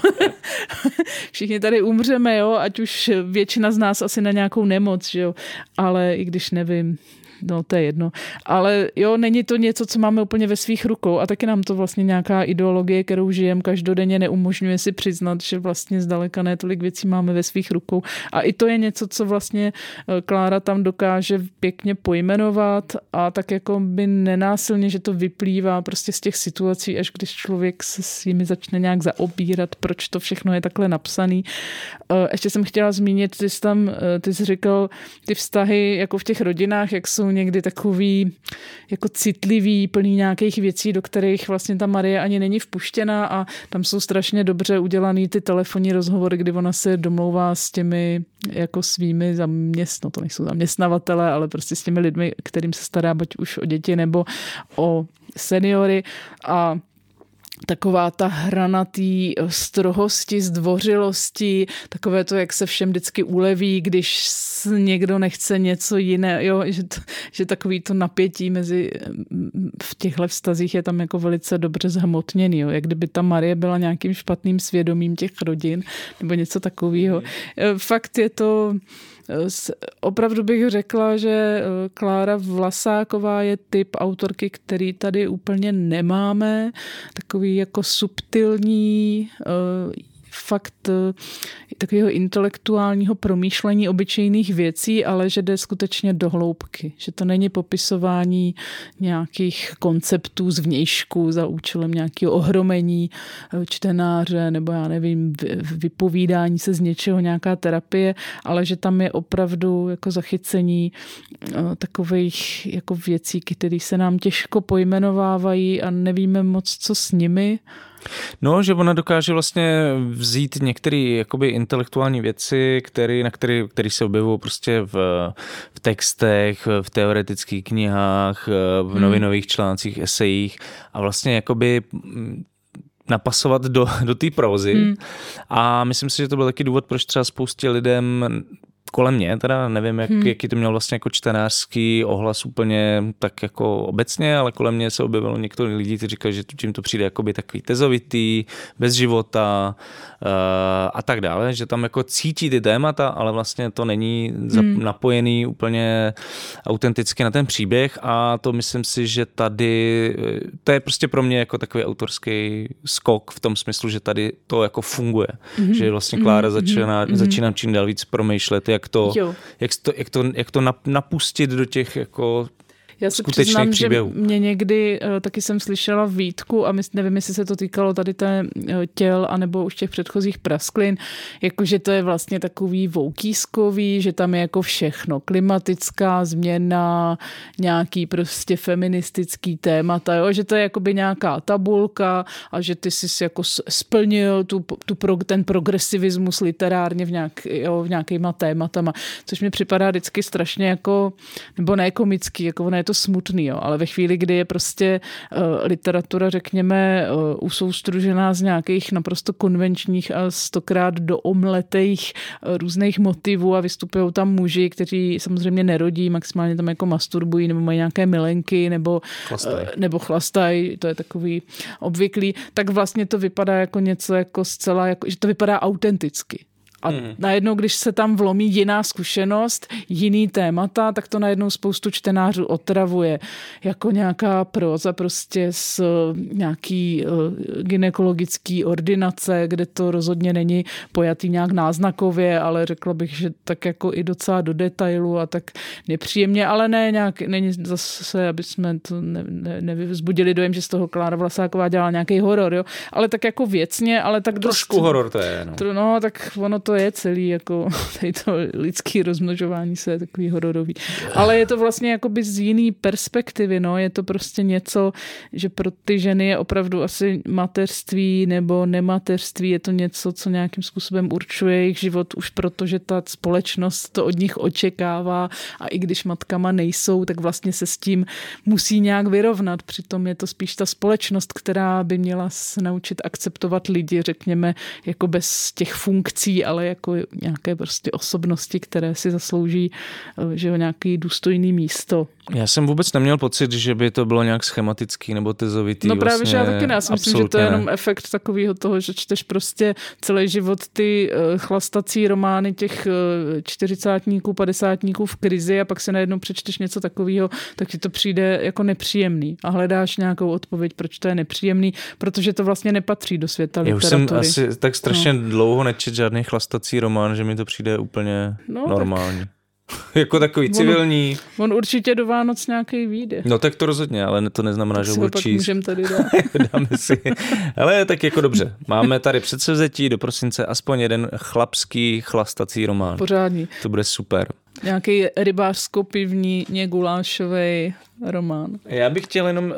všichni tady umřeme, jo, ať už většina z nás asi na nějakou nemoc, že jo, ale i když nevím, no to je jedno. Ale jo, není to něco, co máme úplně ve svých rukou a taky nám to vlastně nějaká ideologie, kterou žijeme každodenně, neumožňuje si přiznat, že vlastně zdaleka ne tolik věcí máme ve svých rukou. A i to je něco, co vlastně eh, Klára tam dokáže pěkně pojmenovat a tak jako by nenásilně, že to vyplývá prostě z těch situací, až když člověk se s nimi začne nějak zaobírat, proč to všechno je takhle napsaný. Eh, ještě jsem chtěla zmínit, ty jsi tam, eh, ty jsi říkal, ty vztahy jako v těch rodinách, jak jsou někdy takový jako citlivý, plný nějakých věcí, do kterých vlastně ta Marie ani není vpuštěna a tam jsou strašně dobře udělaný ty telefonní rozhovory, kdy ona se domlouvá s těmi jako svými zaměst, no to nejsou zaměstnavatele, ale prostě s těmi lidmi, kterým se stará buď už o děti nebo o seniory a taková ta hranatý eh, strohosti, zdvořilosti, takové to, jak se všem vždycky uleví, když někdo nechce něco jiné, jo, že, to, že takový to napětí mezi mm, v těchto vztazích je tam jako velice dobře zhmotněný, jo, jak kdyby ta Marie byla nějakým špatným svědomím těch rodin, nebo něco takového. Eh, fakt je to Opravdu bych řekla, že eh, Klára Vlasáková je typ autorky, který tady úplně nemáme. Takový jako subtilní, eh, fakt eh, takového intelektuálního promýšlení obyčejných věcí, ale že jde skutečně do hloubky. Že to není popisování nějakých konceptů z vnějšku za účelem nějakého ohromení eh, čtenáře nebo já nevím, vypovídání se z něčeho, nějaká terapie, ale že tam je opravdu jako zachycení eh, takových jako věcí, které se nám těžko pojmenovávají a nevíme moc, co s nimi. No, že ona dokáže vlastně vzít některé jakoby intelektuální věci, který, na které který se objevují prostě v, v textech, v teoretických knihách, v hmm. novinových článcích, esejích a vlastně jakoby napasovat do, do té prózy. Hmm. A myslím si, že to byl taky důvod, proč třeba spoustě lidem kolem mě, teda nevím, jak, hmm. jaký to měl vlastně jako čtenářský ohlas úplně tak jako obecně, ale kolem mě se objevilo některý lidí, kteří říkali, že tím to přijde jako by takový tezovitý, bez života a tak dále, že tam jako cítí ty témata, ale vlastně to není hmm. napojený úplně autenticky na ten příběh a to myslím si, že tady, eh, to je prostě pro mě jako takový autorský skok v tom smyslu, že tady to jako funguje, hmm. že vlastně Klára hmm. začíná, hmm. začíná čím dál víc promýšlet, jak to, jak to, jak to, jak to napustit do těch jako já se přiznám, příběhů. že mě někdy, uh, taky jsem slyšela výtku a my, nevím, jestli se to týkalo tady té uh, těl, anebo už těch předchozích prasklin, jakože to je vlastně takový voukýskový, že tam je jako všechno. Klimatická změna, nějaký prostě feministický témata, jo? že to je jakoby nějaká tabulka a že ty jsi jako splnil tu, tu pro, ten progresivismus literárně v, nějak, jo, v nějakýma tématama, což mi připadá vždycky strašně jako, nebo ne komický, jako ono je to to smutný, jo, ale ve chvíli, kdy je prostě uh, literatura, řekněme, uh, usoustružená z nějakých naprosto konvenčních a stokrát do omletých uh, různých motivů a vystupují tam muži, kteří samozřejmě nerodí, maximálně tam jako masturbují nebo mají nějaké milenky nebo chlastají, uh, nebo chlastají to je takový obvyklý, tak vlastně to vypadá jako něco jako zcela, jako, že to vypadá autenticky. A hmm. najednou, když se tam vlomí jiná zkušenost, jiný témata, tak to najednou spoustu čtenářů otravuje. Jako nějaká proza prostě z nějaký uh, ginekologický ordinace, kde to rozhodně není pojatý nějak náznakově, ale řekla bych, že tak jako i docela do detailu a tak nepříjemně, ale ne nějak, není zase, aby jsme to ne, ne, nevyzbudili dojem, že z toho Klára Vlasáková dělala nějaký horor, jo? ale tak jako věcně, ale tak Trošku dost, horor to je, no. no. tak ono to to je celý, jako tady to lidský rozmnožování se je takový hororový. Ale je to vlastně jakoby z jiný perspektivy, no, je to prostě něco, že pro ty ženy je opravdu asi mateřství nebo nemateřství, je to něco, co nějakým způsobem určuje jejich život už proto, že ta společnost to od nich očekává a i když matkama nejsou, tak vlastně se s tím musí nějak vyrovnat. Přitom je to spíš ta společnost, která by měla se naučit akceptovat lidi, řekněme, jako bez těch funkcí, ale ale jako nějaké prostě osobnosti, které si zaslouží eh, že nějaký důstojný místo. Já jsem vůbec neměl pocit, že by to bylo nějak schematický nebo tezovitý. No právě, vlastně, že já taky ne. Já si myslím, že to je jenom efekt takového toho, že čteš prostě celý život ty eh, chlastací romány těch eh, čtyřicátníků, padesátníků v krizi a pak se najednou přečteš něco takového, tak ti to přijde jako nepříjemný a hledáš nějakou odpověď, proč to je nepříjemný, protože to vlastně nepatří do světa Já už jsem asi tak strašně no. dlouho nečet žádný chlastací román, že mi to přijde úplně no, normální. Tak jako takový civilní. On, on určitě do Vánoc nějaký vyjde. No tak to rozhodně, ale to neznamená, tak že ho číst. můžeme tady dát. Dáme si. Ale tak jako dobře. Máme tady předsevzetí do prosince aspoň jeden chlapský chlastací román. Pořádný. To bude super. Nějaký rybářsko-pivní, gulášový román. Já bych chtěl jenom uh,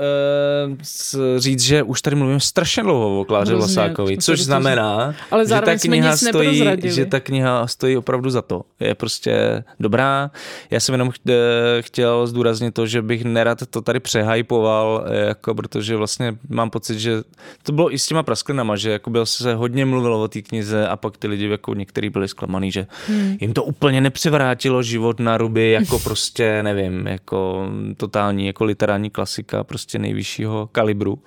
říct, že už tady mluvím strašně dlouho o Kláře Vlasákovi, což znamená, ale že ta kniha stojí, že ta kniha stojí opravdu za to. Je prostě dobrá. Já jsem jenom chtěl zdůraznit to, že bych nerad to tady přehypoval, jako protože vlastně mám pocit, že to bylo i s těma prasklinama, že jako byl se hodně mluvilo o té knize a pak ty lidi jako některý byli zklamaný, že hmm. jim to úplně nepřevrátilo život na ruby, jako prostě, nevím, jako totální, jako literární klasika, prostě nejvyššího kalibru.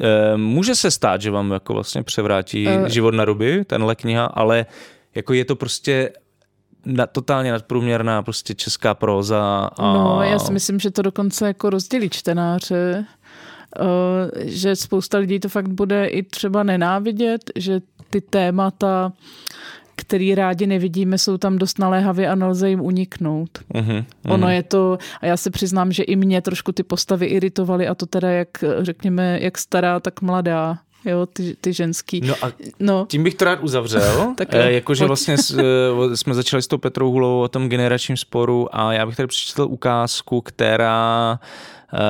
Eh, může se stát, že vám jako vlastně převrátí uh, život na ruby, tenhle kniha, ale jako je to prostě na, totálně nadprůměrná prostě česká próza. A... No, já si myslím, že to dokonce jako rozdělí čtenáře, uh, že spousta lidí to fakt bude i třeba nenávidět, že ty témata který rádi nevidíme, jsou tam dost naléhavě a nelze jim uniknout. Uh-huh, uh-huh. Ono je to, a já se přiznám, že i mě trošku ty postavy iritovaly a to teda jak, řekněme, jak stará, tak mladá jo, ty, ty ženský. No a no. tím bych to rád uzavřel, tak e, jakože vlastně s, eh, jsme začali s tou Petrou Hulou o tom generačním sporu a já bych tady přečetl ukázku, která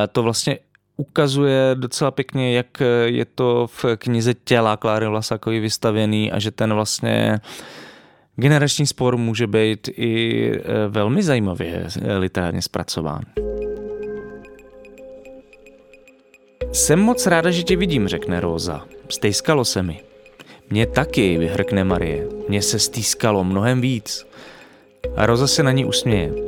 e, to vlastně ukazuje docela pěkně, jak je to v knize Těla Kláry Vlasákovi vystavěný a že ten vlastně generační spor může být i e, velmi zajímavě e, literárně zpracován. Jsem moc ráda, že tě vidím, řekne Róza. Stejskalo se mi. Mně taky, vyhrkne Marie. Mně se stýskalo mnohem víc. A Roza se na ní usměje.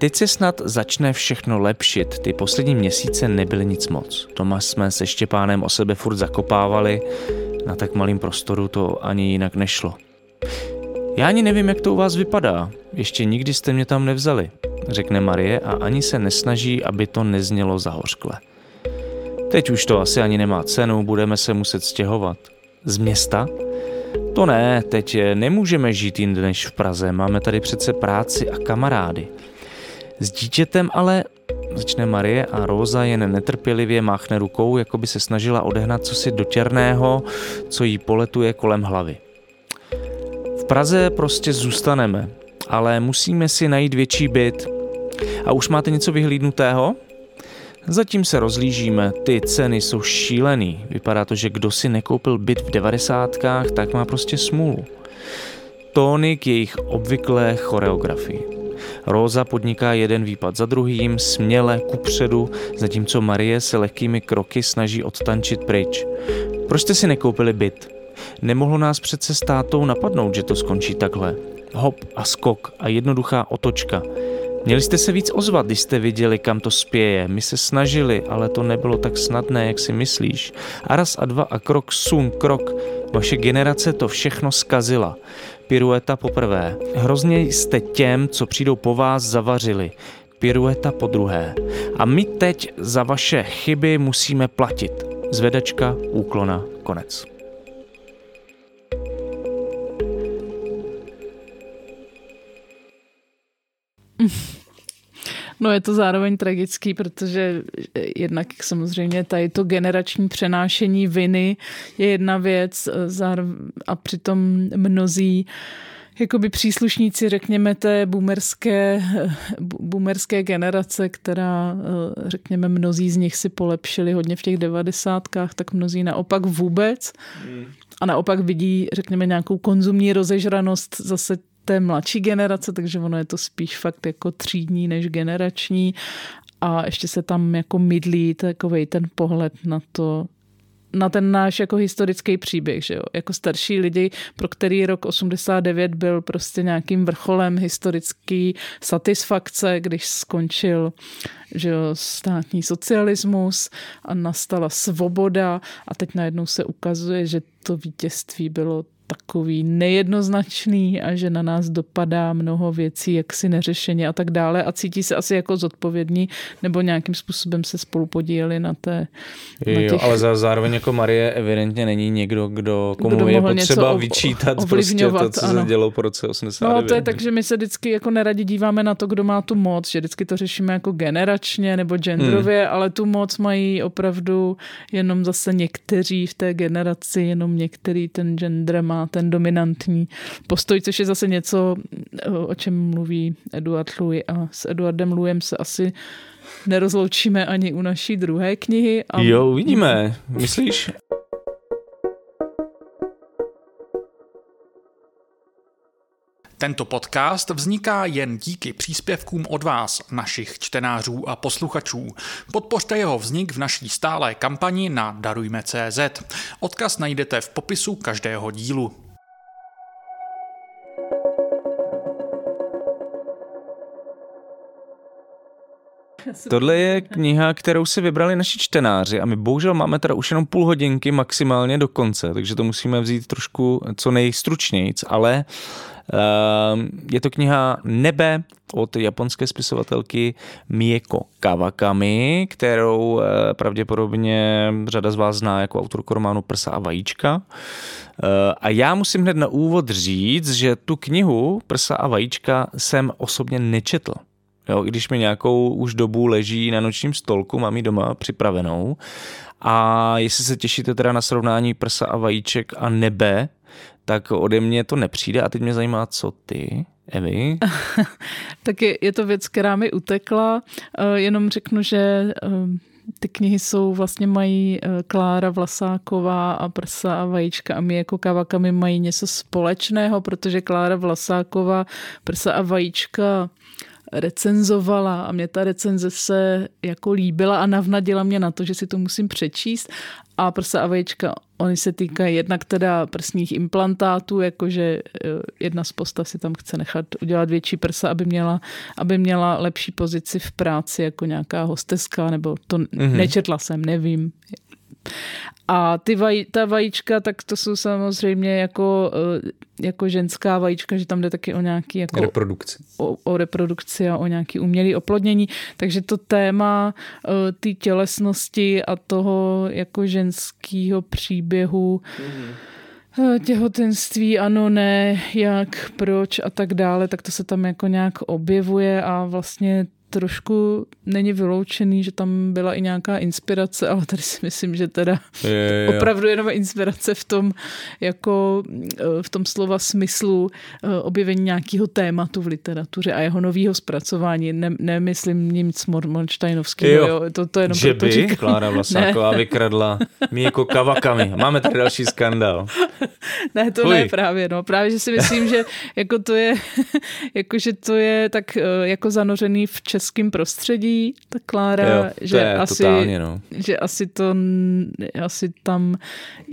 Teď se snad začne všechno lepšit, ty poslední měsíce nebyly nic moc. Doma jsme se Štěpánem o sebe furt zakopávali, na tak malým prostoru to ani jinak nešlo. Já ani nevím, jak to u vás vypadá, ještě nikdy jste mě tam nevzali, řekne Marie a ani se nesnaží, aby to neznělo zahořkle. Teď už to asi ani nemá cenu, budeme se muset stěhovat. Z města? To ne, teď nemůžeme žít jinde než v Praze, máme tady přece práci a kamarády. S dítětem ale začne Marie a Róza jen netrpělivě máchne rukou, jako by se snažila odehnat cosi dotěrného, co jí poletuje kolem hlavy. V Praze prostě zůstaneme, ale musíme si najít větší byt. A už máte něco vyhlídnutého? Zatím se rozlížíme, ty ceny jsou šílený. Vypadá to, že kdo si nekoupil byt v devadesátkách, tak má prostě smůlu. Tóny k jejich obvyklé choreografii. Róza podniká jeden výpad za druhým, směle, kupředu, zatímco Marie se lehkými kroky snaží odtančit pryč. Proč jste si nekoupili byt? Nemohlo nás přece s tátou napadnout, že to skončí takhle. Hop a skok a jednoduchá otočka. Měli jste se víc ozvat, když jste viděli, kam to spěje. My se snažili, ale to nebylo tak snadné, jak si myslíš. A raz a dva a krok, sun, krok. Vaše generace to všechno skazila. Pirueta poprvé. Hrozně jste těm, co přijdou po vás, zavařili. Pirueta po druhé. A my teď za vaše chyby musíme platit. Zvedačka, úklona, konec. No je to zároveň tragický, protože jednak samozřejmě tady to generační přenášení viny je jedna věc a přitom mnozí jakoby příslušníci, řekněme, té boomerské, boomerské generace, která, řekněme, mnozí z nich si polepšili hodně v těch devadesátkách, tak mnozí naopak vůbec. Hmm. A naopak vidí, řekněme, nějakou konzumní rozežranost zase té mladší generace, takže ono je to spíš fakt jako třídní než generační a ještě se tam jako mydlí takový ten pohled na to, na ten náš jako historický příběh, že jo? Jako starší lidi, pro který rok 89 byl prostě nějakým vrcholem historický satisfakce, když skončil že jo, státní socialismus a nastala svoboda a teď najednou se ukazuje, že to vítězství bylo takový nejednoznačný a že na nás dopadá mnoho věcí, jak si neřešeně a tak dále a cítí se asi jako zodpovědní nebo nějakým způsobem se spolu podíleli na té... Na těch... Jo, ale zároveň jako Marie evidentně není někdo, kdo komu kdo je potřeba vyčítat prostě to, co ano. se dělo po roce 89. No to je tak, že my se vždycky jako neradi díváme na to, kdo má tu moc, že vždycky to řešíme jako generačně nebo genderově, hmm. ale tu moc mají opravdu jenom zase někteří v té generaci, jenom některý ten gender má ten dominantní postoj, což je zase něco, o čem mluví Eduard Louis a s Eduardem Louisem se asi nerozloučíme ani u naší druhé knihy. A... Jo, uvidíme. Myslíš? Tento podcast vzniká jen díky příspěvkům od vás, našich čtenářů a posluchačů. Podpořte jeho vznik v naší stálé kampani na Darujme.cz. Odkaz najdete v popisu každého dílu. Tohle je kniha, kterou si vybrali naši čtenáři a my bohužel máme teda už jenom půl hodinky maximálně do konce, takže to musíme vzít trošku co nejstručnějc, ale Ehm, je to kniha Nebe od japonské spisovatelky Mieko Kawakami, kterou eh, pravděpodobně řada z vás zná jako autorku románu Prsa a vajíčka. Eh, a já musím hned na úvod říct, že tu knihu Prsa a vajíčka jsem osobně nečetl. Jo, když mi nějakou už dobu leží na nočním stolku, mám ji doma připravenou. A jestli se těšíte teda na srovnání prsa a vajíček a nebe, tak ode mě to nepřijde a teď mě zajímá, co ty, Evi? tak je, je to věc, která mi utekla, uh, jenom řeknu, že uh, ty knihy jsou vlastně mají uh, Klára Vlasáková a Prsa a Vajíčka a my jako Kavakami mají něco společného, protože Klára Vlasáková Prsa a Vajíčka recenzovala a mě ta recenze se jako líbila a navnadila mě na to, že si to musím přečíst a prsa a vejčka, oni se týkají jednak teda prsních implantátů, jakože eh, jedna z postav si tam chce nechat udělat větší prsa, aby měla, aby měla lepší pozici v práci jako nějaká hosteska, nebo to mm-hmm. nečetla jsem, nevím. A ty vaj, ta vajíčka, tak to jsou samozřejmě jako, eh, jako ženská vajíčka, že tam jde taky o nějaký jako reprodukci. O, o reprodukci a o nějaký umělý oplodnění. Takže to téma uh, té tělesnosti a toho jako ženského příběhu mm-hmm. těhotenství, ano, ne, jak, proč a tak dále, tak to se tam jako nějak objevuje a vlastně trošku není vyloučený, že tam byla i nějaká inspirace, ale tady si myslím, že teda Je, je, je. opravdu jenom inspirace v tom, jako eh, v tom slova smyslu eh, objevení nějakého tématu v literatuře a jeho nového zpracování. Ne, nemyslím nic Mormonsteinovského, Jo. jo. To, to jenom Že proto by říkám. Klára Vlasáková vykradla Míko Kavakami. Máme tady další skandál. Ne, to Fuj. ne právě, no. Právě, že si myslím, že jako to je, jako, že to je tak eh, jako zanořený v českém prostředí, ta Klára, Jo, že je asi, totálně, no. že asi to, asi tam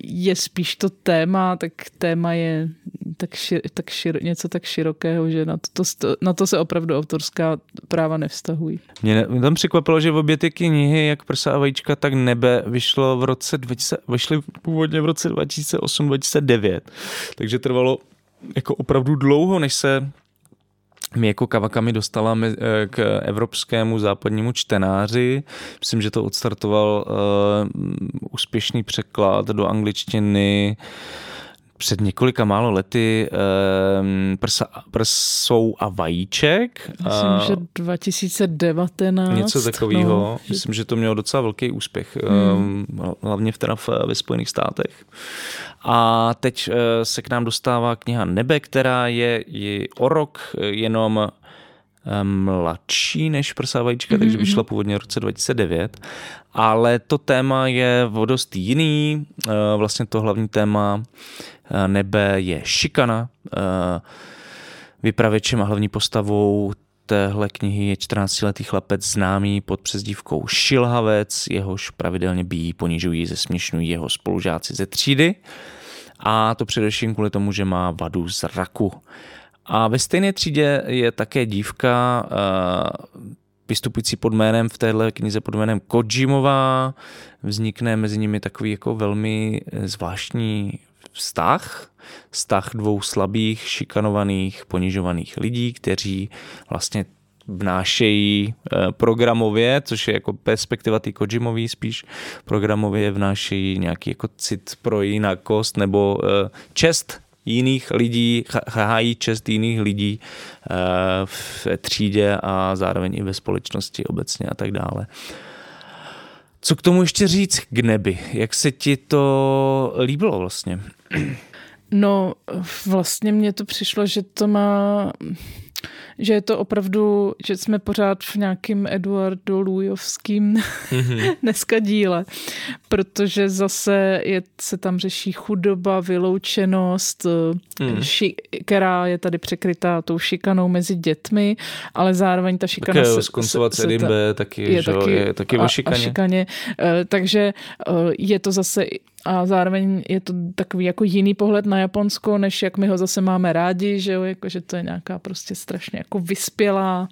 je spíš to téma, tak téma je tak, šir, tak šir, něco tak širokého, že na to, to, na to se opravdu autorská práva nevztahují. Mě, mě tam překvapilo, že v obě ty knihy, jak Prsa a vajíčka, tak nebe, vyšlo v roce 2000, vyšly původně v roce 2008-2009. Takže trvalo jako opravdu dlouho, než se mi jako Kavakami dostala eh, k evropskému západnímu čtenáři. Myslím, že to odstartoval uh, úspěšný překlad do angličtiny před několika málo lety um, prsa, prsou a vajíček. Myslím, A- že 2019. Něco takového. No, Myslím, že to mělo docela velký úspěch, Hmm. hmm. hlavně v teda v, ve Spojených státech. A teď eh, se k nám dostává kniha Nebe, která je, je o rok jenom mladší než Prsa vajíčka, Mhm, takže vyšla původně v roce 2009. Ale to téma je o dost jiný. Eh, Vlastně to hlavní téma eh, Nebe je šikana. Eh, Vypravěčem a hlavní postavou téhle knihy je 14-letý chlapec známý pod přezdívkou Šilhavec, jehož pravidelně bíjí, ponižují, zesměšňují jeho spolužáci ze třídy. A to především kvůli tomu, že má vadu zraku. A ve stejné třídě je také dívka, eh, vystupující pod jménem v téhle knize pod jménem Kojimová. Vznikne mezi nimi takový jako velmi eh, zvláštní vztah, vztah dvou slabých, šikanovaných, ponižovaných lidí, kteří vlastně vnášejí eh, programově, což je jako perspektiva ty Kojimový spíš, programově vnášejí nějaký jako cit pro jinakost nebo čest jiných lidí, hájí čest jiných lidí eh, v třídě a zároveň i ve společnosti obecně a tak dále. Co k tomu ještě říct k nebi? Jak se ti to líbilo vlastně? No, vlastně mně to přišlo, že to má, že je to opravdu, že jsme pořád v nějakým Eduardo Lujovským mm-hmm. dneska díle, protože zase je, se tam řeší chudoba, vyloučenost, mm. ši, která je tady překrytá tou šikanou mezi dětmi, ale zároveň ta šikana Také se, skoncovat se, se ta- taky, je, že, taky, je taky o šikaně. A šikaně. Eh, Takže eh, je to zase a zároveň je to takový jako jiný pohled na Japonsko, než jak my ho zase máme rádi, že jo, jako, že to je nějaká prostě strašně jako vyspělá,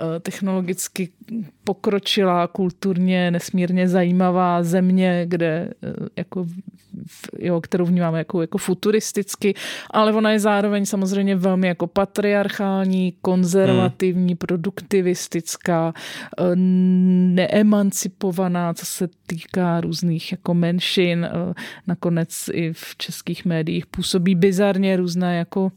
eh, technologicky pokročilá, kulturně nesmírně zajímavá země, kde eh, jako jo, kterou vnímáme jako, jako futuristicky, ale ona je zároveň samozřejmě velmi jako patriarchální, konzervativní, produktivistická, eh, neemancipovaná, co se týká různých jako menšin. eh, Nakonec i v českých médiích působí bizarně různé jako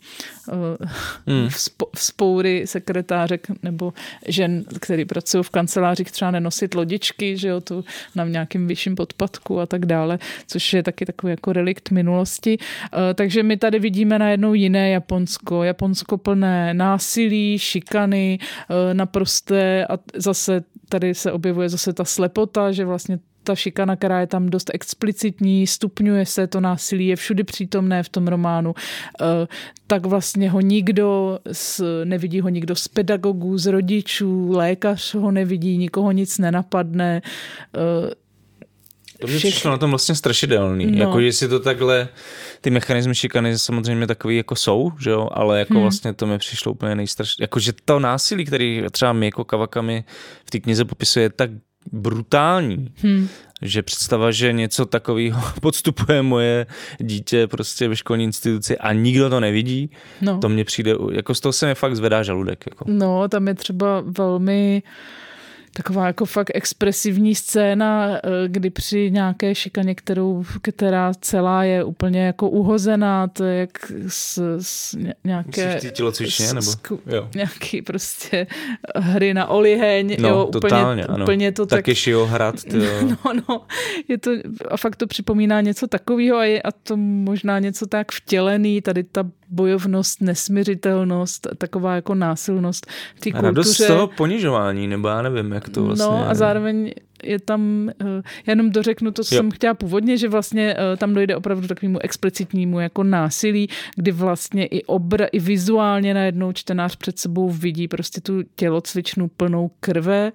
hmm. spoury sekretářek nebo žen, který pracují v kancelářích, třeba nenosit lodičky, že jo, tu na nějakým vyšším podpadku a tak dále, což je taky takový jako relikt minulosti. Eh, Takže my tady vidíme najednou jiné Japonsko. Japonsko plné násilí, šikany, eh, naprosté a zase tady se objevuje zase ta slepota, že vlastně ta šikana, která je tam dost explicitní, stupňuje se, to násilí je všudy přítomné v tom románu, eh, tak vlastně ho nikdo, z, nevidí ho nikdo z pedagogů, z rodičů, lékař ho nevidí, nikoho nic nenapadne. eh, To mě všech- přišlo na tom vlastně strašidelný. No. Jako, že si to takhle, ty mechanizmy šikany samozřejmě takový jako jsou, že jo, ale jako hmm. vlastně to mi přišlo úplně nejstrašnější. Jako, že to násilí, který třeba my jako Kawakami v té knize popisuje, je tak brutální, hmm. že představa, že něco takového podstupuje moje dítě prostě ve školní instituci a nikdo to nevidí, No. to mně přijde, jako z toho se mi fakt zvedá žaludek. Jako. No, tam je třeba velmi taková jako fakt expresivní scéna, eh, kdy při nějaké šikaně, kterou, která celá je úplně jako uhozená, to je jak s, s nějaké... Tělocvičně, nebo? Jo. Nějaký prostě hry na oliheň, no, jo, totálně, úplně, ano. úplně to tak... Takešího hrad, No, no, je to, a fakt to připomíná něco takového a, je, a to možná něco tak vtělený, tady ta bojovnost, nesměřitelnost, taková jako násilnost v té kultuře. Radost z toho ponižování, nebo já nevím, jak to vlastně... No a zároveň je tam, eh, já jenom dořeknu to, co jo. jsem chtěla původně, že vlastně eh, tam dojde opravdu takovému explicitnímu jako násilí, kdy vlastně i obra, i vizuálně najednou čtenář před sebou vidí prostě tu tělocvičnu plnou krve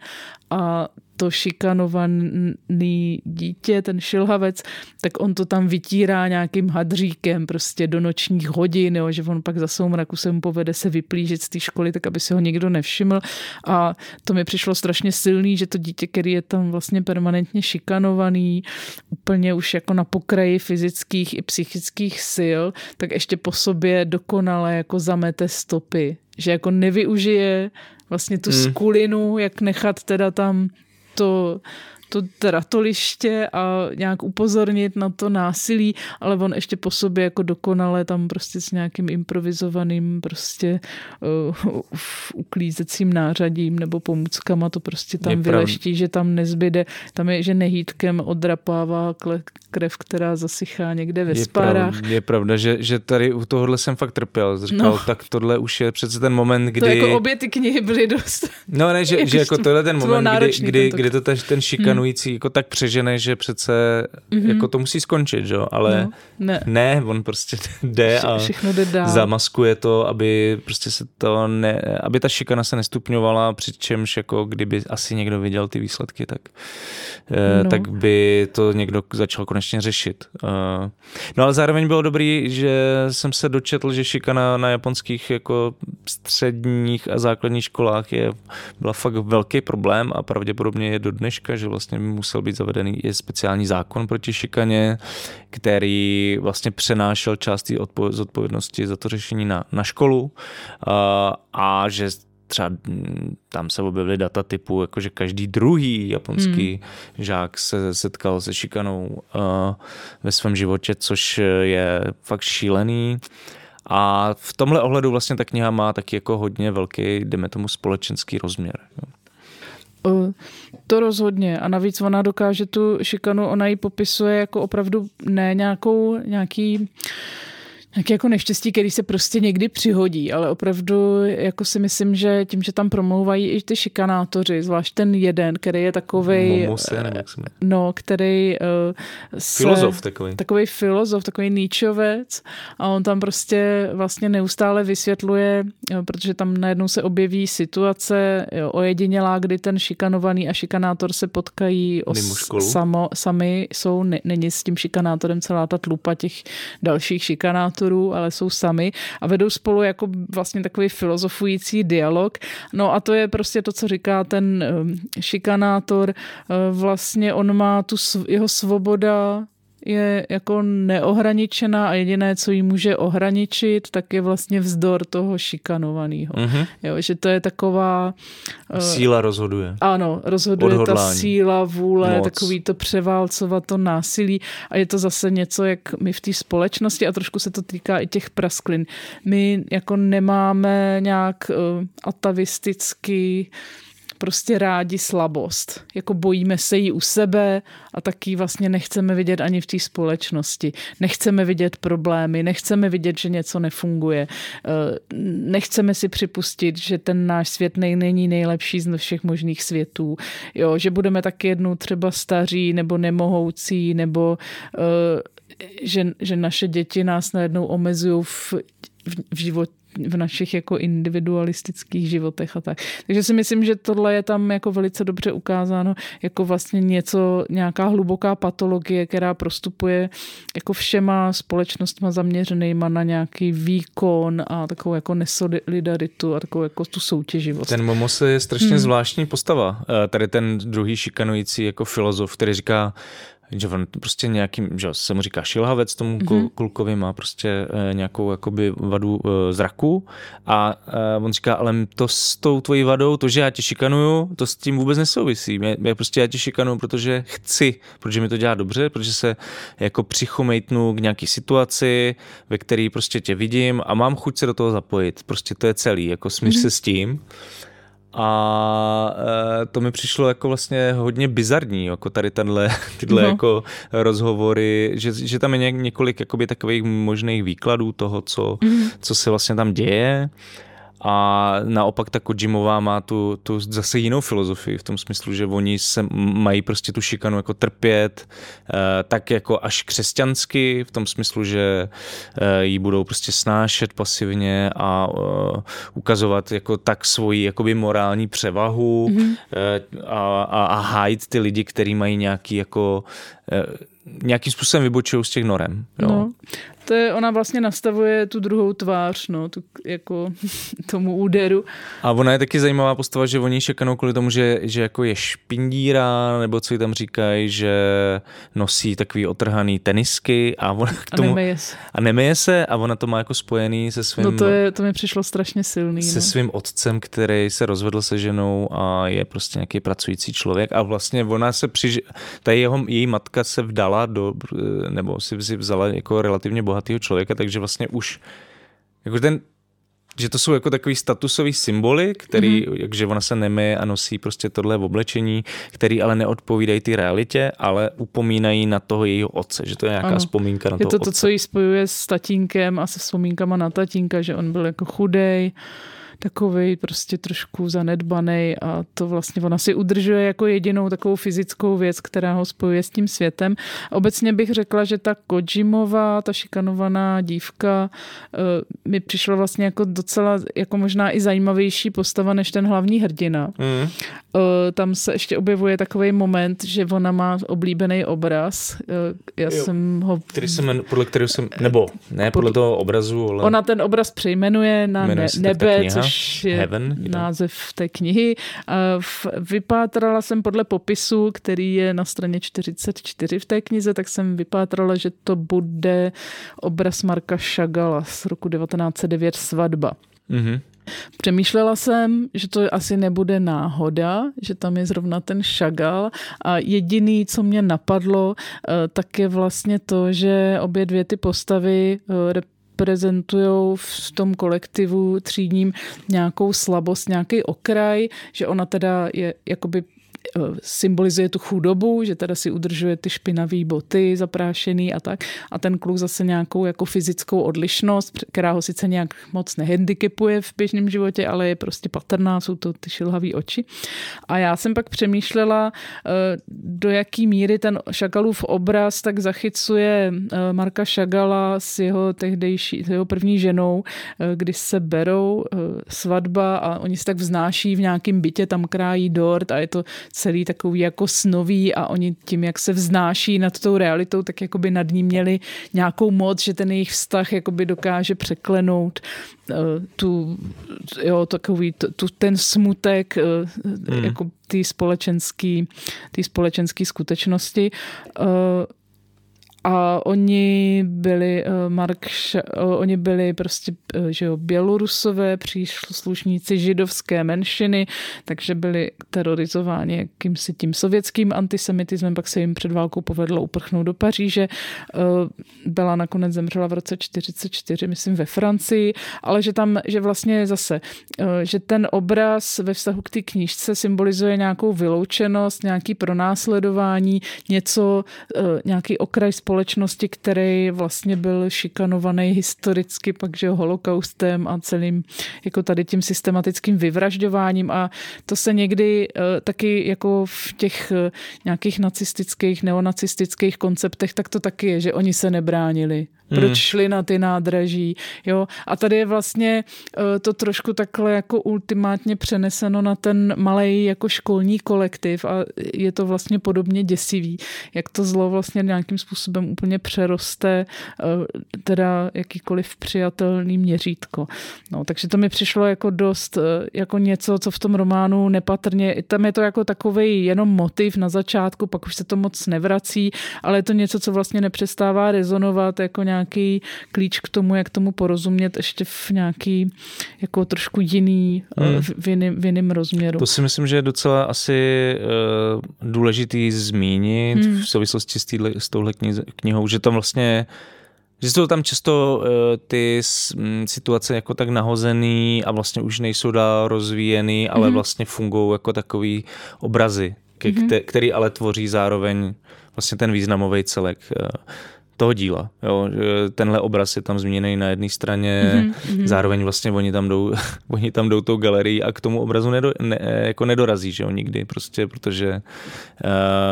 a to šikanovaný dítě, ten šilhavec, tak on to tam vytírá nějakým hadříkem prostě do nočních hodin, jo, že on pak za soumraku se mu povede se vyplížit z té školy, tak aby se ho nikdo nevšiml. A to mi přišlo strašně silný, že to dítě, který je tam vlastně permanentně šikanovaný, úplně už jako na pokraji fyzických i psychických sil, tak ještě po sobě dokonale jako zamete stopy. Že jako nevyužije vlastně tu hmm. skulinu, jak nechat teda tam to, to tratoliště a nějak upozornit na to násilí, ale on ještě po sobě jako dokonale tam prostě s nějakým improvizovaným prostě uh, uklízecím nářadím nebo pomůckama to prostě tam je vyleští, pravda. že tam nezbyde, tam je, že nehýtkem odrapává krev, která zasychá někde ve je spárách. Pravda, je pravda, že, že tady u tohohle jsem fakt trpěl. Říkal, no. tak tohle už je přece ten moment, kdy... To jako obě ty knihy byly dost... No ne, že, že jako tohle ten moment, kdy, kdy, kdy to ten, ten šikanu trénující jako tak přežene, že přece mm-hmm. jako to musí skončit, že? ale no, ne. ne, on prostě jde a jde dál. zamaskuje to, aby prostě se to ne, aby ta šikana se nestupňovala, přičemž jako kdyby asi někdo viděl ty výsledky, tak, eh, no. tak by to někdo začal konečně řešit. Eh, no ale zároveň bylo dobrý, že jsem se dočetl, že šikana na japonských jako středních a základních školách je, byla fakt velký problém a pravděpodobně je do dneška, že vlastně by musel být zavedený i speciální zákon proti šikaně, který vlastně přenášel část té zodpovědnosti za to řešení na, na školu a, a že třeba tam se objevily data typu, jakože každý druhý japonský hmm. žák se setkal se šikanou uh, ve svém životě, což je fakt šílený. A v tomhle ohledu vlastně ta kniha má taky jako hodně velký, jdeme tomu, společenský rozměr. To rozhodně. A navíc ona dokáže tu šikanu, ona ji popisuje jako opravdu ne nějakou, nějaký Nějaké jako neštěstí, který se prostě někdy přihodí, ale opravdu jako si myslím, že tím, že tam promlouvají i ty šikanátoři, zvlášť ten jeden, který je takový, no, který uh, se, filozof takový. Takový filozof, takový níčovec a on tam prostě vlastně neustále vysvětluje, jo, protože tam najednou se objeví situace jo, ojedinělá, kdy ten šikanovaný a šikanátor se potkají os, samo, sami, jsou, ne, není s tím šikanátorem celá ta tlupa těch dalších šikanátorů, autorů, ale jsou sami a vedou spolu jako vlastně takový filozofující dialog. No a to je prostě to, co říká ten eh, šikanátor. Eh, vlastně on má tu, jeho svoboda je jako neohraničená a jediné, co jí může ohraničit, tak je vlastně vzdor toho šikanovaného. Mm-hmm. Jo, že to je taková... Uh, síla rozhoduje. Ano, rozhoduje Odhodlání. ta síla, vůle, Moc. takový to převálcovat to násilí a je to zase něco, jak my v té společnosti a trošku se to týká i těch prasklin. My jako nemáme nějak uh, atavisticky prostě rádi slabost. Jako bojíme se jí u sebe a taky vlastně nechceme vidět ani v té společnosti. Nechceme vidět problémy, nechceme vidět, že něco nefunguje. Eh, nechceme si připustit, že ten náš svět není nejlepší z všech možných světů. Jo, že budeme taky jednou třeba staří nebo nemohoucí nebo eh, že, že naše děti nás najednou omezují v, v, v životě v našich jako individualistických životech a tak. Takže si myslím, že tohle je tam jako velice dobře ukázáno jako vlastně něco, nějaká hluboká patologie, která prostupuje jako všema společnostma zaměřenýma na nějaký výkon a takovou jako nesolidaritu a takovou jako tu soutěživost. Ten Momose je strašně hmm. zvláštní postava. Eh, tady ten druhý šikanující jako filozof, který říká, že on prostě nějakým, že se mu říká šilhavec, tomu mm-hmm. klukovi má prostě e, nějakou jakoby vadu e, zraku a e, on říká, ale to s tou tvojí vadou, to, že já tě šikanuju, to s tím vůbec nesouvisí. Mě, mě prostě já tě šikanuju, protože chci, protože mi to dělá dobře, protože se jako přichomejtnu k nějaký situaci, ve které prostě tě vidím a mám chuť se do toho zapojit. Prostě to je celý, jako smíř mm-hmm. se s tím. A e, to mi přišlo jako vlastně hodně bizarní, jako tady tenhle, tyhle no. jako rozhovory, že, že tam je několik jakoby takových možných výkladů toho, co, mm. co se vlastně tam děje. A naopak ta Kojimová má tu, tu zase jinou filozofii v tom smyslu, že oni se mají prostě tu šikanu jako trpět, eh, tak jako až křesťansky, v tom smyslu, že eh, ji budou prostě snášet pasivně a eh, ukazovat jako tak svoji jakoby morální převahu mm-hmm. a, a, a hájit ty lidi, kteří mají nějaký jako nějakým způsobem vybočují z těch norem. Jo. No, to je, ona vlastně nastavuje tu druhou tvář, no, tu, jako tomu úderu. A ona je taky zajímavá postava, že oni šekanou kvůli tomu, že, že jako je špindíra, nebo co jí tam říkají, že nosí takový otrhaný tenisky a ona k tomu... A nemeje se. A nemeje se a ona to má jako spojený se svým... No to, je, to mi přišlo strašně silný. Se no. svým otcem, který se rozvedl se ženou a je prostě nějaký pracující člověk a vlastně ona se přiž... Ta jeho, její matka se vdala do, nebo si, si vzala jako relativně bohatého člověka, takže vlastně už jako ten, že to jsou jako takový statusový symboly, který, mm-hmm. jakže ona se nemé a nosí prostě tohle v oblečení, který ale neodpovídají ty realitě, ale upomínají na toho jejího otce, že to je nějaká ano. vzpomínka na je toho to otce. to, co ji spojuje s tatínkem a se vzpomínkama na tatínka, že on byl jako chudej, takový prostě trošku zanedbaný a to vlastně ona si udržuje jako jedinou takovou fyzickou věc, která ho spojuje s tím světem. Obecně bych řekla, že ta Kojimová, ta šikanovaná dívka eh, mi přišla vlastně jako docela jako možná i zajímavější postava než ten hlavní hrdina. Mm. Tam se ještě objevuje takový moment, že ona má oblíbený obraz. Eh, já jo, jsem ho... Který jsem, podle kterého jsem, nebo ne podle, podle toho obrazu, ale... Ona ten obraz přejmenuje na ne, nebe, což což je Heaven, název té knihy. Vypátrala jsem podle popisu, který je na straně 44 v té knize, tak jsem vypátrala, že to bude obraz Marka Šagala z roku 1909 Svatba. Mm-hmm. Přemýšlela jsem, že to asi nebude náhoda, že tam je zrovna ten šagal a jediný, co mě napadlo, eh, tak je vlastně to, že obě dvě ty postavy eh, reprezentují v tom kolektivu třídním nějakou slabost, nějaký okraj, že ona teda je jakoby symbolizuje tu chudobu, že teda si udržuje ty špinavé boty zaprášený a tak. A ten kluk zase nějakou jako fyzickou odlišnost, která ho sice nějak moc nehandicapuje v běžném životě, ale je prostě patrná, jsou to ty šilhavé oči. A já jsem pak přemýšlela, eh, do jaký míry ten Šagalův obraz tak zachycuje eh, Marka Šagala s jeho tehdejší, s jeho první ženou, kdy se berou svatba a oni se tak vznáší v nějakém bytě, tam krájí dort a je to celý takový jako snový a oni tím, jak se vznáší nad tou realitou, tak jako by nad ní měli nějakou moc, že ten jejich vztah jako by dokáže překlenout uh, tu, jo, takový, tu, ten smutek uh, hmm. jako ty společenský, ty společenský skutečnosti. Uh, a oni byli, uh, Mark, uh, oni byli prostě, uh, že jo, bělorusové, příslušníci židovské menšiny, takže byli terorizováni jakýmsi tím sovětským antisemitismem, pak se jim před válkou povedlo uprchnout do Paříže. Byla nakonec zemřela v roce 44, myslím ve Francii, ale že tam, že vlastně zase, že ten obraz ve vztahu k té knížce symbolizuje nějakou vyloučenost, nějaký pronásledování, něco, nějaký okraj společnosti, společnosti, který vlastně byl šikanovaný historicky pak, že holokaustem a celým jako tady tím systematickým vyvražďováním a to se někdy uh, taky jako v těch uh, nějakých nacistických, neonacistických konceptech, tak to taky je, že oni se nebránili. Proč hmm. šli na ty nádraží, jo. A tady je vlastně uh, to trošku takhle jako ultimátně přeneseno na ten malý jako školní kolektiv a je to vlastně podobně děsivý, jak to zlo vlastně nějakým způsobem úplně přeroste uh, teda jakýkoliv přijatelný měřítko. No, takže to mi přišlo jako dost uh, jako něco, co v tom románu nepatrně, tam je to jako takový jenom motiv na začátku, pak už se to moc nevrací, ale je to něco, co vlastně nepřestává rezonovat jako nějaký klíč k tomu, jak tomu porozumět ještě v nějaký jako trošku jiný, hmm. v, jiným, v jiným rozměru. To si myslím, že je docela asi uh, důležitý zmínit hmm. v souvislosti s, týhle, s touhle knihou, že tam vlastně že jsou tam často uh, ty m, situace jako tak nahozený a vlastně už nejsou dál rozvíjený, ale mm-hmm. vlastně fungují jako takový obrazy, mm-hmm. který ale tvoří zároveň vlastně ten významový celek. Uh, toho díla. Jo. Tenhle obraz je tam zmíněný na jedné straně, mm-hmm. zároveň vlastně oni tam jdou, oni tam jdou tou galerii a k tomu obrazu nedo, ne, jako nedorazí, že jo, nikdy, prostě, protože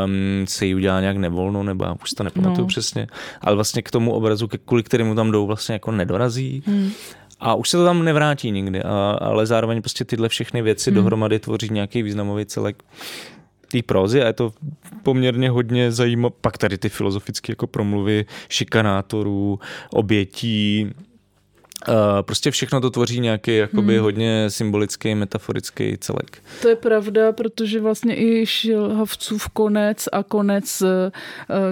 um, se jí udělá nějak nevolno, nebo já už to nepamatuju no. přesně, ale vlastně k tomu obrazu, kvůli kterému tam jdou, vlastně jako nedorazí. Mm. A už se to tam nevrátí nikdy, a, ale zároveň prostě tyhle všechny věci mm. dohromady tvoří nějaký významový celek té prózy a je to poměrně hodně zajímavé. Pak tady ty filozofické jako promluvy šikanátorů, obětí, Uh, prostě všechno to tvoří nějaký jakoby hmm. hodně symbolický, metaforický celek. To je pravda, protože vlastně i Šilhavcův konec a konec uh,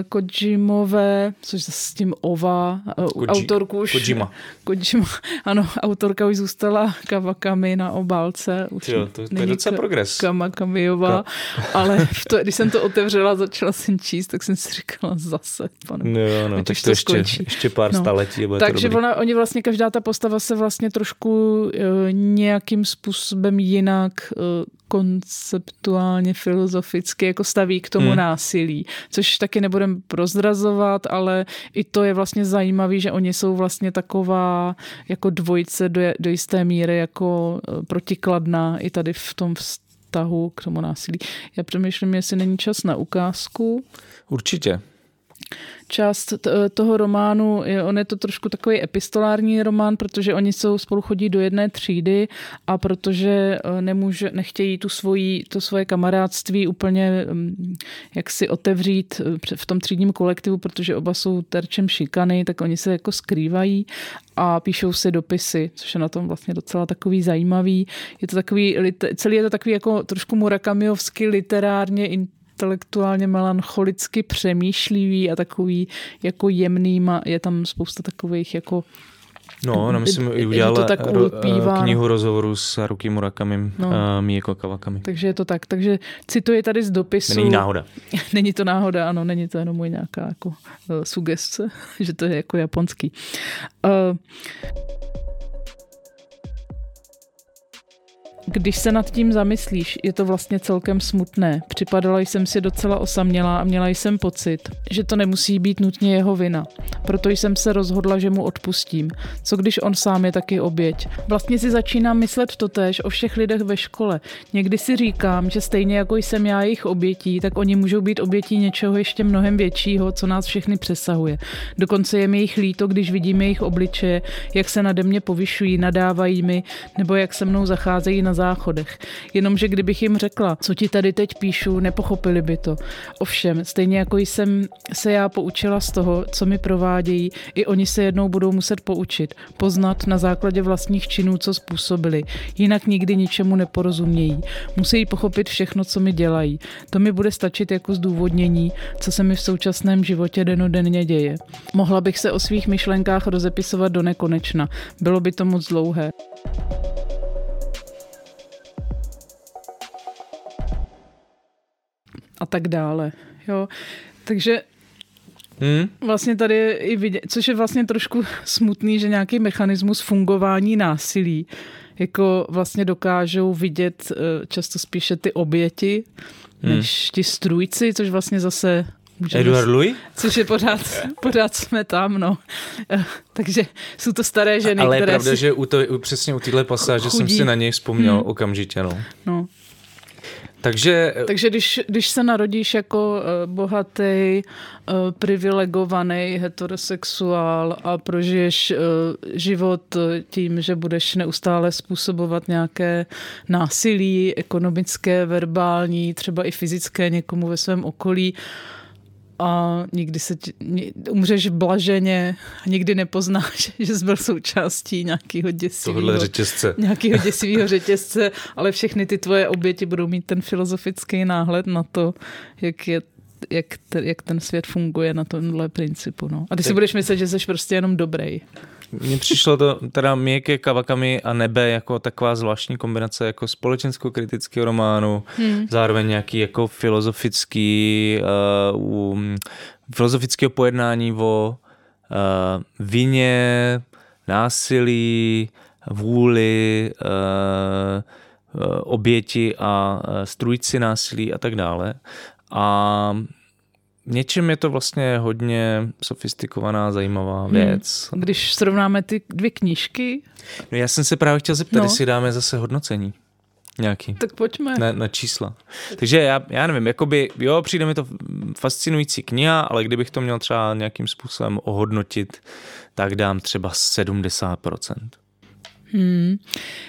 Kojimové, což s tím Ova, uh, Koji, autorku už... Kojima. Kojima. Ano, autorka už zůstala kavakami na obálce. Už jo, to, to je docela progres. Kamakamiová, Ka- ale to, když jsem to otevřela, začala jsem číst, tak jsem si říkala zase, pane. No, no, tak to, ještě, ještě pár no. staletí. Takže ona, oni vlastně každá ta ta postava se vlastně trošku uh, nějakým způsobem jinak uh, konceptuálně, filozoficky jako staví k tomu hmm. násilí, což taky nebudem prozrazovat, ale i to je vlastně zajímavé, že oni jsou vlastně taková jako dvojice do, do jisté míry jako uh, protikladná i tady v tom vztahu k tomu násilí. Já přemýšlím, jestli není čas na ukázku. Určitě část toho románu, on je to trošku takový epistolární román, protože oni jsou spolu chodí do jedné třídy a protože eh, nemůže, nechtějí tu svoji, to svoje kamarádství úplně mm, jak si otevřít eh, v tom třídním kolektivu, protože oba jsou terčem šikany, tak oni se jako skrývají a píšou si dopisy, což je na tom vlastně docela takový zajímavý. Je to takový, celý je to takový jako trošku murakamiovsky literárně intelektuálně melancholicky přemýšlivý a takový jako jemný, má, je tam spousta takových jako No, no myslím, i udělal to tak ro, eh, knihu rozhovoru s Haruki Murakami, no. uh, Mieko Kawakami. Takže je to tak. Takže cituji tady z dopisu. Není náhoda. není to náhoda, ano, není to jenom můj nějaká jako uh, sugestce, že to je jako japonský. Uh, Když se nad tím zamyslíš, je to vlastně celkem smutné. Připadala jsem si docela osamělá a měla jsem pocit, že to nemusí být nutně jeho vina. Proto jsem se rozhodla, že mu odpustím. Co když on sám je taky oběť? Vlastně si začínám myslet totéž o všech lidech ve škole. Někdy si říkám, že stejně jako jsem já jejich obětí, tak oni můžou být obětí něčeho ještě mnohem většího, co nás všechny přesahuje. Dokonce je mi jich líto, když vidíme jejich obličeje, jak se nade mě povyšují, nadávají mi, nebo jak se mnou zacházejí na záchodech. Jenomže kdybych jim řekla, co ti tady teď píšu, nepochopili by to. Ovšem, stejně jako jsem se já poučila z toho, co mi provádějí, i oni se jednou budou muset poučit, poznat na základě vlastních činů, co způsobili. Jinak nikdy ničemu neporozumějí. Musí pochopit všechno, co mi dělají. To mi bude stačit jako zdůvodnění, co se mi v současném životě denodenně děje. Mohla bych se o svých myšlenkách rozepisovat do nekonečna. Bylo by to moc dlouhé. a tak dále. Jo. Takže Hmm. Vlastně tady je i vidět, což je vlastně trošku smutný, že nějaký mechanismus fungování násilí jako vlastně dokážou vidět eh, často spíše ty oběti, hmm. než ti strůjci, což vlastně zase Můžeme, Edward Louis? Což je pořád, pořád jsme tam, no. Eh, takže jsou to staré ženy, Ale které je pravda, si... že u to, přesně u téhle pasáže chudí. jsem si na něj vzpomněl hmm. okamžitě, no. no. Takže, Takže když, když se narodíš jako uh, bohatý, uh, privilegovaný heterosexuál a prožiješ život tím, že budeš neustále způsobovat nějaké násilí, ekonomické, verbální, třeba i fyzické někomu ve svém okolí, a nikdy se ti, umřeš blaženě a nikdy nepoznáš, že jsi byl součástí nějakého děsivého, řetězce. nějakého děsivého řetězce, ale všechny ty tvoje oběti budou mít ten filozofický náhled na to, jak je jak, jak ten svět funguje na tomhle principu. No. A ty si budeš myslet, že jsi prostě jenom dobrý. Mně přišlo to teda Mieke Kawakami a Nebe jako taková zvláštní kombinace jako společensko-kritického románu, hmm. zároveň nějaký jako filozofický uh, um, filozofického pojednání o uh, vině, násilí, vůli, uh, oběti a strujci násilí a tak dále. A něčem je to vlastně hodně sofistikovaná, zajímavá hmm. věc. Hmm. Když srovnáme ty dvě knížky? No já jsem se právě chtěl zeptat, no. jestli dáme zase hodnocení. Nějaký. Tak pojďme. Na, na čísla. Takže já, já nevím, jakoby, jo, přijde mi to fascinující kniha, ale kdybych to měl třeba nějakým způsobem ohodnotit, tak dám třeba 70%. Hmm.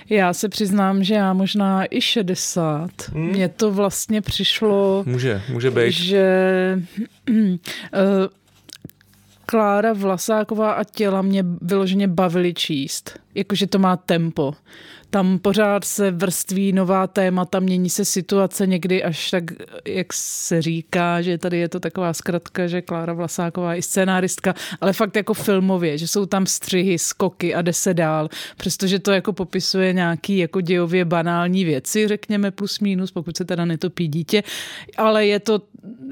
Já se přiznám, že já možná i 60. Hmm. Mně to vlastně přišlo... Může, může být. Že uh, Klára Vlasáková a těla mě vyloženě bavily číst. Jakože to má tempo tam pořád se vrství nová témata, mění se situace někdy až tak, jak se říká, že tady je to taková zkratka, že Klára Vlasáková je scénáristka, ale fakt jako filmově, že jsou tam střihy, skoky a jde se dál, přestože to jako popisuje nějaký jako dějově banální věci, řekněme plus minus, pokud se teda netopí dítě, ale je to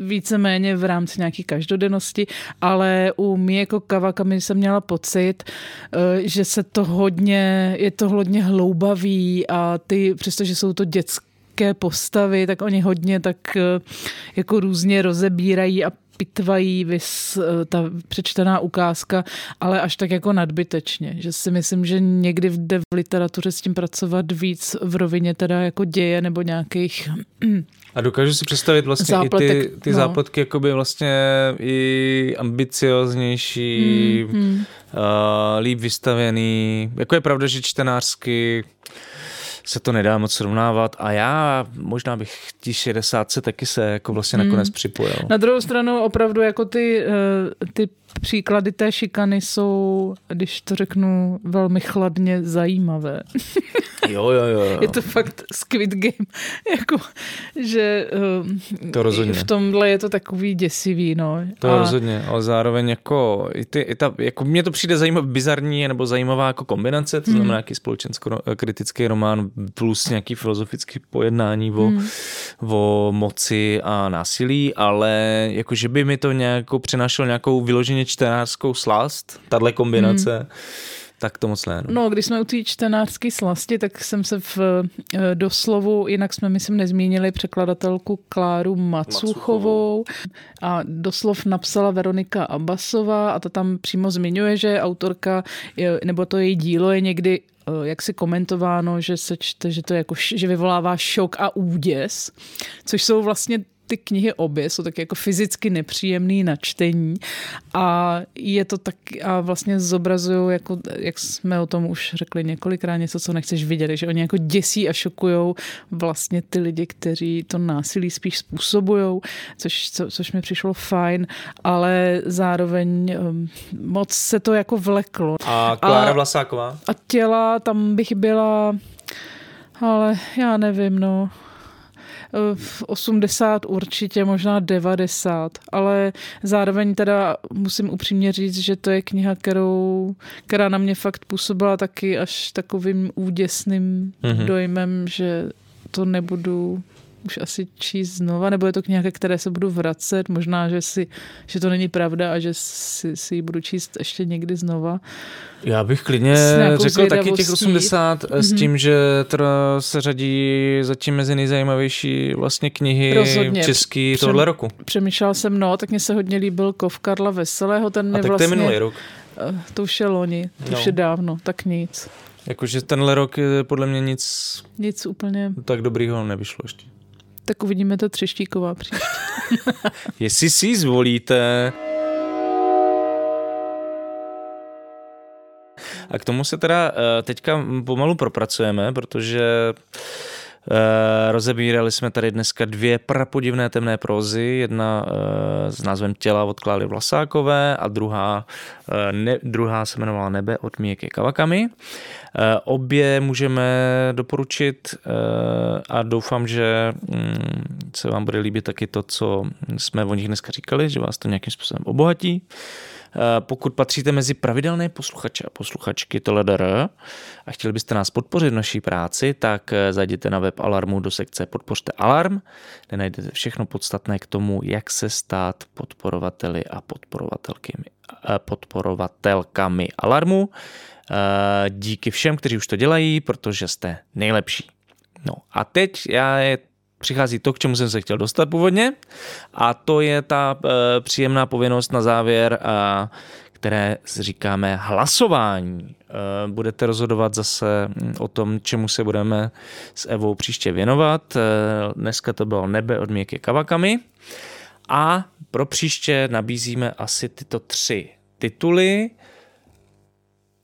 víceméně v rámci nějaké každodennosti, ale u mě jako Kavakami jsem měla pocit, eh, že se to hodně, je to hodně hloubaví a ty, přestože jsou to dětské postavy, tak oni hodně tak eh, jako různě rozebírají a pitvají vys, eh, ta přečtená ukázka, ale až tak jako nadbytečně. Že si myslím, že někdy jde v literatuře s tím pracovat víc v rovině teda jako děje nebo nějakých a dokážu si představit vlastně Zápletek, i ty, ty no. zápletky jakoby vlastně i ambicioznější, mm, mm. Uh, líp vystavený. Jako je pravda, že čtenářsky se to nedá moc srovnávat a já možná bych tí 60 se taky se jako vlastně nakonec mm. připojil. Na druhou stranu opravdu jako ty, eh, ty příklady té šikany jsou, když to řeknu velmi chladně, zajímavé. Jo, jo, jo. jo. Je to fakt Squid Game. jako, že um, to rozhodně. v tomhle je to takový děsivý. No. To a... rozhodně, ale zároveň jako, i ty, i ta, jako mně to přijde zajímavý, bizarní nebo zajímavá jako kombinace, to znamená hmm. nějaký společensko-kritický román plus nějaký filozofický pojednání o, hmm. o moci a násilí, ale jako, že by mi to nějakou přinášelo nějakou vyloženě čtenářskou slast, tahle kombinace. Hmm tak to moc ne. No. no, když jsme u té čtenářské slasti, tak jsem se v eh, doslovu, jinak jsme, myslím, nezmínili překladatelku Kláru Macuchovou a doslov napsala Veronika Abasová a ta tam přímo zmiňuje, že autorka, nebo to její dílo je někdy eh, jak si komentováno, že se čte, že to jako, že vyvolává šok a úděs, což jsou vlastně ty knihy obě jsou tak jako fyzicky nepříjemný na čtení a je to tak a vlastně zobrazují, jako, jak jsme o tom už řekli několikrát, něco, co nechceš vidět, že oni jako děsí a šokují vlastně ty lidi, kteří to násilí spíš způsobují, což, co, což mi přišlo fajn, ale zároveň um, moc se to jako vleklo. A Klára a, Vlasáková? A těla, tam bych byla ale já nevím, no v 80 určitě, možná 90, ale zároveň teda musím upřímně říct, že to je kniha, kterou, která na mě fakt působila taky až takovým úděsným mm-hmm. dojmem, že to nebudu už asi číst znova, nebo je to kniha, ke které se budu vracet, možná, že, si, že to není pravda a že si, si ji budu číst ještě někdy znova. Já bych klidně řekl taky těch 80 mm-hmm. s mhm. tím, že teda se řadí zatím mezi nejzajímavější vlastně knihy Rozhodně. český Přem, tohle roku. Přemýšlel jsem, no, tak mně se hodně líbil Kov Karla Veselého, ten a tak vlastně, to je vlastně- minulý rok. Eh, to už je loni, to no. už je dávno, tak nic. Jakože tenhle rok je podle mě nic... Nic úplně... Tak dobrýho nevyšlo ještě. Tak uvidíme to Třeštíková příště. Jestli si zvolíte... A k tomu se teda eh, teďka pomalu propracujeme, protože rozebírali jsme tady dneska dvě prapodivné temné prózy, jedna eh, s názvem Těla od Kláry Vlasákové a druhá, eh, ne, druhá se jmenovala Nebe od Míjeky Kavakami. Obě můžeme doporučit a doufám, že mm, se vám bude líbit taky to, co jsme o nich dneska říkali, že vás to nějakým způsobem obohatí. Eh, pokud patříte mezi pravidelné posluchače a posluchačky TLDR a chtěli byste nás podpořit v naší práci, tak eh, zajděte na web Alarmu do sekce Podpořte Alarm, kde najdete všechno podstatné k tomu, jak se stát podporovateli a podporovatelkami, eh, podporovatelkami Alarmu. Díky všem, kteří už to dělají, protože jste nejlepší. No a teď já je přichází to, k čemu jsem se chtěl dostat původně a to je ta e, příjemná povinnost na závěr, a, které říkáme hlasování. E, budete rozhodovat zase hm, o tom, čemu se budeme s Evou příště věnovat. E, dneska to bylo Nebe od Měky Kavakami a pro příště nabízíme asi tyto tři tituly.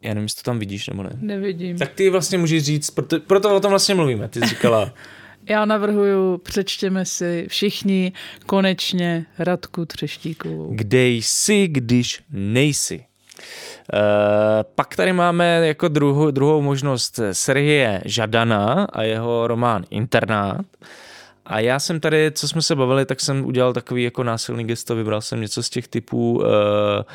Já nevím, jestli to tam vidíš nebo ne. Nevidím. Tak ty vlastně můžeš říct, proto, proto o tom vlastně mluvíme. Ty jsi říkala Já navrhuju, přečtěme si všichni konečně Radku Třeštíkovou. Kde jsi, když nejsi? Uh, pak tady máme jako druhou, druhou možnost Sergeje Žadana a jeho román Internát. A já jsem tady, co jsme se bavili, tak jsem udělal takový jako násilný gesto, vybral jsem něco z těch typů. Uh,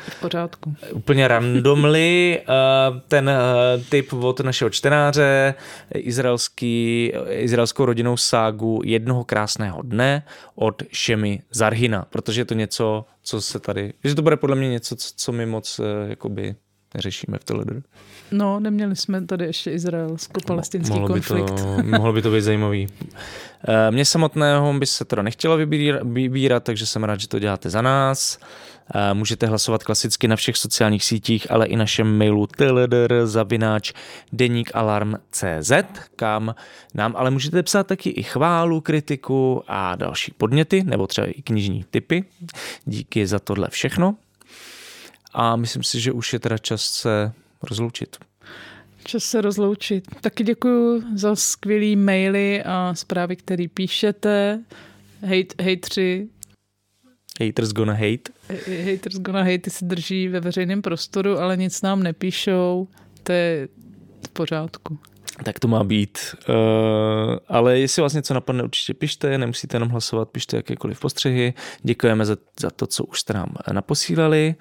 v pořádku. Úplně randomly. Uh, ten uh, typ od našeho čtenáře, izraelský, izraelskou rodinou ságu Jednoho krásného dne od Šemi Zarhina, protože je to něco, co se tady, že to bude podle mě něco, co, co mi moc uh, jakoby neřešíme v Teledoru. No, neměli jsme tady ještě izraelsko-palestinský mohlo konflikt. By to, mohlo by to být zajímavý. Eh, mně samotného by se to nechtělo vybírat, vybírat, takže jsem rád, že to děláte za nás. Eh, můžete hlasovat klasicky na všech sociálních sítích, ale i našem mailu zavináč deníkalarm.cz, kam nám ale můžete psát taky i chválu, kritiku a další podněty, nebo třeba i knižní typy. Díky za tohle všechno. A myslím si, že už je teda čas se rozloučit. Čas se rozloučit. Taky děkuji za skvělý maily a zprávy, které píšete. Hate, hejtři. Haters gonna hate. Haters gonna hate, ty se drží ve veřejném prostoru, ale nic nám nepíšou. To je v pořádku. Tak to má být. Uh, ale jestli vás něco napadne, určitě pište, nemusíte jenom hlasovat, pište jakékoliv postřehy. Děkujeme za, za to, co už jste nám naposílali.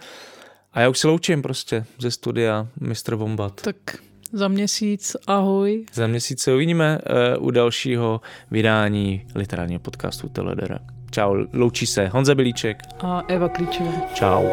A já už se loučím prostě ze studia Mr. Wombat. Tak za měsíc, ahoj. Za měsíc se uvidíme uh, u dalšího vydání literárního podcastu Teledera. Čau, loučí se Honza Bilíček. A Eva Klíčová. Čau.